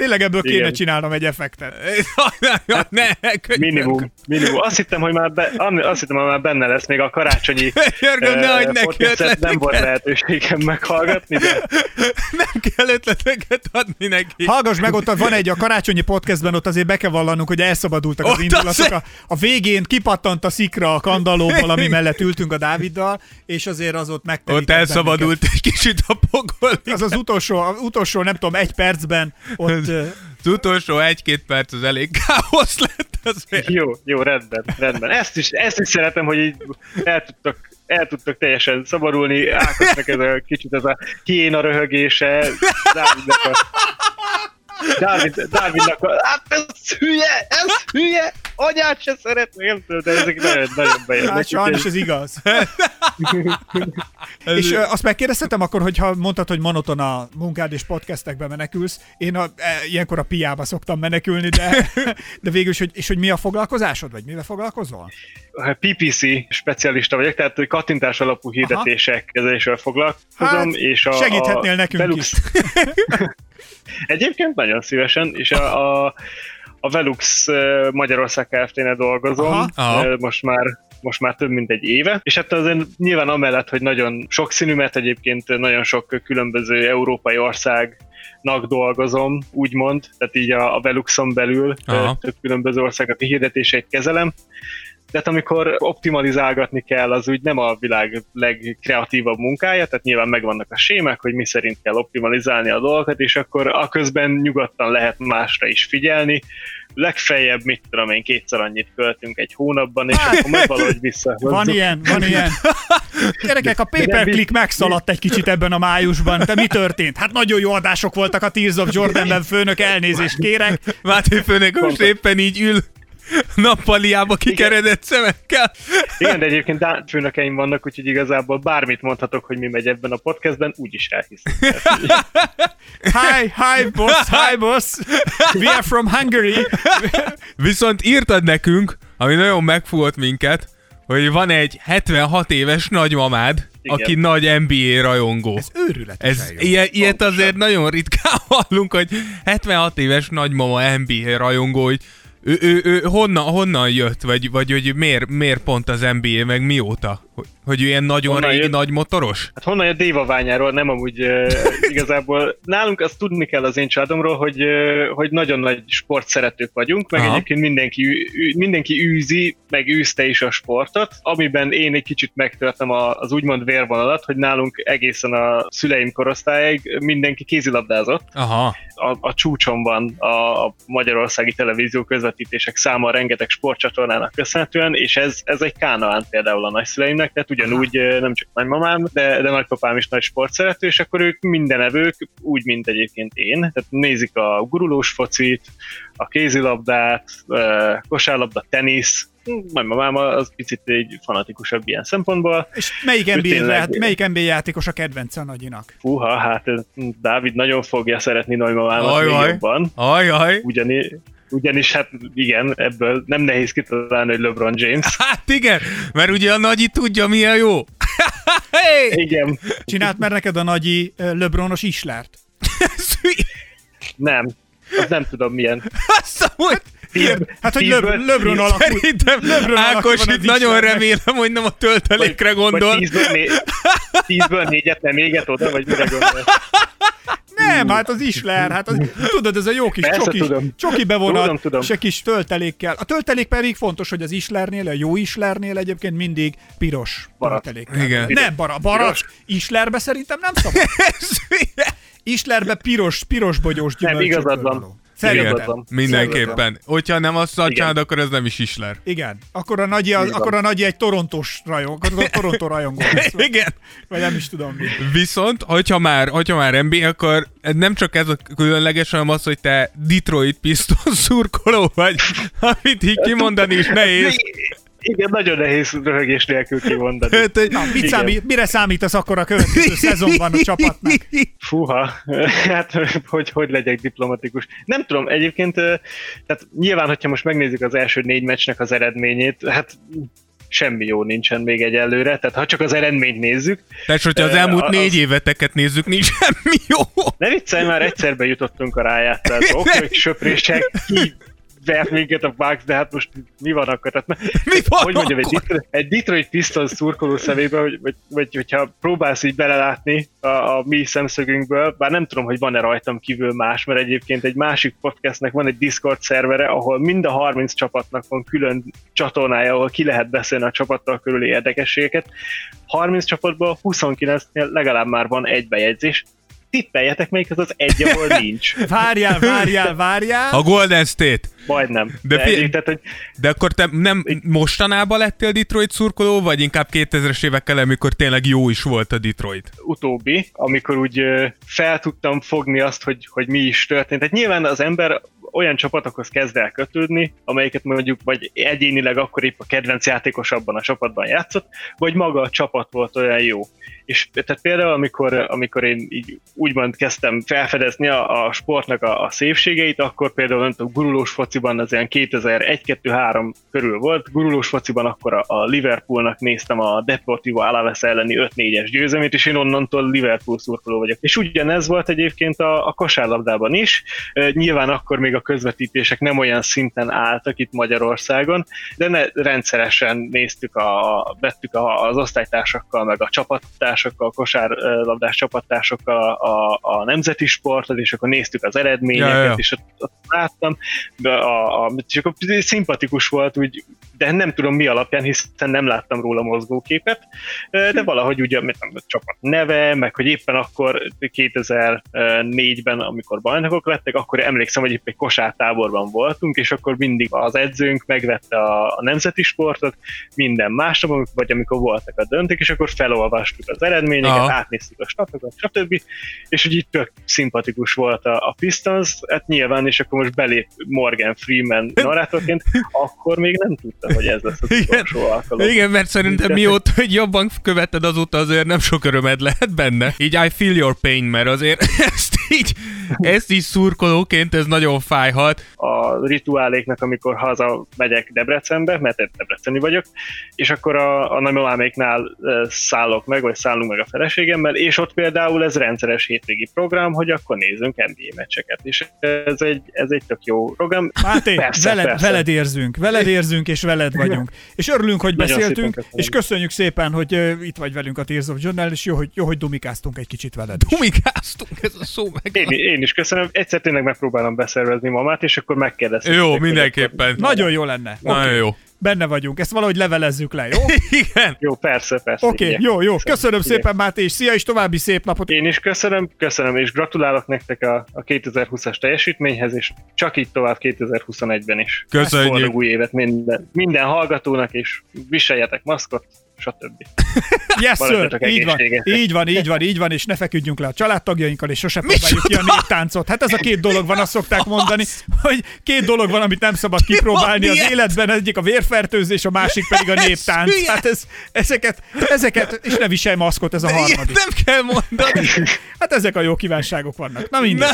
Tényleg ebből kéne Igen. csinálnom egy effektet. ne, könyörgöm. Minimum, minimum. Azt hittem, hogy már, be, azt hittem, hogy már benne lesz még a karácsonyi Jörgöm, ne eh, hagyd neki podcastet, nem volt lehetőségem meghallgatni, de Nem kell ötleteket adni neki. Hallgass meg, ott van egy a karácsonyi podcastben, ott azért be kell vallanunk, hogy elszabadultak az Ott indulatok. A, a végén kipattant a szikra a kandallóból, ami mellett ültünk a Dáviddal, és azért az ott megterített Ott elszabadult egy kicsit a pokol. Az az utolsó, az utolsó, nem tudom, egy percben ott ö, Az utolsó egy-két perc az elég káosz lett azért. jó, jó, rendben, rendben. Ezt is, ezt is szeretem, hogy így el tudtok el tudtok teljesen szabadulni, Ákosnak ez a kicsit ez a hiéna röhögése, Dávidnak a Dávid, Dávidnak hát ez hülye, ez hülye, anyát se szeretném, de ezek nagyon, nagyon bejönnek. Hát sajnos ez igaz. és ö, azt megkérdezhetem akkor, hogyha mondtad, hogy monoton a munkád és podcastekbe menekülsz, én a, e, ilyenkor a piába szoktam menekülni, de, de végül is, hogy, és hogy mi a foglalkozásod, vagy mivel foglalkozol? PPC specialista vagyok, tehát hogy kattintás alapú hirdetések kezelésével foglalkozom, Hát, és a, segíthetnél a nekünk Velux, is. Egyébként nagyon szívesen, és a, a, a Velux Magyarország Kft-nél dolgozom, Aha. Aha. Most már most már több mint egy éve, és hát azért nyilván amellett, hogy nagyon sok színű, mert egyébként nagyon sok különböző európai országnak dolgozom, úgymond, tehát így a, a Veluxon belül Aha. több különböző országnak a hirdetéseit kezelem, de hát amikor optimalizálgatni kell, az úgy nem a világ legkreatívabb munkája, tehát nyilván megvannak a sémek, hogy mi szerint kell optimalizálni a dolgokat, és akkor a közben nyugodtan lehet másra is figyelni. Legfeljebb, mit tudom én, kétszer annyit költünk egy hónapban, és Hát, akkor meg valahogy vissza. Van ilyen, van ilyen. Gyerekek, a pay-per-click megszaladt egy kicsit ebben a májusban. De mi történt? Hát nagyon jó adások voltak a Tears of Jordanben, főnök, elnézést kérek. Máté főnök most éppen így ül nappaliába kikeredett szemekkel. Igen, de egyébként Dán főnökeim vannak, úgyhogy igazából bármit mondhatok, hogy mi megy ebben a podcastben, úgyis elhiszem. Hi, hi boss, hi boss. We are from Hungary. Viszont írtad nekünk, ami nagyon megfogott minket, hogy van egy 76 éves nagymamád, Igen. aki nagy NBA rajongó. Ez őrületesen Ez, ilyen, ilyet Pontosan. azért nagyon ritkán hallunk, hogy 76 éves nagymama NBA rajongó, hogy ő, ő, ő honnan, honnan jött, vagy, vagy hogy miért, miért pont az NBA, meg mióta? Hogy, hogy ő ilyen nagyon Honnan régi jött? nagy motoros? Hát honnan a dévaványáról, nem amúgy uh, igazából. Nálunk azt tudni kell az én családomról, hogy, uh, hogy nagyon nagy sportszeretők vagyunk, meg Aha. egyébként mindenki, mindenki űzi, meg űzte is a sportot, amiben én egy kicsit megtörtem az úgymond vérvonalat, hogy nálunk egészen a szüleim korosztályig mindenki kézilabdázott. Aha. a, a csúcson van a, a magyarországi televízió közvetítések száma rengeteg sportcsatornának köszönhetően, és ez, ez egy kánaán például a nagyszüleimnek, tehát ugyanúgy nem csak nagymamám, de, de nagypapám is nagy sportszerető, és akkor ők mindenevők, úgy, mint egyébként én, tehát nézik a gurulós focit, a kézilabdát, kosárlabda, tenisz, nagymamám az picit egy fanatikusabb ilyen szempontból. És melyik NBA, tényleg- lehet, melyik NBA játékos a kedvence a nagyinak? Fúha, hát Dávid nagyon fogja szeretni nagymamámat még Ajaj. jobban. Ajaj. Ugyani, ugyanis hát igen, ebből nem nehéz kitalálni, hogy LeBron James. Hát igen, mert ugye a nagyi tudja, mi a jó. hey! Igen, Csinált már neked a nagyi LeBronos islert? nem. Az nem tudom milyen. Azt amúgy, Hát, hogy Le- LeBron alakú. szerintem LeBron alakú Ákos itt nagyon Istennek. remélem, hogy nem a töltelékre gondol. Vagy tízből, né- tízből négyet nem éget oda, vagy mire gondol? Nem, hát az isler, hát az, tudod, ez a jó kis Persze csoki, tudom. csoki bevonat, Tudom, tudom. se kis töltelékkel. A töltelék pedig fontos, hogy az islernél, a jó islernél egyébként mindig piros Barack. töltelék. Igen. Nem, bara, barack. Islerbe szerintem nem szabad. Islerbe piros, piros bogyós Nem, gyümölcsökből igazad van. való. Szerintem. Mindenképpen. Hogyha nem azt csinálod, akkor ez nem is isler. Igen. Akkor a nagyi, az, akkor a nagyi egy torontos rajong, akkor a Toronto rajongó. Igen. Vagy nem is tudom mi. Viszont, hogyha már, hogyha már NBA, akkor nem csak ez a különleges, hanem az, hogy te Detroit Pistons szurkoló vagy, amit így kimondani is nehéz. Igen, nagyon nehéz röhögés nélkül kimondani. Hát, hogy- Na, mit számít, mire számítasz akkor a következő szezonban a csapatnak? Fúha, hát hogy, hogy legyek diplomatikus. Nem tudom, egyébként, tehát nyilván, hogyha most megnézzük az első négy meccsnek az eredményét, hát semmi jó nincsen még egyelőre, tehát ha csak az eredményt nézzük, Tehát, hogyha az elmúlt az- négy éveteket nézzük, nincs semmi jó. ne viccelj, már egyszer bejutottunk a rájátszásba, oké, hogy söprések, ki vert minket a Bucks, de hát most mi van akkor? Tehát, Mi van hogy mondjam, egy akkor? Detroit, egy Detroit Pistons szurkoló szemébe, hogy, vagy, vagy hogyha próbálsz így belelátni a, a mi szemszögünkből, bár nem tudom, hogy van-e rajtam kívül más, mert egyébként egy másik podcastnek van egy Discord szervere, ahol mind a 30 csapatnak van külön csatornája, ahol ki lehet beszélni a csapattal körüli érdekességeket. 30 csapatból 29-nél legalább már van egy bejegyzés, tippeljetek, melyik az az egy, ahol nincs. Várjál, várjál, várjál. A Golden State. Majdnem. De De, fi- tehát, hogy De akkor te nem mostanában lettél Detroit szurkoló, vagy inkább 2000-es évekkel, amikor tényleg jó is volt a Detroit? utóbbi, amikor úgy fel tudtam fogni azt, hogy, hogy mi is történt. Tehát nyilván az ember olyan csapatokhoz kezd el kötődni, amelyiket mondjuk vagy egyénileg akkor épp a kedvenc játékos abban a csapatban játszott, vagy maga a csapat volt olyan jó. És tehát például, amikor, amikor én így úgymond kezdtem felfedezni a, a sportnak a, a szépségeit, akkor például nem tudom, gurulós fociban az ilyen 2001-2-3 körül volt, gurulós fociban akkor a, a Liverpoolnak néztem a Deportivo Alaves elleni 5-4-es győzelmét, és én onnantól Liverpool szurkoló vagyok. És ugyanez volt egyébként a, a kosárlabdában is. Nyilván akkor még a közvetítések nem olyan szinten álltak itt Magyarországon, de ne, rendszeresen néztük, a, a, vettük a, az osztálytársakkal, meg a csapattársakkal, a kosárlabdás csapattársakkal a, a, a nemzeti sportot, és akkor néztük az eredményeket, Ja, ja, és ott, ott láttam, de a, a, és akkor szimpatikus volt, úgy, de nem tudom mi alapján, hiszen nem láttam róla mozgóképet, de valahogy ugye mit tudom, a csapat neve, meg hogy éppen akkor 2004-ben, amikor bajnokok lettek, akkor emlékszem, hogy épp egy kosártáborban voltunk, és akkor mindig az edzőnk megvette a, a nemzeti sportot, minden másnap, vagy amikor voltak a döntők, és akkor felolvastuk az eredményeket, Aha. átnéztük a statokat, stb. És hogy így tök szimpatikus volt a, a Pistons, hát nyilván, és akkor most belép Morgan Freeman narrátorként, akkor még nem tudta, hogy ez lesz az utolsó alkalom. Igen, mert szerintem mióta hogy jobban követed azóta azért nem sok örömed lehet benne. Így I feel your pain, mert azért ezt így, ezt így szurkolóként ez nagyon fájhat. a rituáléknak, amikor haza megyek Debrecenbe, mert én debreceni vagyok, és akkor a, a nagymamáméknál szállok meg, vagy szállunk meg a feleségemmel, és ott például ez rendszeres hétvégi program, hogy akkor nézzünk NBA meccseket, és ez egy, ez egy tök jó program. Máté, Persze, veled, persze. veled érzünk, veled érzünk, és veled vagyunk. És örülünk, hogy Nagyon szépen beszéltünk, és köszönjük szépen, hogy uh, itt vagy velünk a Tears of Journal, és jó, hogy, jó, hogy dumikáztunk egy kicsit veled. is. Humikáztunk, ez a szó meg. Én, én is köszönöm, egyszer tényleg megpróbálom beszervezni mamát, és akkor megkérdezem. Jó, mindenképpen. Nagyon jó lenne. Nagyon Oké, jó. Benne vagyunk, ezt valahogy levelezzük le, jó? Igen. Jó, persze, persze. Oké, okay, jó, jó. Köszönöm Igen. szépen, Máté, és szia, és további szép napot. Én is köszönöm, köszönöm, és gratulálok nektek a, a 2020-as teljesítményhez, és csak így tovább 2021-ben is. Köszönjük. Boldog új évet minden, minden hallgatónak, és viseljetek maszkot, stb. Yes, sir. Így van, így van, így van, így van, és ne feküdjünk le a családtagjainkkal, és sosem próbáljuk ki a Micsoda? néptáncot. Hát ez a két dolog van, azt szokták mondani, hogy két dolog van, amit nem szabad kipróbálni az életben, egyik a vérfertőzés, a másik pedig a néptánc. Hát ez, ezeket, ezeket, és ne viselj maszkot, ez a harmadik. nem kell mondani. Hát ezek a jó kívánságok vannak. Na mindegy.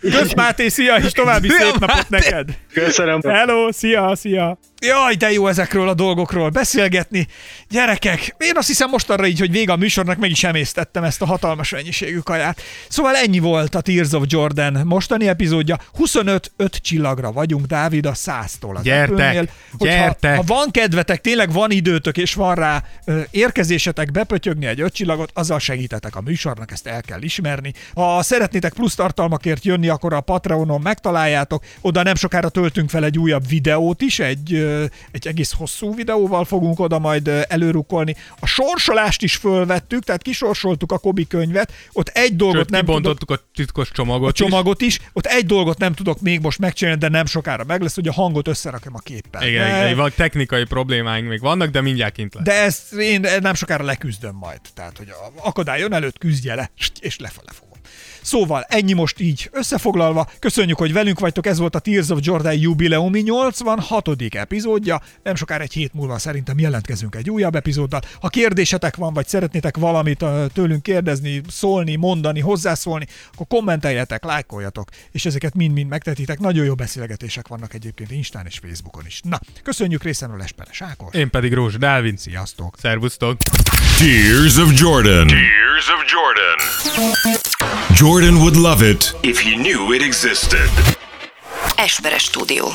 Kösz Máté, szia, és további szép napot neked. Köszönöm. Hello, szia, szia! Jaj, de jó ezekről a dolgokról beszélgetni. Gyerekek, én azt hiszem mostanra így, hogy vége a műsornak meg is emésztettem ezt a hatalmas mennyiségű kaját. Szóval ennyi volt a Tears of Jordan mostani epizódja. 25 5 csillagra vagyunk, Dávid, a 100-tól az Gyertek, Apple-nél. Hogyha, gyertek. Ha van kedvetek, tényleg van időtök, és van rá érkezésetek bepötyögni egy öt csillagot, azzal segítetek a műsornak, ezt el kell ismerni. Ha szeretnétek plusz tartalmakért jönni, akkor a Patreonon megtaláljátok. Oda nem sokára töltünk fel egy újabb videót is, egy, egy egész hosszú videóval fogunk oda majd előrukolni. A sorsolást is fölvettük, tehát kisorsoltuk a Kobi könyvet. Ott egy dolgot Sőt, nem tudok kibontottuk a titkos csomagot a csomagot is. Ott egy dolgot nem tudok még most megcsinálni, de nem sokára meg lesz, hogy a hangot összerakjam a képpel. is. Igen, de, igen, van technikai problémáink még vannak, de mindjárt kint lesz. de ezt én nem sokára leküzdöm majd. Tehát, hogy a akadály jön előtt küzdje le, és lefele fogom. Szóval ennyi most így összefoglalva. Köszönjük, hogy velünk vagytok. Ez volt a Tears of Jordan jubileumi 86. epizódja. Nem sokára egy hét múlva szerintem jelentkezünk egy újabb epizóddal. Ha kérdésetek van, vagy szeretnétek valamit tőlünk kérdezni, szólni, mondani, hozzászólni, akkor kommenteljetek, lájkoljatok, és ezeket mind-mind megtetitek. Nagyon jó beszélgetések vannak egyébként Instán és Facebookon is. Na, köszönjük részemről Esperes Ákos. Én pedig Rózsa Dávid. Sziasztok! Szervusztok! Tears of Jordan. Tears of Jordan. Jordan would love it if he knew it existed. Esperes stúdió.